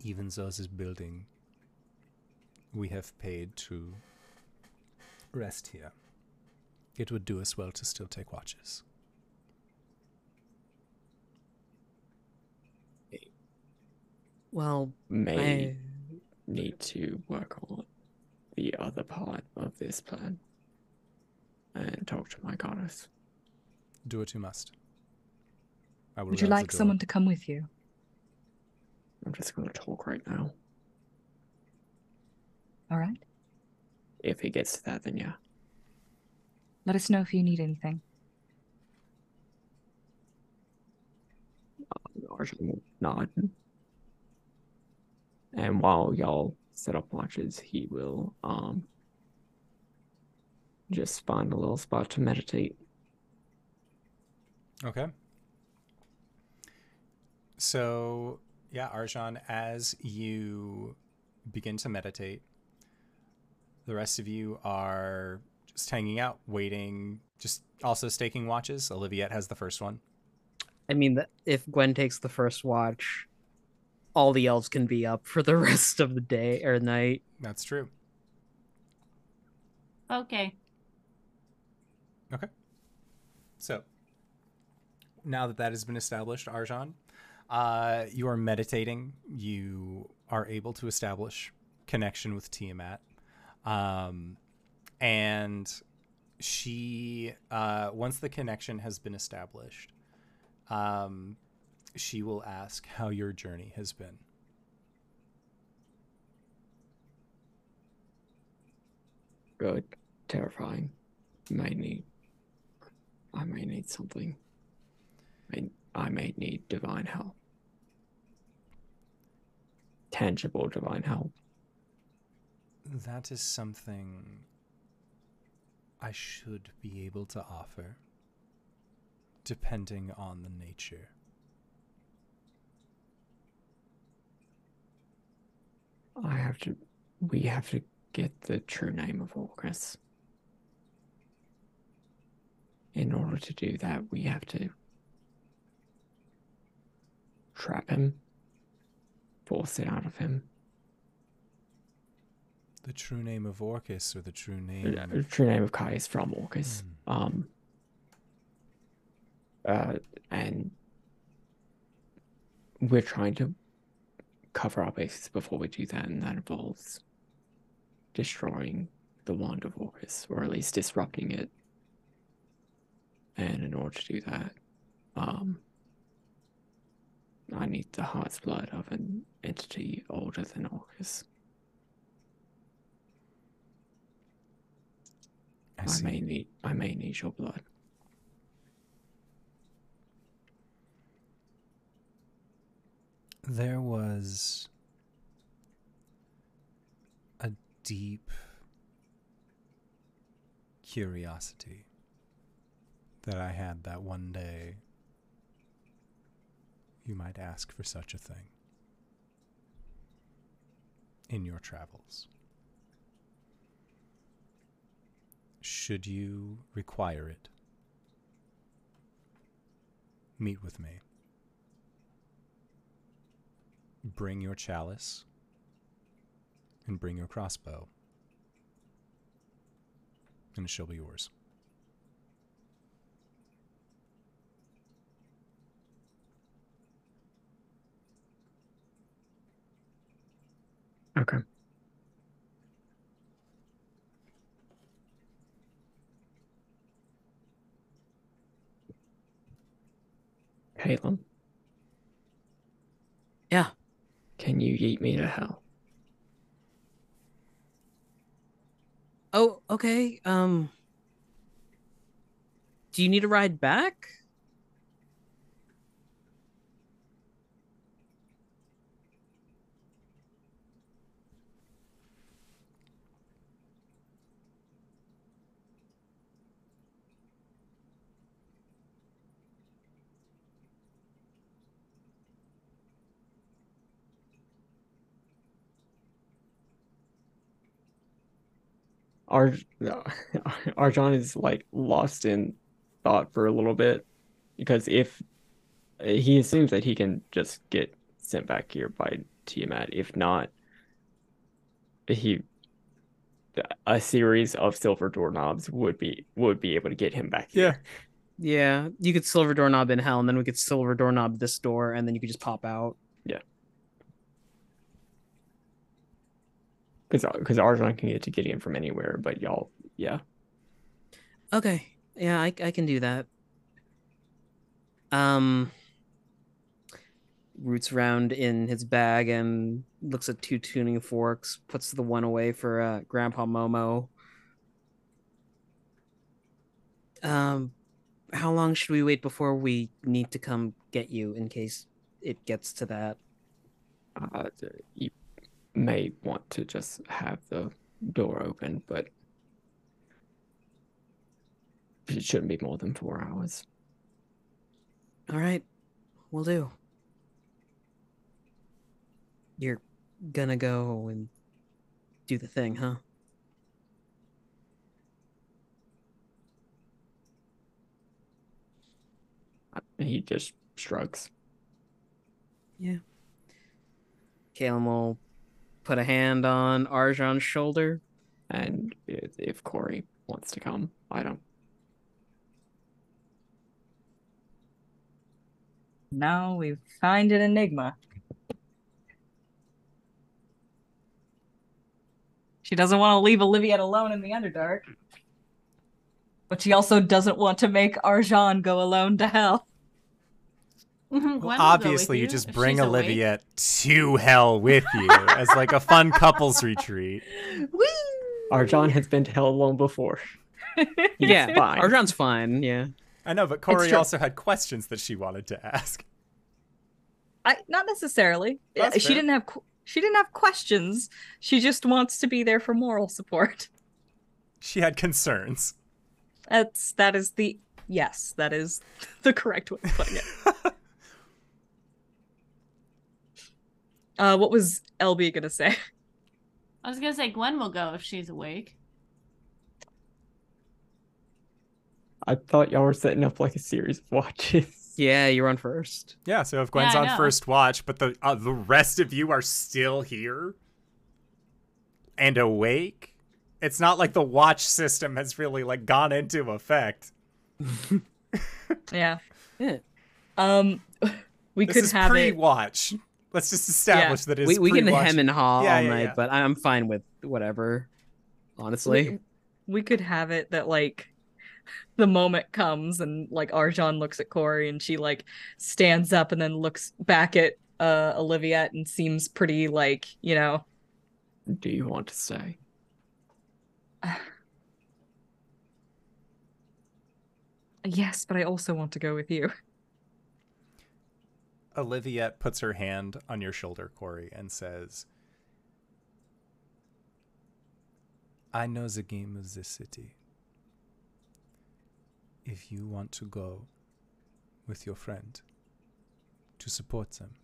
Even though this building we have paid to rest here, it would do us well to still take watches. Well, May I, need to work on the other part of this plan and talk to my goddess. Do what you must. I will Would you like someone to come with you? I'm just going to talk right now. All right. If it gets to that, then yeah. Let us know if you need anything. Arjan will nod. And while y'all set up watches, he will um just find a little spot to meditate. Okay. So, yeah, Arjan, as you begin to meditate, the rest of you are just hanging out, waiting, just also staking watches. Oliviette has the first one. I mean, if Gwen takes the first watch, all the elves can be up for the (laughs) rest of the day or night. That's true. Okay. Okay. So, now that that has been established, Arjan, uh, you are meditating. You are able to establish connection with Tiamat. Um, and she, uh, once the connection has been established, um, she will ask how your journey has been. Good. Terrifying. May need. I may need something. May, I may need divine help. Tangible divine help. That is something I should be able to offer, depending on the nature. I have to. We have to get the true name of Orcus. In order to do that, we have to trap him, force it out of him. The true name of Orcus or the true name? the true name of Caius from Orcus. Hmm. Um. Uh, and we're trying to cover our bases before we do that, and that involves destroying the wand of Orcus, or at least disrupting it. And in order to do that, um, I need the heart's blood of an entity older than Orcus. I I may need I may need your blood. There was a deep curiosity that I had that one day you might ask for such a thing in your travels. Should you require it, meet with me. Bring your chalice and bring your crossbow, and it shall be yours. Okay. Caitlin, Yeah. Can you yeet me to hell? Oh, okay. Um Do you need a ride back? Ar (laughs) Arjan is like lost in thought for a little bit because if he assumes that he can just get sent back here by Tiamat, if not, he a series of silver doorknobs would be would be able to get him back here. Yeah, you could silver doorknob in hell, and then we could silver doorknob this door, and then you could just pop out. Because because Arjan can get to Gideon from anywhere, but y'all, yeah. Okay. Yeah, I I can do that. Um roots around in his bag and looks at two tuning forks, puts the one away for uh, Grandpa Momo. Um how long should we wait before we need to come get you in case it gets to that? Uh, you may want to just have the door open, but it shouldn't be more than four hours. All right, we'll do. You're gonna go and do the thing, huh? He just shrugs. Yeah. Caleb will put a hand on Arjan's shoulder. And if, if Corey wants to come, I don't. Now we find an enigma. She doesn't want to leave Olivia alone in the Underdark. But she also doesn't want to make Arjan go alone to hell. Gwen will go Obviously, with you just bring she's awake. Olivia to hell with you as like a fun couples retreat. (laughs) Arjan has been to hell alone before. (laughs) He's yeah, fine. Arjan's fine. Yeah. I know, but Corey also had questions that she wanted to ask. I not necessarily. That's uh, she fair. didn't have she didn't have questions. She just wants to be there for moral support. (laughs) She had concerns. That's that is the yes, that is the correct way of putting it. Uh what was LB gonna say? (laughs) I was gonna say Gwen will go if she's awake. I thought y'all were setting up like a series of watches. (laughs) Yeah, you're on first. Yeah, so if Gwen's I on first watch, but the uh, the rest of you are still here and awake, it's not like the watch system has really like gone into effect. (laughs) Yeah. Yeah. Um we This could is have it pre-watch. Let's just establish that it's we we can hem and haw Yeah, all yeah, night, yeah. but I'm fine with whatever. Honestly. we, we could have it that like (laughs) the moment comes and like Arjan looks at Corey and she like stands up and then looks back at uh Olivia and seems pretty like, you know, Do you want to stay? (sighs) yes, but I also want to go with you. Oliviette puts her hand on your shoulder, Corey, and says, I know the game of this city. If you want to go with your friend to support them,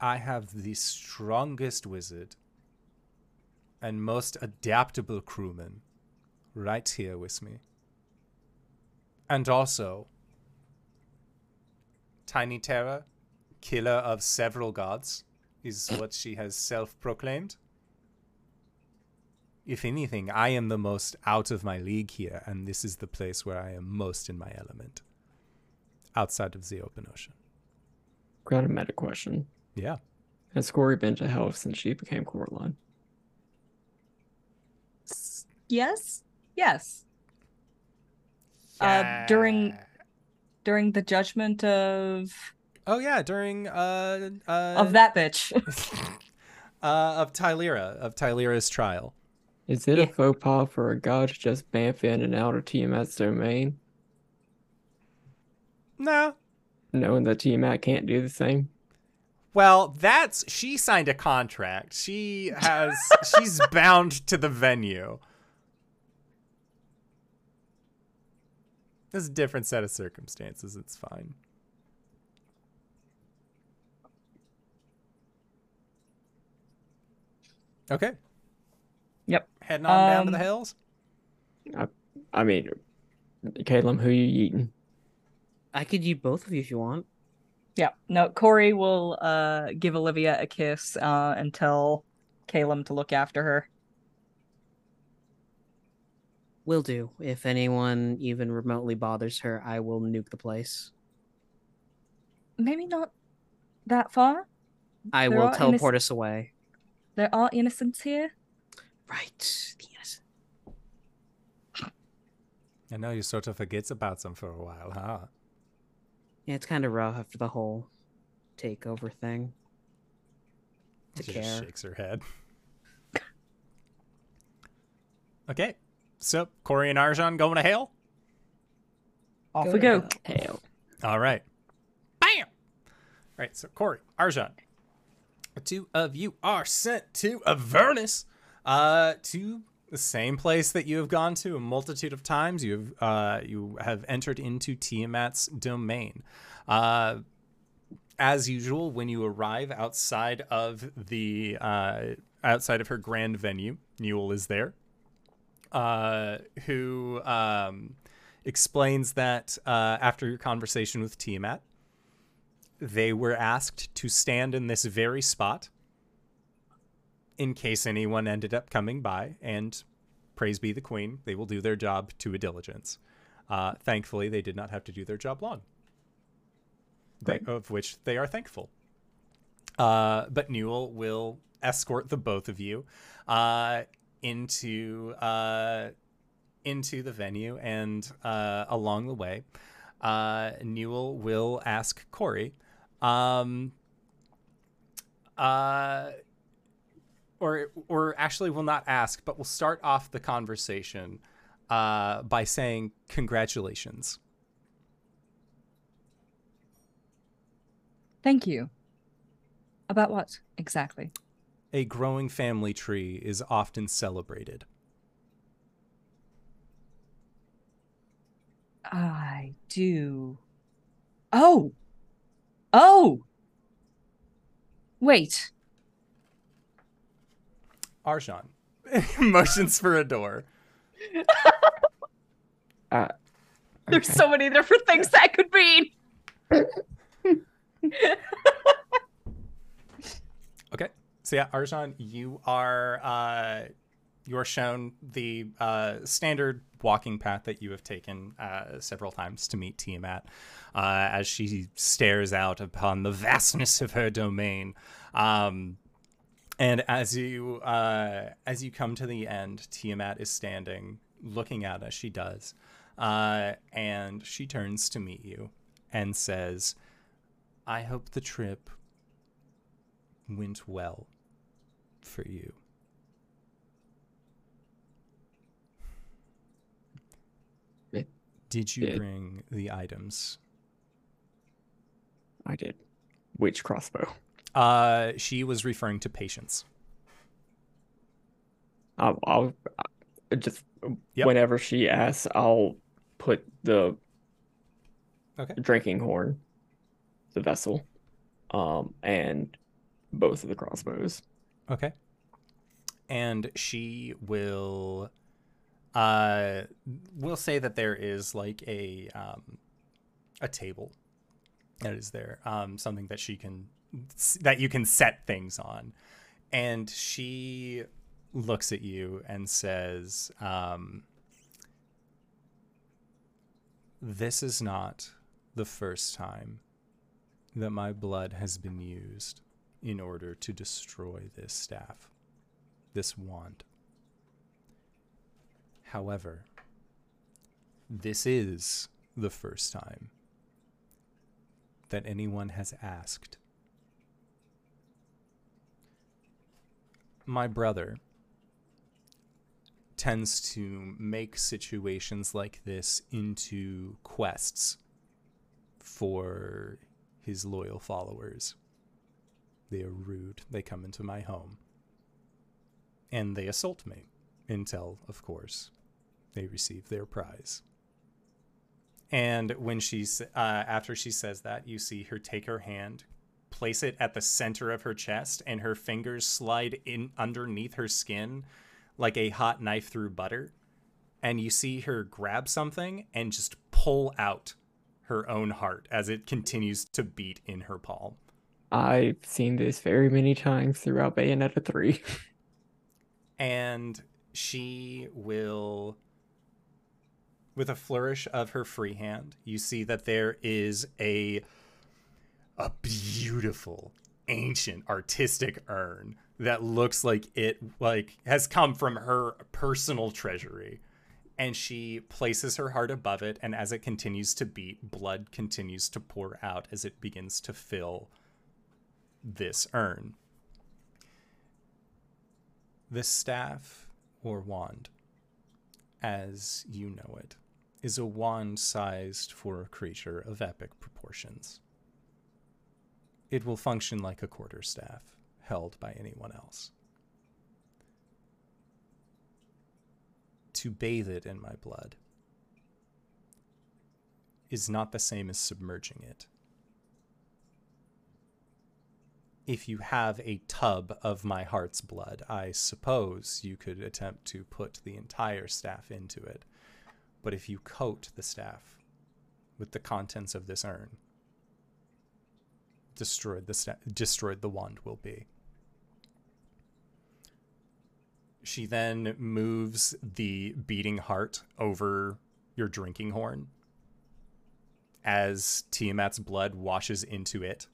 I have the strongest wizard and most adaptable crewman right here with me. And also, Tiny Terra, killer of several gods, is what she has self proclaimed. If anything, I am the most out of my league here, and this is the place where I am most in my element. Outside of the open ocean. Got a meta question. Yeah. Has Corey been to hell since she became Coraline? S- Yes? Yes. Uh, during- During the judgment of Oh yeah, during uh uh of that bitch. (laughs) uh of Tylera, of Tylera's trial. Is it Yeah. a faux pas for a god to just bamf in and out of Tiamat's domain, No. knowing that Tiamat can't do the same? Well, that's she signed a contract. She has she's bound to the venue. There's a different set of circumstances. It's fine. Okay. Yep. Heading on down to the Um, hills. I mean, Caleb, who you eating? I could eat both of you if you want. yeah. No, Corey will uh give Olivia a kiss uh and tell Caleb to look after her. Will do. If anyone even remotely bothers her, I will nuke the place. Maybe not that far. I There will are teleport us away. There are innocents here. Right. Yes. I know you sort of forgets about them for a while, huh? Yeah, it's kind of rough after the whole takeover thing. To She just shakes her head. (laughs) okay. So Corey and Arjan going to hell? Off Go we go. hell. Hell. All right. Bam! All right, so Corey, Arjan, the two of you are sent to Avernus uh, to the same place that you have gone to a multitude of times. You have uh, you have entered into Tiamat's domain. Uh, as usual, when you arrive outside of the uh, outside of her grand venue, Newell is there, uh, who um, explains that uh, after your conversation with Tiamat, they were asked to stand in this very spot in case anyone ended up coming by, and praise be the queen, they will do their job to a diligence. Uh, thankfully, they did not have to do their job long, they, of which they are thankful. Uh, but Newell will escort the both of you uh, into uh, into the venue, and uh, along the way, uh, Newell will ask Corey, um, uh, or or actually will not ask, but will start off the conversation uh, by saying congratulations. Thank you. About what exactly? A growing family tree is often celebrated. I do. Oh. Oh. Wait. Arjan (laughs) motions for a door. (laughs) Uh, There's so many different things that could mean. (laughs) So yeah, Arjan, you are uh, you are shown the uh, standard walking path that you have taken uh, several times to meet Tiamat, uh, as she stares out upon the vastness of her domain. Um, and as you uh, as you come to the end, Tiamat is standing, looking out as she does, uh, and she turns to meet you and says, "I hope the trip went well for you." It Did you did. bring the items? I did. Which crossbow? Uh, she was referring to patience. I'll, I'll uh, just Yep. whenever she asks, I'll put the Okay. drinking horn, the vessel, um, and both of the crossbows. Okay. And she will uh will say that there is like a um a table that is there. Um something that she can that you can set things on. And she looks at you and says, um This is not the first time that my blood has been used in order to destroy this staff, this wand. However, this is the first time that anyone has asked. My brother tends to make situations like this into quests for his loyal followers. They are rude. They come into my home. And they assault me until, of course, they receive their prize. And when she's, uh, after she says that, you see her take her hand, place it at the center of her chest, and her fingers slide in underneath her skin like a hot knife through butter. And you see her grab something and just pull out her own heart as it continues to beat in her palm. I've seen this very many times throughout Bayonetta 3. and she will with a flourish of her free hand you see that there is a a beautiful ancient artistic urn that looks like it like has come from her personal treasury and she places her heart above it and as it continues to beat blood continues to pour out as it begins to fill this urn the staff or wand, as you know it, is a wand sized for a creature of epic proportions. It will function like a quarterstaff held by anyone else. to bathe it in my blood is not the same as submerging it. If you have a tub of my heart's blood, I suppose you could attempt to put the entire staff into it. But if you coat the staff with the contents of this urn, destroyed the sta- destroyed the wand will be. She then moves the beating heart over your drinking horn as Tiamat's blood washes into it.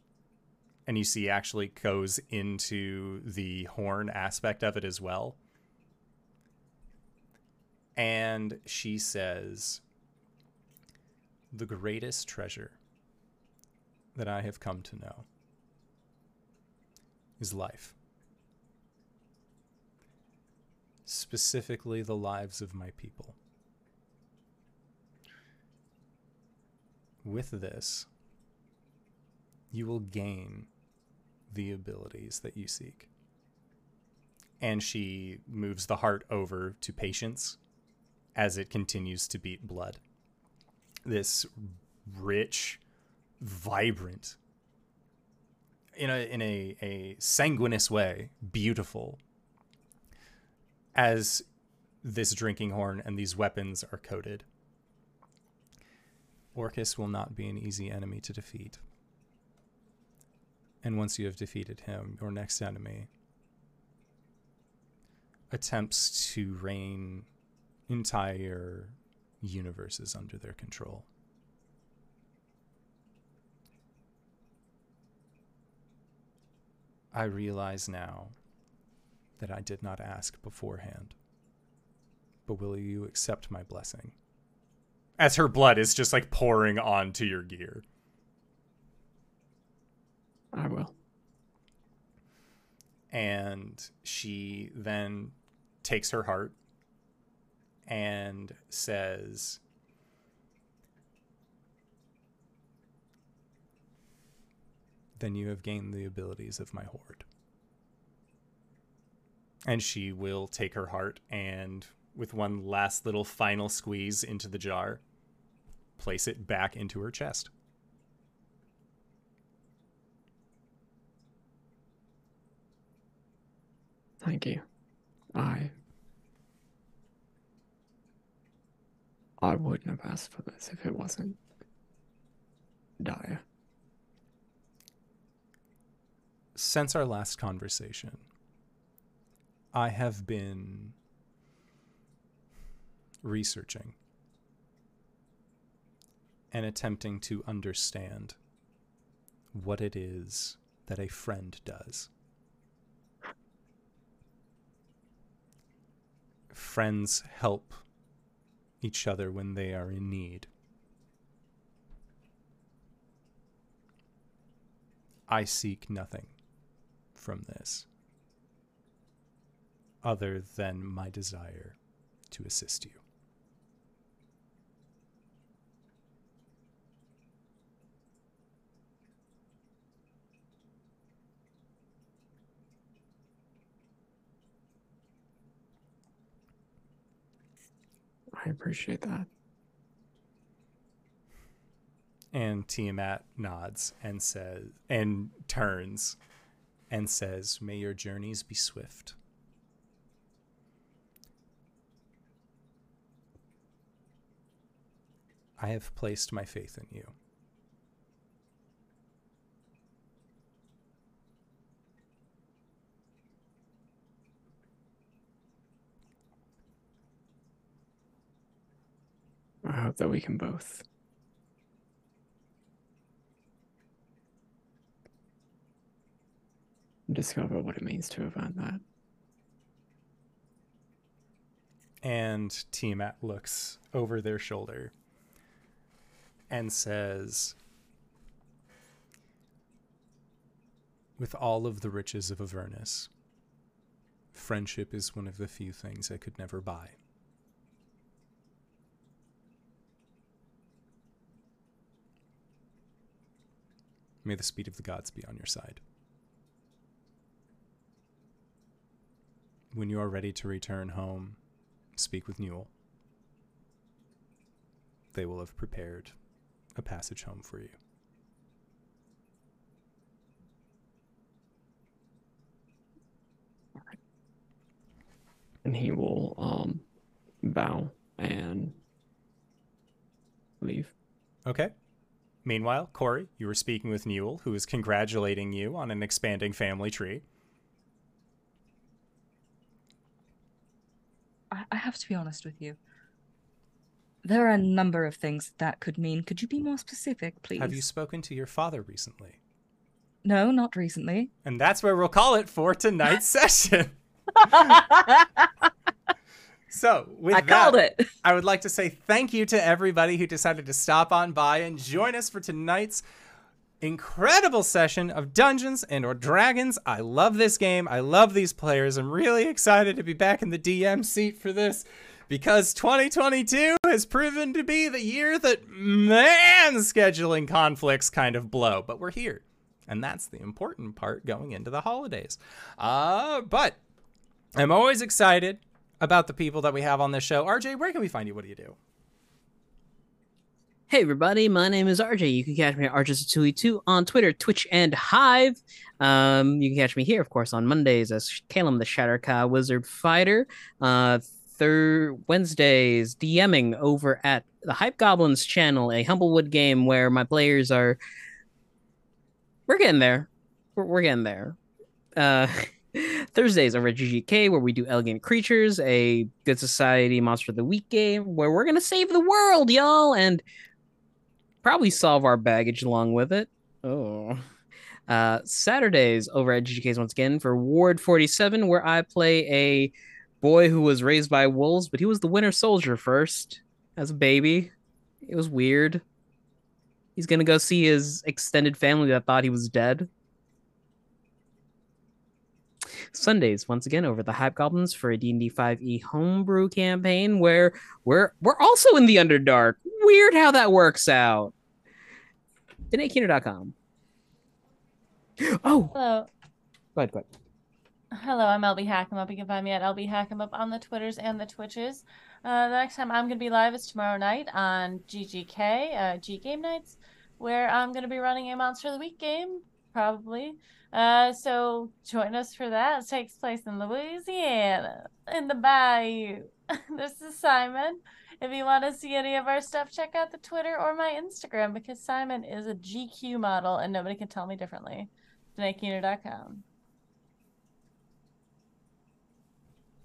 And you see actually goes into the horn aspect of it as well. And she says, The greatest treasure that I have come to know is life. Specifically, the lives of my people. With this, you will gain the abilities that you seek. And she moves the heart over to patience as it continues to beat blood. This rich, vibrant, in a in a, a sanguineous way, beautiful. As this drinking horn and these weapons are coated. Orcus will not be an easy enemy to defeat. And once you have defeated him, your next enemy attempts to reign entire universes under their control. I realize now that I did not ask beforehand. But will you accept my blessing? As her blood is just like pouring onto your gear. I will. And she then takes her heart and says, Then you have gained the abilities of my horde. And she will take her heart and, with one last little final squeeze into the jar, place it back into her chest. Thank you. I. I wouldn't have asked for this if it wasn't dire. Since our last conversation, I have been researching and attempting to understand what it is that a friend does. Friends help each other when they are in need. I seek nothing from this other than my desire to assist you. I appreciate that. And Tiamat nods and says, and turns and says, May your journeys be swift. I have placed my faith in you. I hope that we can both discover what it means to have earned that. And Tiamat looks over their shoulder and says, With all of the riches of Avernus, friendship is one of the few things I could never buy. May the speed of the gods be on your side. When you are ready to return home, speak with Newell. they will have prepared a passage home for you. And he will um bow and leave. Okay. Meanwhile, Corey, you were speaking with Newell, who is congratulating you on an expanding family tree. I, have to be honest with you. There are a number of things that could mean. Could you be more specific, please? Have you spoken to your father recently? No, not recently. And that's where we'll call it for tonight's (laughs) session. (laughs) So, with I that, called it. (laughs) I would like to say thank you to everybody who decided to stop on by and join us for tonight's incredible session of Dungeons and or Dragons. I love this game. I love these players. I'm really excited to be back in the DM seat for this because 2022 has proven to be the year that man scheduling conflicts kind of blow, but we're here. And that's the important part going into the holidays. Uh, but I'm always excited about the people that we have on this show. RJ, where can we find you? What do you do? Hey everybody, my name is RJ. You can catch me at RJ222 on Twitter, Twitch, and Hive. Um, you can catch me here, of course, on Mondays as Calum the Shadar-kai Wizard Fighter. Uh, third Wednesdays DMing over at the Hype Goblins channel, a Humblewood game where my players are. We're getting there. We're, we're getting there. Uh, (laughs) Thursdays over at GGK, where we do Elegant Creatures, a Good Society Monster of the Week game, where we're gonna save the world, y'all, and probably solve our baggage along with it. Oh. Uh, Saturdays over at GGK's once again for Ward 47, where I play a boy who was raised by wolves, but he was the Winter Soldier first as a baby. It was weird. He's gonna go see his extended family that thought he was dead. Sundays once again over the Hype Goblins for a D&D 5e homebrew campaign where we're we're also in the Underdark. Weird how that works out. DanaeKeener.com. Oh, Hello. go ahead, go ahead. Hello, I'm LB Hackemup. You can find me at LB Hackemup on the Twitters and the Twitches. Uh, the next time I'm going to be live is tomorrow night on GGK, uh, G Game Nights, where I'm going to be running a Monster of the Week game, probably. Uh, so join us for that. It takes place in Louisiana, in the bayou. (laughs) this is Simon. If you want to see any of our stuff, check out the Twitter or my Instagram because Simon is a GQ model and nobody can tell me differently. DanaeKeener.com.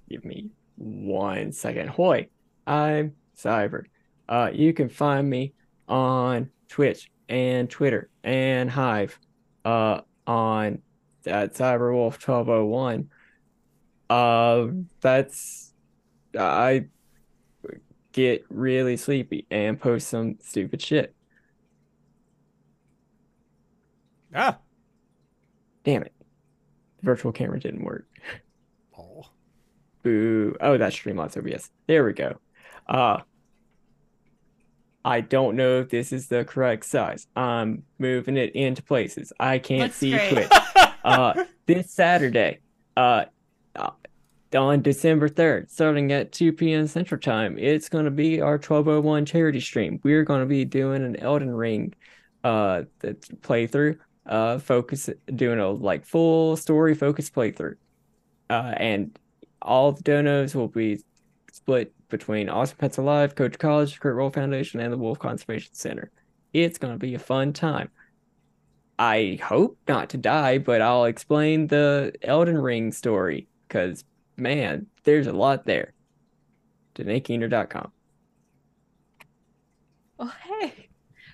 Give me one second. Hoy, I'm Cyber. Uh, you can find me on Twitch and Twitter and Hive. Uh, on at Cyberwolf twelve oh one. Uh, that's I get really sleepy and post some stupid shit. Ah. Damn it, the virtual camera didn't work. Oh. Boo. Oh, that's Streamlabs OBS. There we go. Uh I don't know if this is the correct size. I'm moving it into places. I can't Looks see great. Twitch. Uh (laughs) this Saturday, uh, uh on December 3rd, starting at 2 p.m. Central Time, it's going to be our 1201 charity stream. We're going to be doing an Elden Ring uh playthrough, uh focus doing a like full story focused playthrough. Uh and all the donos will be split between Awesome Pets Alive, Coach College, Kurt Roll Foundation, and the Wolf Conservation Center. It's going to be a fun time. I hope not to die, but I'll explain the Elden Ring story because, man, there's a lot there. DanaeKeener.com. Oh, hey.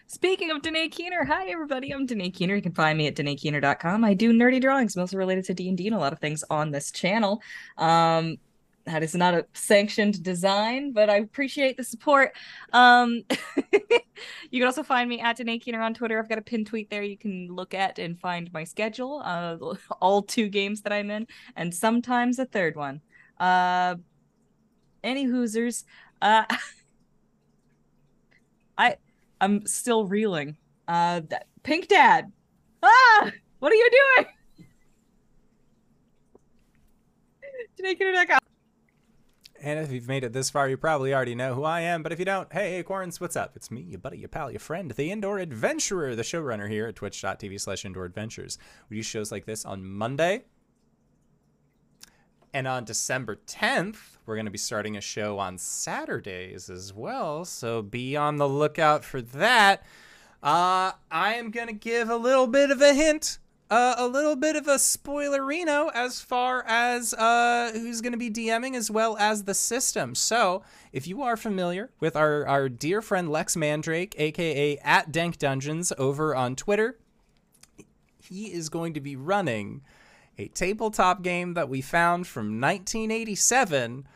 Speaking of Danae Keener, hi everybody. I'm Danae Keener. You can find me at DanaeKeener.com. I do nerdy drawings, mostly related to D&D and a lot of things on this channel. Um, that is not a sanctioned design, but I appreciate the support. Um, (laughs) you can also find me at Danae Keener on Twitter. I've got a pin tweet there you can look at and find my schedule, uh, all two games that I'm in, and sometimes a third one. Uh, any Hoosers. Uh, (laughs) I I'm still reeling. Uh, that, Pink Dad. Ah, what are you doing? (laughs) DanaeKeener.com. And if you've made it this far, you probably already know who I am. But if you don't, hey, Acorns, what's up? It's me, your buddy, your pal, your friend, the Indoor Adventurer, the showrunner here at twitch.tv slash indoor adventures. We do shows like this on Monday. And on December 10th, we're going to be starting a show on Saturdays as well. So be on the lookout for that. Uh, I am going to give a little bit of a hint uh, a little bit of a spoilerino as far as uh, who's going to be DMing as well as the system. So, if you are familiar with our, our dear friend Lex Mandrake, aka at Dank Dungeons, over on Twitter, he is going to be running a tabletop game that we found from 1987.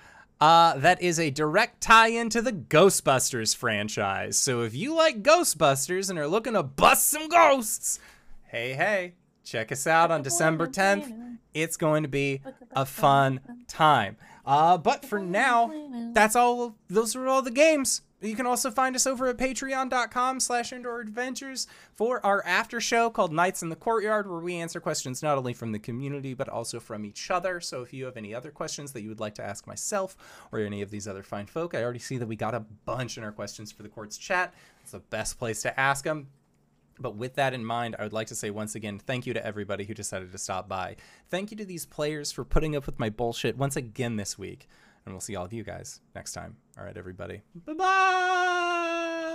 Uh, that is a direct tie into the Ghostbusters franchise. So if you like Ghostbusters and are looking to bust some ghosts, hey, hey, check us out on December 10th. It's going to be a fun time. Uh, but for now, that's all. Those are all the games. You can also find us over at patreon.com slash indoor adventures for our after show called Nights in the Courtyard, where we answer questions not only from the community, but also from each other. So if you have any other questions that you would like to ask myself or any of these other fine folk, I already see that we got a bunch in our questions for the court's chat. It's the best place to ask them. But with that in mind, I would like to say once again, thank you to everybody who decided to stop by. Thank you to these players for putting up with my bullshit once again this week. And we'll see all of you guys next time. All right, everybody. Bye bye.